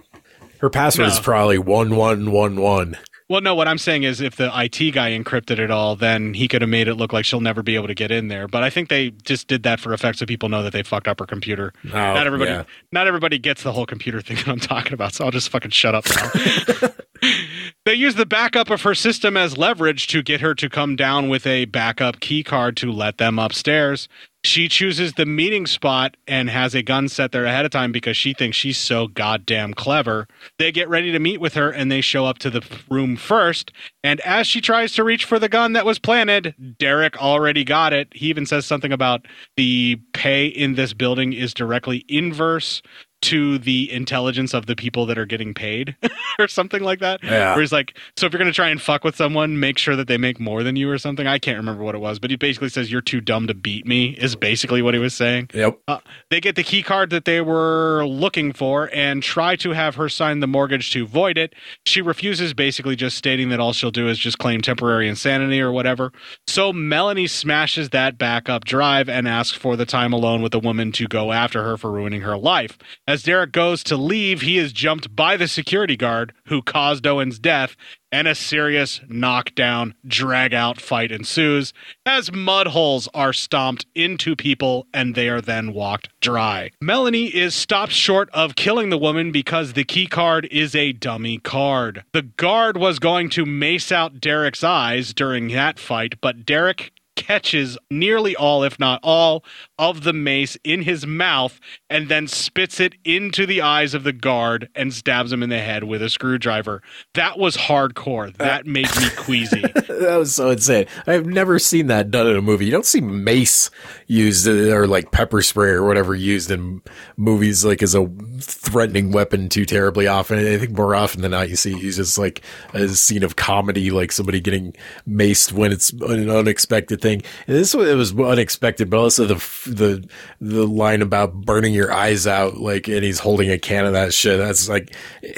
Her password is probably 1111. Well, no, what I'm saying is if the IT guy encrypted it all, then he could have made it look like she'll never be able to get in there. But I think they just did that for effect so people know that they fucked up her computer. Oh, not everybody yeah. not everybody gets the whole computer thing that I'm talking about, so I'll just fucking shut up now. they use the backup of her system as leverage to get her to come down with a backup key card to let them upstairs. She chooses the meeting spot and has a gun set there ahead of time because she thinks she's so goddamn clever. They get ready to meet with her and they show up to the room first. And as she tries to reach for the gun that was planted, Derek already got it. He even says something about the pay in this building is directly inverse to the intelligence of the people that are getting paid or something like that. Yeah. Where he's like, so if you're going to try and fuck with someone, make sure that they make more than you or something. I can't remember what it was, but he basically says, you're too dumb to beat me, is basically what he was saying. Yep. Uh, they get the key card that they were looking for and try to have her sign the mortgage to void it. She refuses, basically just stating that all she'll do is just claim temporary insanity or whatever. So Melanie smashes that backup drive and asks for the time alone with the woman to go after her for ruining her life. As Derek goes to leave, he is jumped by the security guard who caused Owen's death, and a serious knockdown, drag out fight ensues as mud holes are stomped into people and they are then walked dry. Melanie is stopped short of killing the woman because the key card is a dummy card. The guard was going to mace out Derek's eyes during that fight, but Derek catches nearly all, if not all, of the mace in his mouth and then spits it into the eyes of the guard and stabs him in the head with a screwdriver. That was hardcore. That made me queasy. that was so insane. I've never seen that done in a movie. You don't see mace used uh, or like pepper spray or whatever used in movies like as a threatening weapon too terribly often. I think more often than not you see it used as like a scene of comedy, like somebody getting maced when it's an unexpected thing. And this one, it was unexpected, but also the the the line about burning your eyes out, like, and he's holding a can of that shit. That's like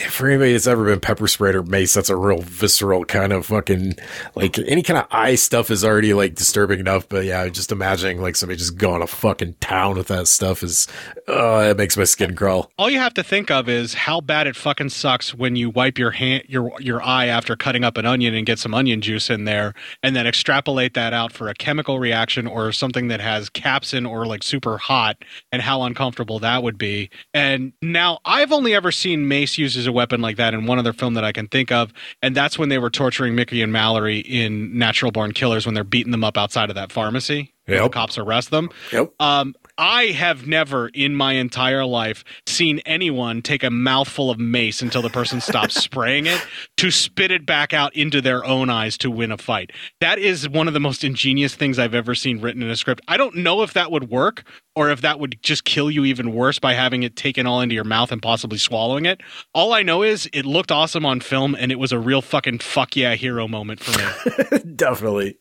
for anybody that's ever been pepper sprayed or mace, that's a real visceral kind of fucking like any kind of eye stuff is already like disturbing enough. But yeah, just imagining like somebody just going to fucking town with that stuff is, uh, it makes my skin crawl. All you have to think of is how bad it fucking sucks when you wipe your hand your your eye after cutting up an onion and get some onion juice in there and then extrapolate that out for a chemical reaction or something that has capsin or like super hot and how uncomfortable that would be. And now I've only ever seen mace used as a weapon like that in one other film that I can think of and that's when they were torturing Mickey and Mallory in Natural Born Killers when they're beating them up outside of that pharmacy. Yep. The cops arrest them. Yep. Um, I have never in my entire life seen anyone take a mouthful of mace until the person stops spraying it to spit it back out into their own eyes to win a fight. That is one of the most ingenious things I've ever seen written in a script. I don't know if that would work or if that would just kill you even worse by having it taken all into your mouth and possibly swallowing it. All I know is it looked awesome on film and it was a real fucking fuck yeah hero moment for me. Definitely.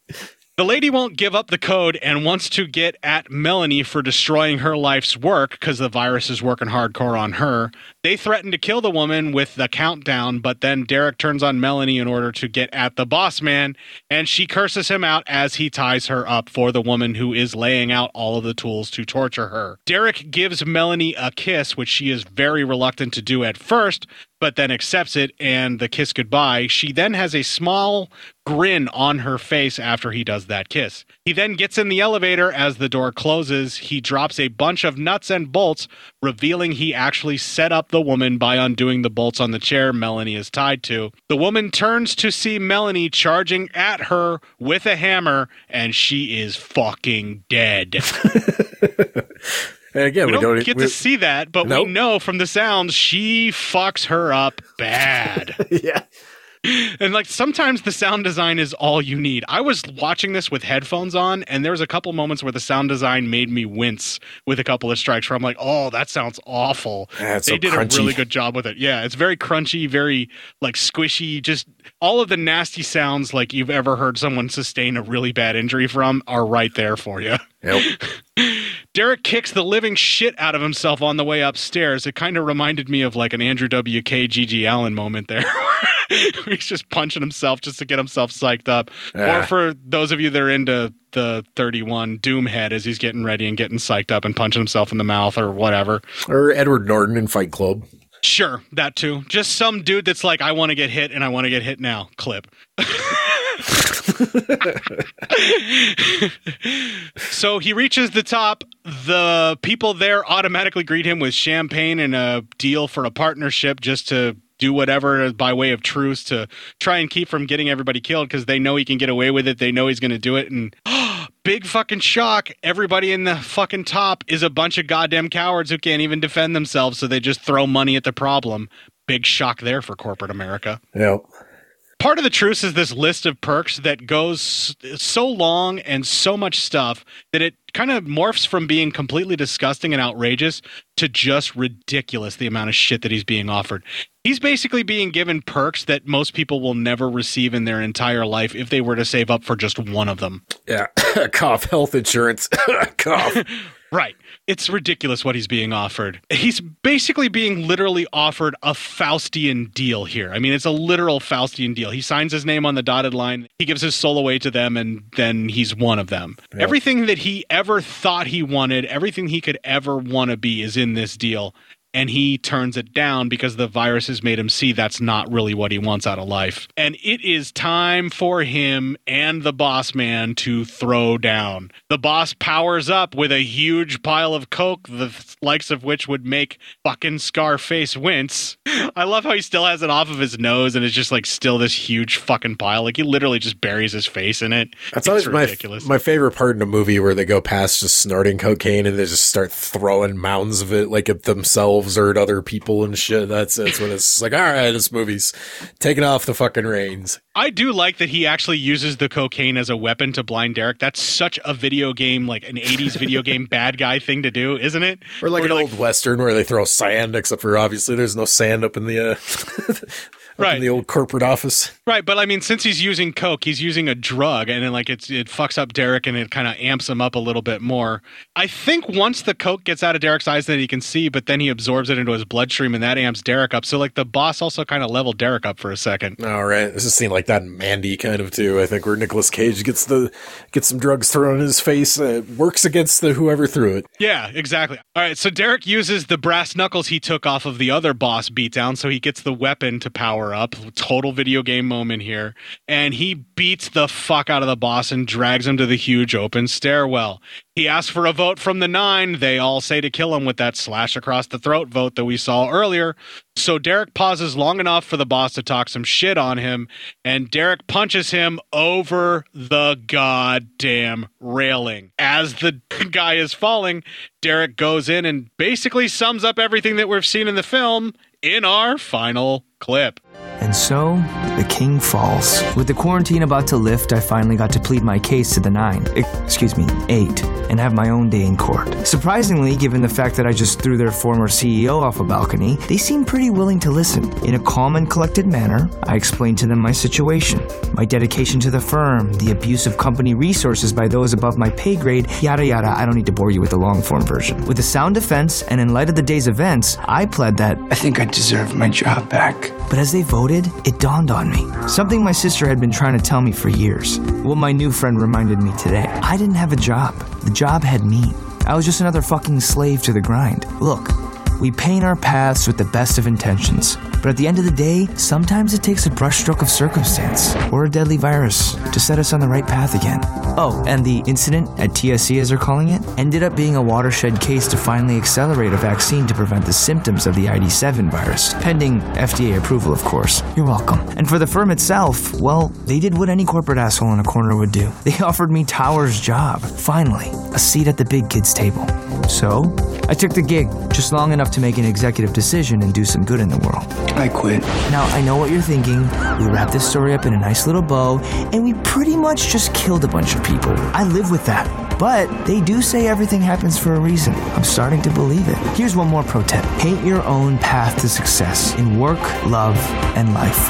The lady won't give up the code and wants to get at Melanie for destroying her life's work because the virus is working hardcore on her. They threaten to kill the woman with the countdown, but then Derek turns on Melanie in order to get at the boss man, and she curses him out as he ties her up for the woman who is laying out all of the tools to torture her. Derek gives Melanie a kiss, which she is very reluctant to do at first, but then accepts it and the kiss goodbye. She then has a small grin on her face after he does that kiss. He then gets in the elevator as the door closes. He drops a bunch of nuts and bolts, revealing he actually set up the woman by undoing the bolts on the chair Melanie is tied to. The woman turns to see Melanie charging at her with a hammer, and she is fucking dead. And again, we, we, don't, get we- to see that, but Nope. we know from the sounds she fucks her up bad. yeah. And like sometimes the sound design is all you need. I was watching this with headphones on, and there was a couple moments where the sound design made me wince with a couple of strikes where I'm like, oh, that sounds awful. Yeah, they so did crunchy. a really good job with it. Yeah, it's very crunchy, very like squishy, just all of the nasty sounds like you've ever heard someone sustain a really bad injury from are right there for you. Yep. Derek kicks the living shit out of himself on the way upstairs. It kind of reminded me of like an Andrew W.K. G.G. Allen moment there. He's just punching himself just to get himself psyched up. Yeah. Or for those of you that are into the 31 Doomhead as he's getting ready and getting psyched up and punching himself in the mouth or whatever. Or Edward Norton in Fight Club. Sure, that too. Just some dude that's like, I want to get hit and I want to get hit now. Clip. so he reaches the top. The people there automatically greet him with champagne and a deal for a partnership just to do whatever by way of truce to try and keep from getting everybody killed because they know he can get away with it. They know he's going to do it. And big fucking shock. Everybody in the fucking top is a bunch of goddamn cowards who can't even defend themselves. So they just throw money at the problem. Big shock there for corporate America Yep. Part of the truce is this list of perks that goes so long and so much stuff that it kind of morphs from being completely disgusting and outrageous to just ridiculous the amount of shit that he's being offered. He's basically being given perks that most people will never receive in their entire life if they were to save up for just one of them. Yeah. Cough. Health insurance. Cough. Right. It's ridiculous what he's being offered. He's basically being literally offered a Faustian deal here. I mean, it's a literal Faustian deal. He signs his name on the dotted line, he gives his soul away to them, and then he's one of them. Yep. Everything that he ever thought he wanted, everything he could ever want to be is in this deal. And he turns it down because the virus has made him see that's not really what he wants out of life. And it is time for him and the boss man to throw down. The boss powers up with a huge pile of coke, the likes of which would make fucking Scarface wince. I love how he still has it off of his nose and it's just like still this huge fucking pile. Like he literally just buries his face in it. That's It's always my ridiculous. my favorite part in a movie where they go past just snorting cocaine and they just start throwing mounds of it like at themselves or at other people and shit. That's that's when it's like, all right, this movie's taking off the fucking reins. I do like that he actually uses the cocaine as a weapon to blind Derek. That's such a video game, like an 80s video game bad guy thing to do, isn't it? Or like an old western where they throw sand, except for obviously there's no sand up in the uh, Right. in the old corporate office. Right, but I mean, since he's using coke, he's using a drug, and then like it's it fucks up Derek, and it kind of amps him up a little bit more. I think once the coke gets out of Derek's eyes, that he can see, but then he absorbs it into his bloodstream, and that amps Derek up. So like the boss also kind of leveled Derek up for a second. All right, this is scene like that in Mandy kind of too. I think where Nicolas Cage gets the gets some drugs thrown in his face, uh, works against the whoever threw it. Yeah, exactly. All right, so Derek uses the brass knuckles he took off of the other boss beatdown, so he gets the weapon to power up. Total video game moment here. And he beats the fuck out of the boss and drags him to the huge open stairwell. He asks for a vote from the nine. They all say to kill him with that slash across the throat vote that we saw earlier. So Derek pauses long enough for the boss to talk some shit on him, and Derek punches him over the goddamn railing. As the guy is falling, Derek goes in and basically sums up everything that we've seen in the film in our final clip. And so, the king falls. With the quarantine about to lift, I finally got to plead my case to the nine, excuse me, eight, and have my own day in court. Surprisingly, given the fact that I just threw their former CEO off a balcony, they seemed pretty willing to listen. In a calm and collected manner, I explained to them my situation, my dedication to the firm, the abuse of company resources by those above my pay grade, yada yada. I don't need to bore you with the long form version. With a sound defense, and in light of the day's events, I pled that I think I deserve my job back. but as they voted, it dawned on me. Something my sister had been trying to tell me for years. What my new friend reminded me today. I didn't have a job. The job had me. I was just another fucking slave to the grind. Look, we paint our paths with the best of intentions. But at the end of the day, sometimes it takes a brushstroke of circumstance or a deadly virus to set us on the right path again. Oh, and the incident at TSC, as they're calling it, ended up being a watershed case to finally accelerate a vaccine to prevent the symptoms of the ID7 virus, pending FDA approval, of course. You're welcome. And for the firm itself, well, they did what any corporate asshole in a corner would do. They offered me Tower's job, finally, a seat at the big kids' table. So, I took the gig, just long enough to make an executive decision and do some good in the world. I quit. Now, I know what you're thinking. We wrapped this story up in a nice little bow, and we pretty much just killed a bunch of people. I live with that. But they do say everything happens for a reason. I'm starting to believe it. Here's one more pro tip paint your own path to success in work, love, and life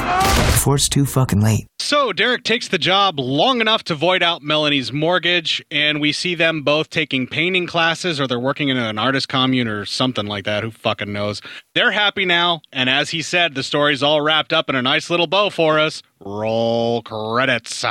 before it's too fucking late. So Derek takes the job long enough to void out Melanie's mortgage, and we see them both taking painting classes or they're working in an artist commune or something like that. Who fucking knows? They're happy now, and as he said, the story's all wrapped up in a nice little bow for us. Roll credits.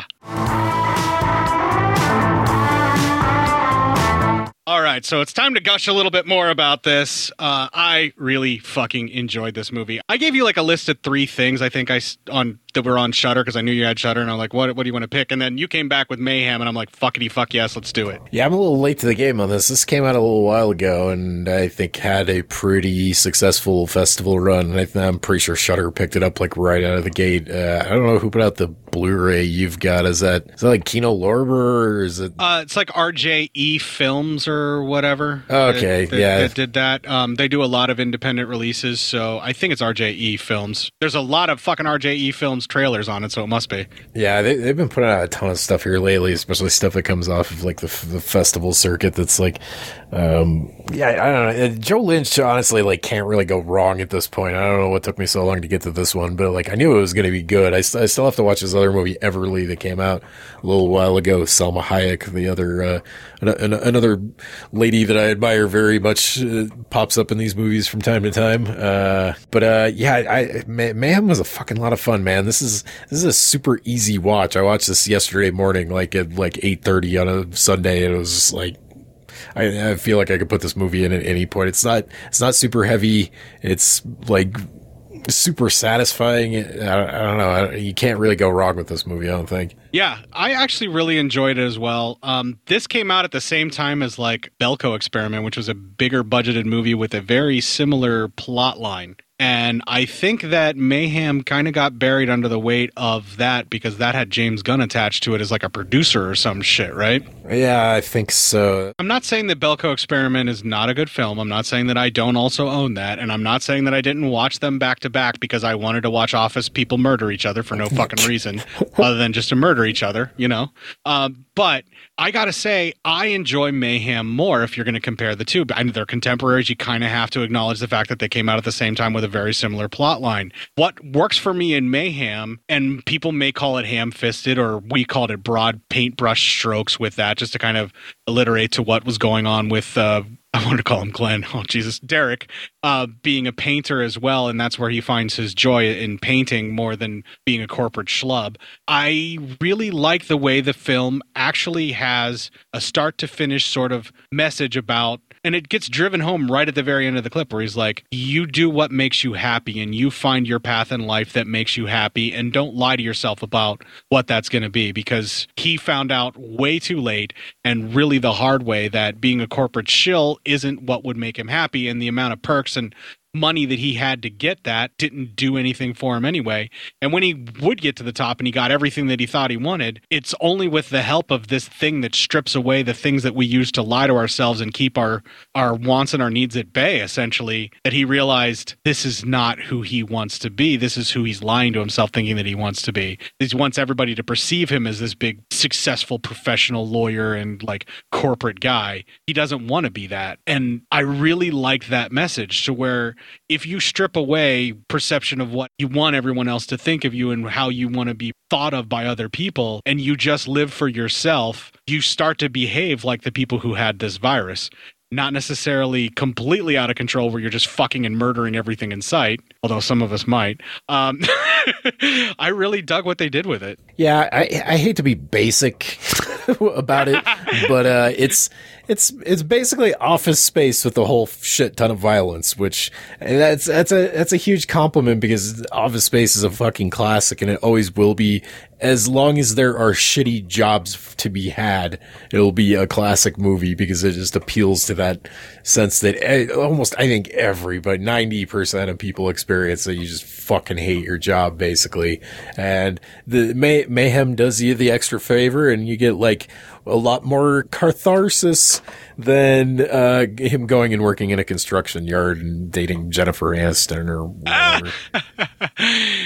All right, so it's time to gush a little bit more about this. Uh, I really fucking enjoyed this movie. I gave you like a list of three things I think I on that were on Shudder because I knew you had Shudder, and I'm like, what what do you want to pick? And then you came back with Mayhem, and I'm like, fuckity fuck yes, let's do it. Yeah, I'm a little late to the game on this. This came out a little while ago, and I think had a pretty successful festival run. And I I'm pretty sure Shudder picked it up like right out of the gate. Uh, I don't know who put out the Blu-ray you've got. Is that is that like Kino Lorber or is it? Uh, it's like RJE Films or whatever. Okay, that, that- yeah. that did that. Um, they do a lot of independent releases, so I think it's RJE Films. There's a lot of fucking RJE Films trailers on it, so it must be. Yeah, they, they've been putting out a ton of stuff here lately, especially stuff that comes off of like the, the festival circuit. That's like, um, yeah, I don't know. Joe Lynch honestly like can't really go wrong at this point. I don't know what took me so long to get to this one, but like I knew it was going to be good. I, I still have to watch this other movie, Everly, that came out a little while ago. Salma Hayek, the other uh, an- an- another lady that I admire very much, uh, pops up in these movies from time to time. Uh, but uh, yeah, I, I Ma- Mayhem was a fucking lot of fun, man. This is this is a super easy watch. I watched this yesterday morning, like at like eight thirty on a Sunday, and it was just like I, I feel like I could put this movie in at any point. It's not it's not super heavy. It's like super satisfying. I, I don't know. I, you can't really go wrong with this movie. I don't think. Yeah, I actually really enjoyed it as well. Um, this came out at the same time as like Belko Experiment, which was a bigger budgeted movie with a very similar plot line. And I think that Mayhem kind of got buried under the weight of that because that had James Gunn attached to it as like a producer or some shit, right? Yeah, I think so. I'm not saying that Belko Experiment is not a good film. I'm not saying that I don't also own that. And I'm not saying that I didn't watch them back to back because I wanted to watch Office people murder each other for no fucking reason other than just to murder each other, you know? Um, but I got to say, I enjoy Mayhem more if you're going to compare the two. And they're contemporaries. You kind of have to acknowledge the fact that they came out at the same time with a very similar plot line. What works for me in Mayhem, and people may call it ham fisted, or we called it broad paintbrush strokes with that, just to kind of alliterate to what was going on with. Uh, I wanted to call him Glenn. Oh Jesus, Derek, uh, being a painter as well, and that's where he finds his joy in painting more than being a corporate schlub. I really like the way the film actually has a start to finish sort of message about And it gets driven home right at the very end of the clip where he's like, You do what makes you happy and you find your path in life that makes you happy and don't lie to yourself about what that's going to be because he found out way too late and really the hard way that being a corporate shill isn't what would make him happy and the amount of perks and money that he had to get that didn't do anything for him anyway. And when he would get to the top and he got everything that he thought he wanted, it's only with the help of this thing that strips away the things that we use to lie to ourselves and keep our our wants and our needs at bay essentially that he realized this is not who he wants to be. This is who he's lying to himself thinking that he wants to be. He wants everybody to perceive him as this big successful professional lawyer and like corporate guy. He doesn't want to be that. And I really liked that message to where if you strip away perception of what you want everyone else to think of you and how you want to be thought of by other people and you just live for yourself, you start to behave like the people who had this virus. Not necessarily completely out of control where you're just fucking and murdering everything in sight, although some of us might. Um, I really dug what they did with it. Yeah, I, I hate to be basic about it, but uh, it's it's it's basically office space with a whole shit ton of violence, which that's that's a that's a huge compliment because Office Space is a fucking classic and it always will be. As long as there are shitty jobs to be had, it'll be a classic movie because it just appeals to that sense that eh, almost I think everybody, ninety percent of people experience that you just fucking hate your job basically, and the May, mayhem does you the extra favor and you get like a lot more catharsis than uh, him going and working in a construction yard and dating Jennifer Aniston or whatever.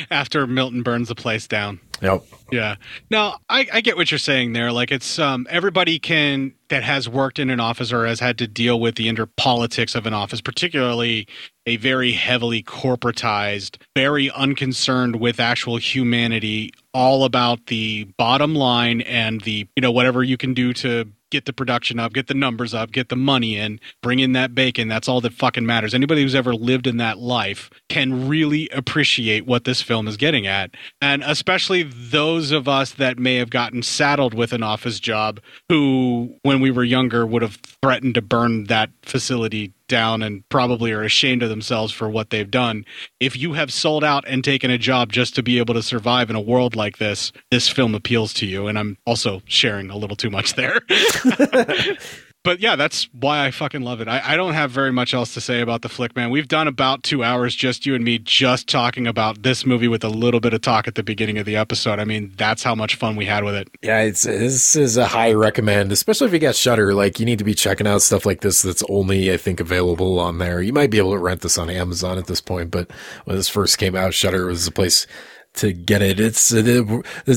After Milton burns the place down. Yep. Yeah. No, I, I get what you're saying there. Like it's um everybody can that has worked in an office or has had to deal with the inner politics of an office, particularly a very heavily corporatized, very unconcerned with actual humanity, all about the bottom line and the, you know, whatever you can do to get the production up, get the numbers up, get the money in, bring in that bacon. That's all that fucking matters. Anybody who's ever lived in that life can really appreciate what this film is getting at. And especially those of us that may have gotten saddled with an office job who, when we were younger, would have threatened to burn that facility down and probably are ashamed of themselves for what they've done. If you have sold out and taken a job just to be able to survive in a world like this, this film appeals to you. And I'm also sharing a little too much there. but yeah, that's why I fucking love it. I, I, don't have very much else to say about the flick, man. We've done about two hours, just you and me, just talking about this movie with a little bit of talk at the beginning of the episode. I mean, that's how much fun we had with it. Yeah, it's this is a high recommend, especially if you got Shudder. Like, you need to be checking out stuff like this that's only, I think, available on there. You might be able to rent this on Amazon at this point, but when this first came out, Shudder was a place to get it. It's uh,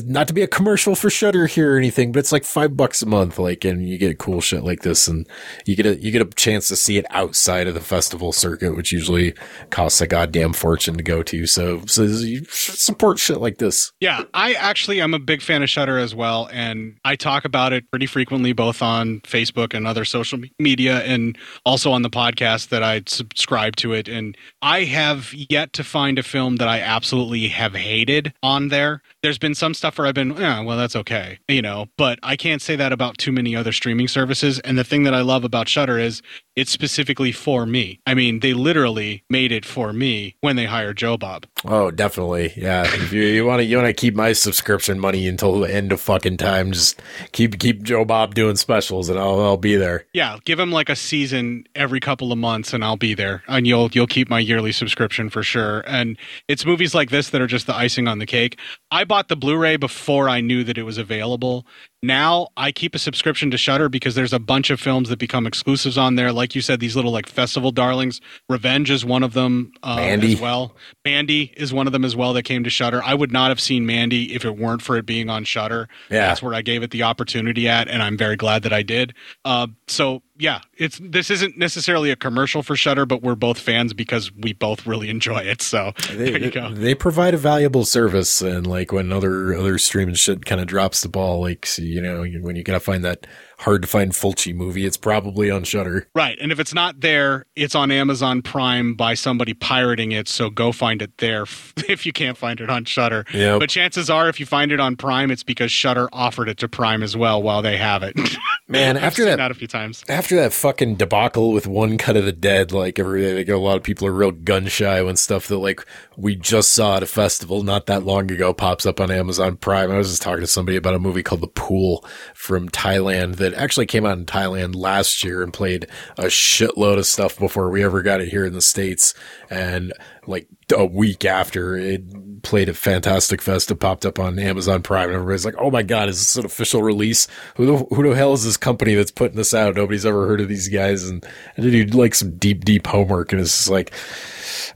not to be a commercial for Shudder here or anything, but it's like five bucks a month. Like, and you get cool shit like this, and you get a you get a chance to see it outside of the festival circuit, which usually costs a goddamn fortune to go to. So, so you support shit like this. Yeah, I actually am a big fan of Shutter as well, and I talk about it pretty frequently, both on Facebook and other social media, and also on the podcast that I subscribe to it. And I have yet to find a film that I absolutely have hated on there. There's been some stuff where I've been, yeah, well, that's okay, you know, but I can't say that about too many other streaming services. And the thing that I love about Shudder is it's specifically for me. I mean, they literally made it for me when they hired Joe Bob. Oh, definitely. Yeah. if you, you want to, you want to keep my subscription money until the end of fucking time, just keep, keep Joe Bob doing specials and I'll, I'll be there. Yeah. Give him like a season every couple of months and I'll be there and you'll, you'll keep my yearly subscription for sure. And it's movies like this that are just the icing on the cake. I bought the Blu-ray before I knew that it was available. Now I keep a subscription to Shudder because there's a bunch of films that become exclusives on there. Like you said, these little like festival darlings. Revenge is one of them uh, Mandy. as well. Mandy is one of them as well that came to Shudder. I would not have seen Mandy if it weren't for it being on Shudder. Yeah. That's where I gave it the opportunity at, and I'm very glad that I did. Uh, so yeah, it's this isn't necessarily a commercial for Shudder, but we're both fans because we both really enjoy it. So they, there you go. They provide a valuable service, and like when other other streaming shit kind of drops the ball, like you know when you gotta find that hard to find Fulci movie, it's probably on Shudder. Right. And if it's not there, it's on Amazon Prime by somebody pirating it. So go find it there if you can't find it on Shudder. Yep. But chances are, if you find it on Prime, it's because Shudder offered it to Prime as well while they have it. Man, after that- that a few times. After that fucking debacle with one cut of the dead, like every day, like, a lot of people are real gun shy when stuff that like we just saw at a festival not that long ago pops up on Amazon Prime. I was just talking to somebody about a movie called The Pool from Thailand that actually came out in Thailand last year and played a shitload of stuff before we ever got it here in the States. And like a week after it played at Fantastic Fest, it popped up on Amazon Prime and everybody's like, Oh my God, is this an official release? Who the, who the hell is this company that's putting this out? Nobody's ever heard of these guys. And I did like some deep, deep homework and it's just like,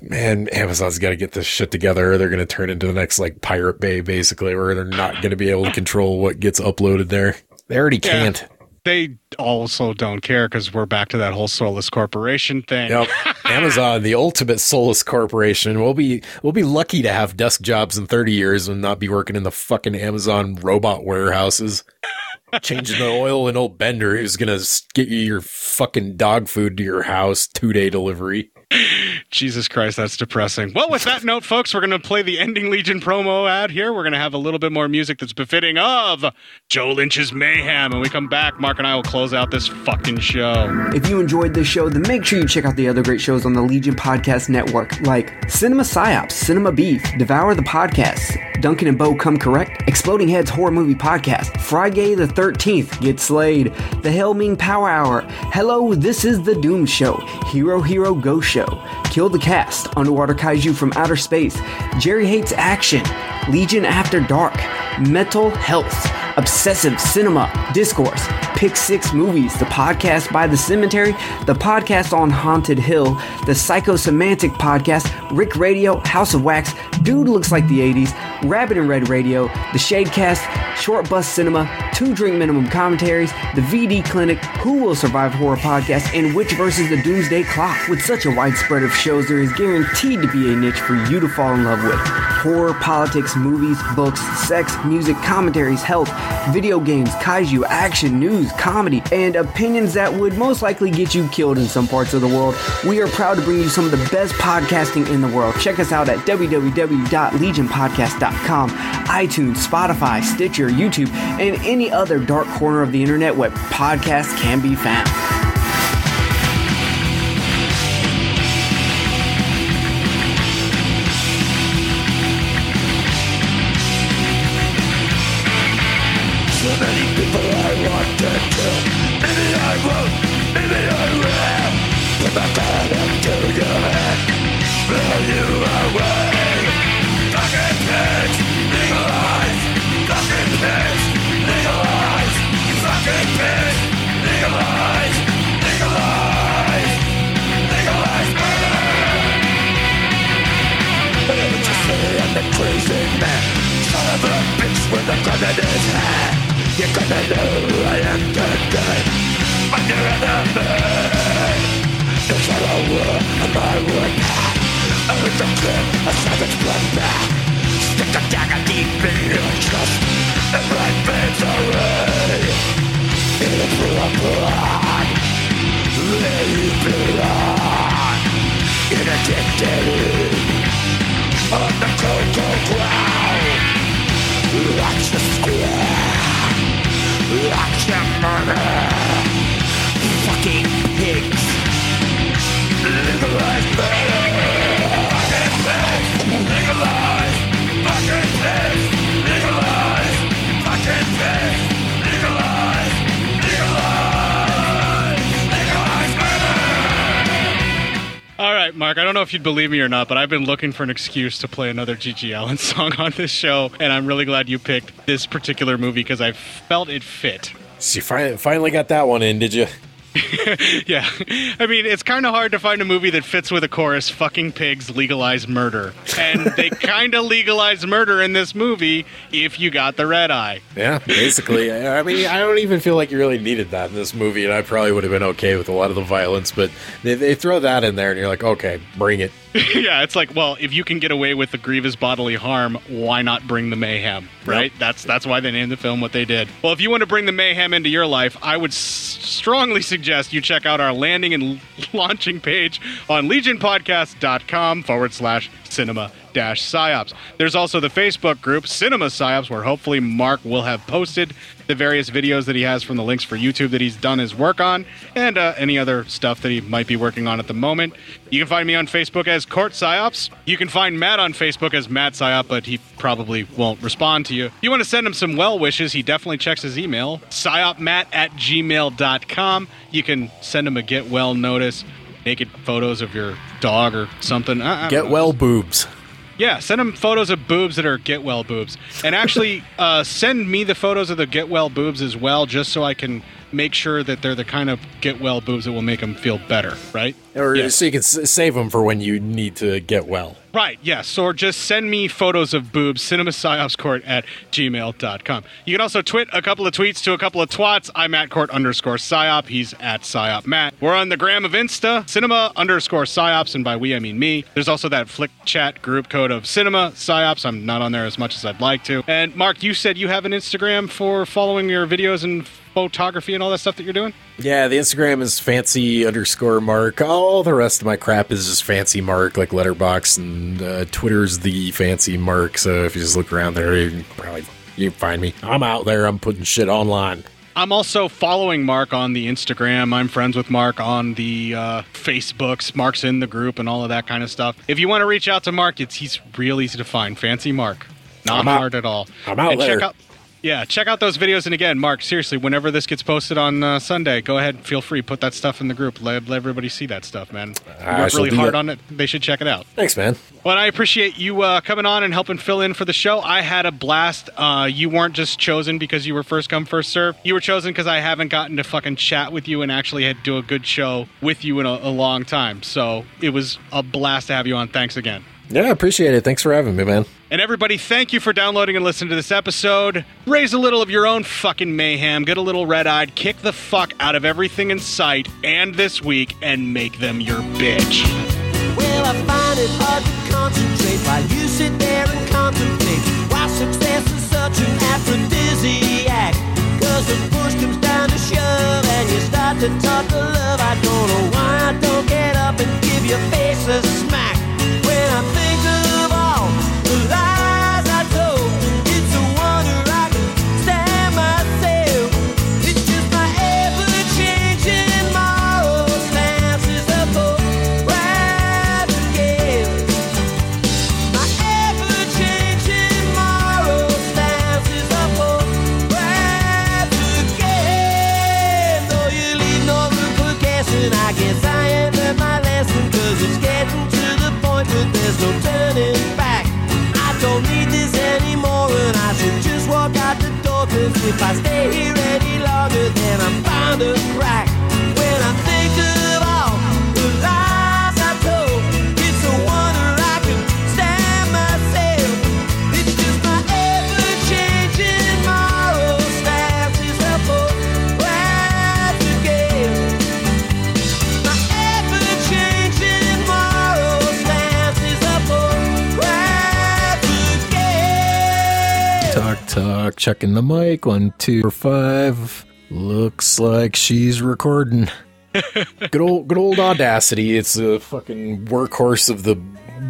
man, Amazon's got to get this shit together. Or they're going to turn into the next like Pirate Bay, basically, where they're not going to be able to control what gets uploaded there. They already Yeah. can't. They also don't care because we're back to that whole soulless corporation thing. Yep. Amazon, the ultimate soulless corporation. We'll be we'll be lucky to have desk jobs in 30 years and not be working in the fucking Amazon robot warehouses. Changing the oil in old Bender who's gonna get you your fucking dog food to your house, two day delivery. Jesus Christ, that's depressing. Well, with that note, folks, we're going to play the Ending Legion promo ad here. We're going to have a little bit more music that's befitting of Joe Lynch's Mayhem. And we come back, Mark and I will close out this fucking show. If you enjoyed this show, then make sure you check out the other great shows on the Legion Podcast Network, like Cinema Psyops, Cinema Beef, Devour the Podcast, Duncan and Bo Come Correct, Exploding Heads Horror Movie Podcast, Friday the 13th, Get Slayed, The Hellming Power Hour, Hello, This is the Doom Show, Hero Hero Go Show, Kill the Cast, Underwater Kaiju from Outer Space, Jerry Hates Action, Legion After Dark, Mental Health, Obsessive Cinema, Discourse, Pick Six Movies, the podcast by The Cemetery, the podcast on Haunted Hill, the Psychosemantic podcast, Rick Radio, House of Wax, Dude Looks Like the 80s, Rabbit and Red Radio, the Shadecast, Short Bus Cinema, Two Drink Minimum Commentaries, the VD Clinic, Who Will Survive Horror Podcast, and Which versus the Doomsday Clock. With such a wide spread of shows, there is guaranteed to be a niche for you to fall in love with. Horror, politics, movies, books, sex, music, commentaries, health, video games, kaiju, action, news, comedy, and opinions that would most likely get you killed in some parts of the world. We are proud to bring you some of the best podcasting in the world. Check us out at www.legionpodcast.com, iTunes, Spotify, Stitcher, YouTube, and any other dark corner of the internet where podcasts can be found. With a gun in his hand. You're gonna know I am today. I'm your enemy. It's not a war of my wood. I was a kid, a savage bloodbath. Stick a dagger deep in your chest. And veins away. In a pool of blood. Where you belong. In a dictator. On the cold, cold ground. Watch the square. Watch the murder. Fucking pigs. Legalize. Fucking pigs. Legalize. Fucking pigs. Legalize. Fucking pigs. Mark, I don't know if you'd believe me or not, but I've been looking for an excuse to play another G.G. Allen song on this show, and I'm really glad you picked this particular movie because I felt it fit. So you finally, finally got that one in, did you? yeah. I mean, it's kind of hard to find a movie that fits with a chorus fucking pigs legalize murder. And they kind of legalize murder in this movie if you got the red eye. Yeah, basically. I mean, I don't even feel like you really needed that in this movie, and I probably would have been okay with a lot of the violence, but they, they throw that in there, and you're like, okay, bring it. yeah, it's like, well, if you can get away with the grievous bodily harm, why not bring the mayhem, right? That's that's why they named the film what they did. Well, if you want to bring the mayhem into your life, I would s- strongly suggest you check out our landing and launching page on legionpodcast.com forward slash cinema dash psyops. There's also the Facebook group Cinema Psyops, where hopefully Mark will have posted the various videos that he has from the links for YouTube that he's done his work on, and uh, any other stuff that he might be working on at the moment. You can find me on Facebook as Court Psyops. You can find Matt on Facebook as Matt Psyop, but he probably won't respond to you. You want to send him some well wishes, he definitely checks his email, psyopmatt at gmail.com. You can send him a get well notice, naked photos of your dog or something. I- I Get know. well boobs. Yeah, send them photos of boobs that are get well boobs, and actually uh, send me the photos of the get well boobs as well, just so I can make sure that they're the kind of get well boobs that will make them feel better, right? Or so you can s- save them for when you need to get well. Right, yes. Or just send me photos of boobs, cinemapsyopscourt at gmail.com. You can also tweet a couple of tweets to a couple of twats. I'm at court underscore psyop. He's at psyop matt. We're on the gram of Insta, cinema underscore psyops, and by we I mean me. There's also that flick chat group code of cinema psyops. I'm not on there as much as I'd like to. And Mark, you said you have an Instagram for following your videos and photography and all that stuff that you're doing? Yeah, the Instagram is fancy underscore mark. All the rest of my crap is just fancy mark, like Letterboxd, and uh, Twitter's the fancy mark. So if you just look around there, you can probably you find me. I'm out there. I'm putting shit online. I'm also following Mark on the Instagram. I'm friends with Mark on the uh, Facebooks. Mark's in the group and all of that kind of stuff. If you want to reach out to Mark, it's he's real easy to find. Fancy Mark, not I'm out- hard at all. I'm out and there. Check out, yeah, check out those videos. And again, Mark, seriously, whenever this gets posted on uh, Sunday, go ahead, feel free, put that stuff in the group. Let, let everybody see that stuff, man. We I work really hard that. on it. They should check it out. Thanks, man. Well, I appreciate you uh, coming on and helping fill in for the show. I had a blast. Uh, you weren't just chosen because you were first come, first serve. You were chosen because I haven't gotten to fucking chat with you and actually had to do a good show with you in a, a long time. So it was a blast to have you on. Thanks again. Yeah, I appreciate it. Thanks for having me, man. And everybody, thank you for downloading and listening to this episode. Raise a little of your own fucking mayhem, get a little red eyed, kick the fuck out of everything in sight and this week, and make them your bitch. Well, I find it hard to concentrate while you sit there and contemplate why success is such an aphrodisiac. Cause the push comes down to shove and you start to talk of love. I don't know why I don't get up and give your face a smack. Talk, checking the mic. One, two, or five. Looks like she's recording. good old, good old Audacity. It's a fucking workhorse of the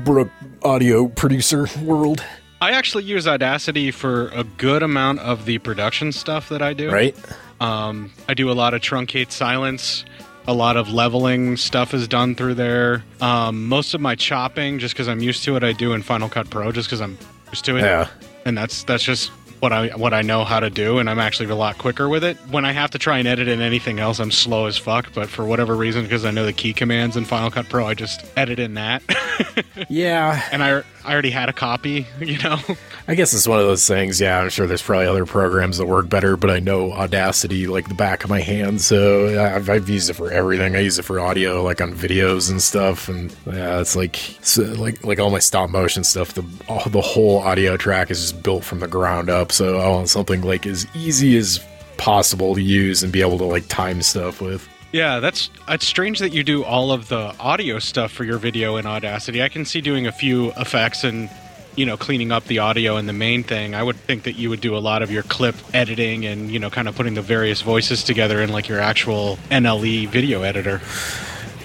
Brook audio producer world. I actually use Audacity for a good amount of the production stuff that I do. Right. Um, I do a lot of truncate silence. A lot of leveling stuff is done through there. Um, most of my chopping, just because I'm used to it, I do in Final Cut Pro, just because I'm used to it. Yeah. And that's that's just what I what I know how to do, and I'm actually a lot quicker with it. When I have to try and edit in anything else, I'm slow as fuck. But for whatever reason, because I know the key commands in Final Cut Pro, I just edit in that. yeah. And I, I already had a copy, you know? I guess it's one of those things. Yeah, I'm sure there's probably other programs that work better, but I know Audacity like the back of my hand, so I've, I've used it for everything. I use it for audio, like on videos and stuff, and yeah, it's like it's like like all my stop motion stuff. The all, the whole audio track is just built from the ground up, so oh, I want something like as easy as possible to use and be able to like time stuff with. Yeah, that's it's strange that you do all of the audio stuff for your video in Audacity. I can see doing a few effects and you know cleaning up the audio and the main thing. I would think that you would do a lot of your clip editing and you know kind of putting the various voices together in like your actual NLE video editor.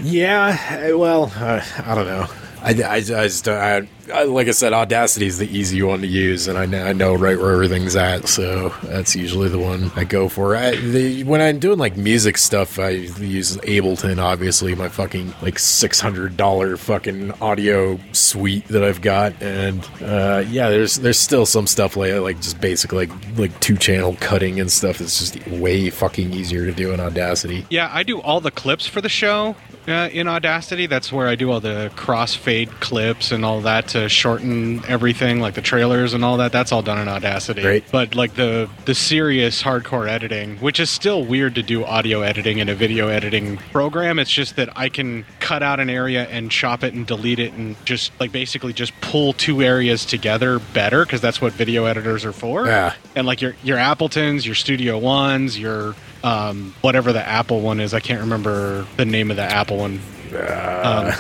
Yeah, well, uh, I don't know. I, I, I just, I, I, like I said, Audacity is the easy one to use, and I know, I know right where everything's at, so that's usually the one I go for. I, the, when I'm doing like music stuff, I use Ableton, obviously, my fucking like six hundred dollar fucking audio suite that I've got, and uh, yeah, there's there's still some stuff like like just basic like like two channel cutting and stuff that's just way fucking easier to do in Audacity. Yeah, I do all the clips for the show uh, in Audacity. That's where I do all the crossfade clips and all that to shorten everything, like the trailers and all that. That's all done in Audacity. Great. But like the the serious hardcore editing, which is still weird to do audio editing in a video editing program. It's just that I can cut out an area and chop it and delete it and just like basically just pull two areas together better because that's what video editors are for. Yeah. And like your your Abletons, your Studio Ones, your um, whatever the Apple one is. I can't remember the name of the Apple one. Um,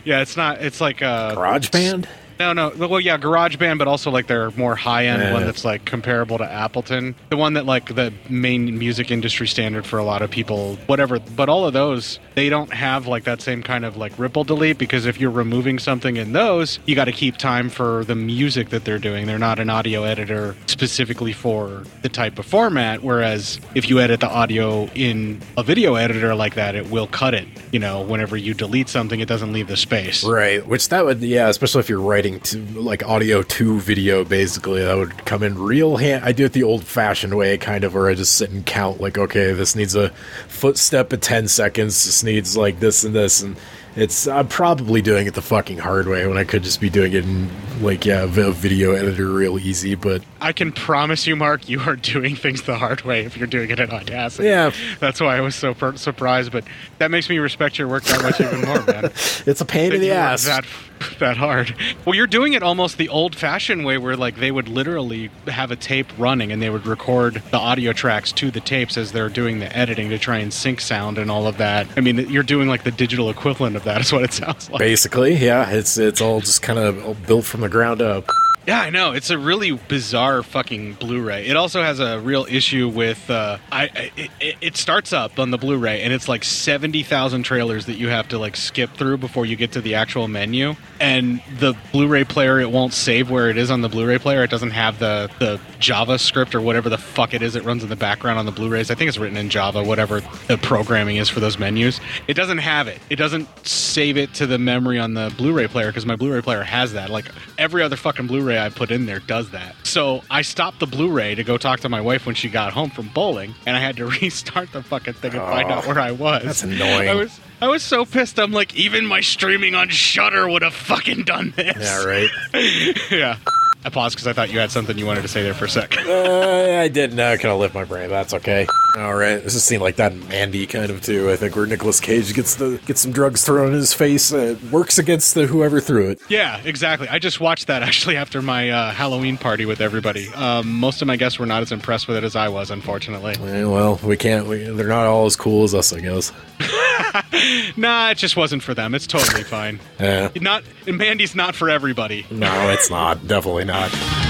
yeah, it's not. It's like uh, GarageBand. No, no. Well, yeah, GarageBand, but also like their more high end Yeah. one that's like comparable to Ableton. The one that like the main music industry standard for a lot of people, whatever. But all of those, they don't have like that same kind of like ripple delete because if you're removing something in those, you got to keep time for the music that they're doing. They're not an audio editor specifically for the type of format. Whereas if you edit the audio in a video editor like that, it will cut it. You know, whenever you delete something, it doesn't leave the space. Right, which that would yeah, especially if you're writing to like audio to video, basically that would come in real hand. I do it the old-fashioned way, kind of, where I just sit and count like, okay, this needs a footstep at ten seconds. This needs like this and this, and it's I'm probably doing it the fucking hard way when I could just be doing it in like yeah, a video editor real easy, but I can promise you, Mark, you are doing things the hard way if you're doing it in Audacity. Yeah. That's why I was so per- surprised, but that makes me respect your work that much even more, man. it's a pain in the ass. That, that hard. Well, you're doing it almost the old fashioned way where, like, they would literally have a tape running and they would record the audio tracks to the tapes as they're doing the editing to try and sync sound and all of that. I mean, you're doing like the digital equivalent of that, is what it sounds like. Basically, yeah, it's it's all just kind of built from the ground up. Yeah, I know. It's a really bizarre fucking Blu-ray. It also has a real issue with. Uh, I it- it starts up on the Blu-ray, and it's like seventy thousand trailers that you have to like skip through before you get to the actual menu. And the Blu-ray player, it won't save where it is on the Blu-ray player. It doesn't have the the JavaScript or whatever the fuck it is that runs in the background on the Blu-rays. I think it's written in Java, whatever the programming is for those menus. It doesn't have it. It doesn't save it to the memory on the Blu-ray player because my Blu-ray player has that. Like every other fucking Blu-ray I put in there does that. So I stopped the Blu-ray to go talk to my wife when she got home from bowling, and I had to restart the fucking thing and find Oh, out where I was. that's annoying. I was I was so pissed. I'm like, even my streaming on Shudder would have fucking done this. Yeah, right. yeah. I paused because I thought you had something you wanted to say there for a sec. Uh, I did. No, I kind of lift my brain. That's okay. All right, this is seemed like that in Mandy kind of too. I think where Nicolas Cage gets the gets some drugs thrown in his face, uh, works against the whoever threw it. Yeah, exactly. I just watched that actually after my uh, Halloween party with everybody. Um, most of my guests were not as impressed with it as I was, unfortunately. Eh, well, we can't. We, they're not all as cool as us, I guess. Nah, it just wasn't for them. It's totally fine. Yeah. Not Mandy's not for everybody. No, it's not. Definitely not.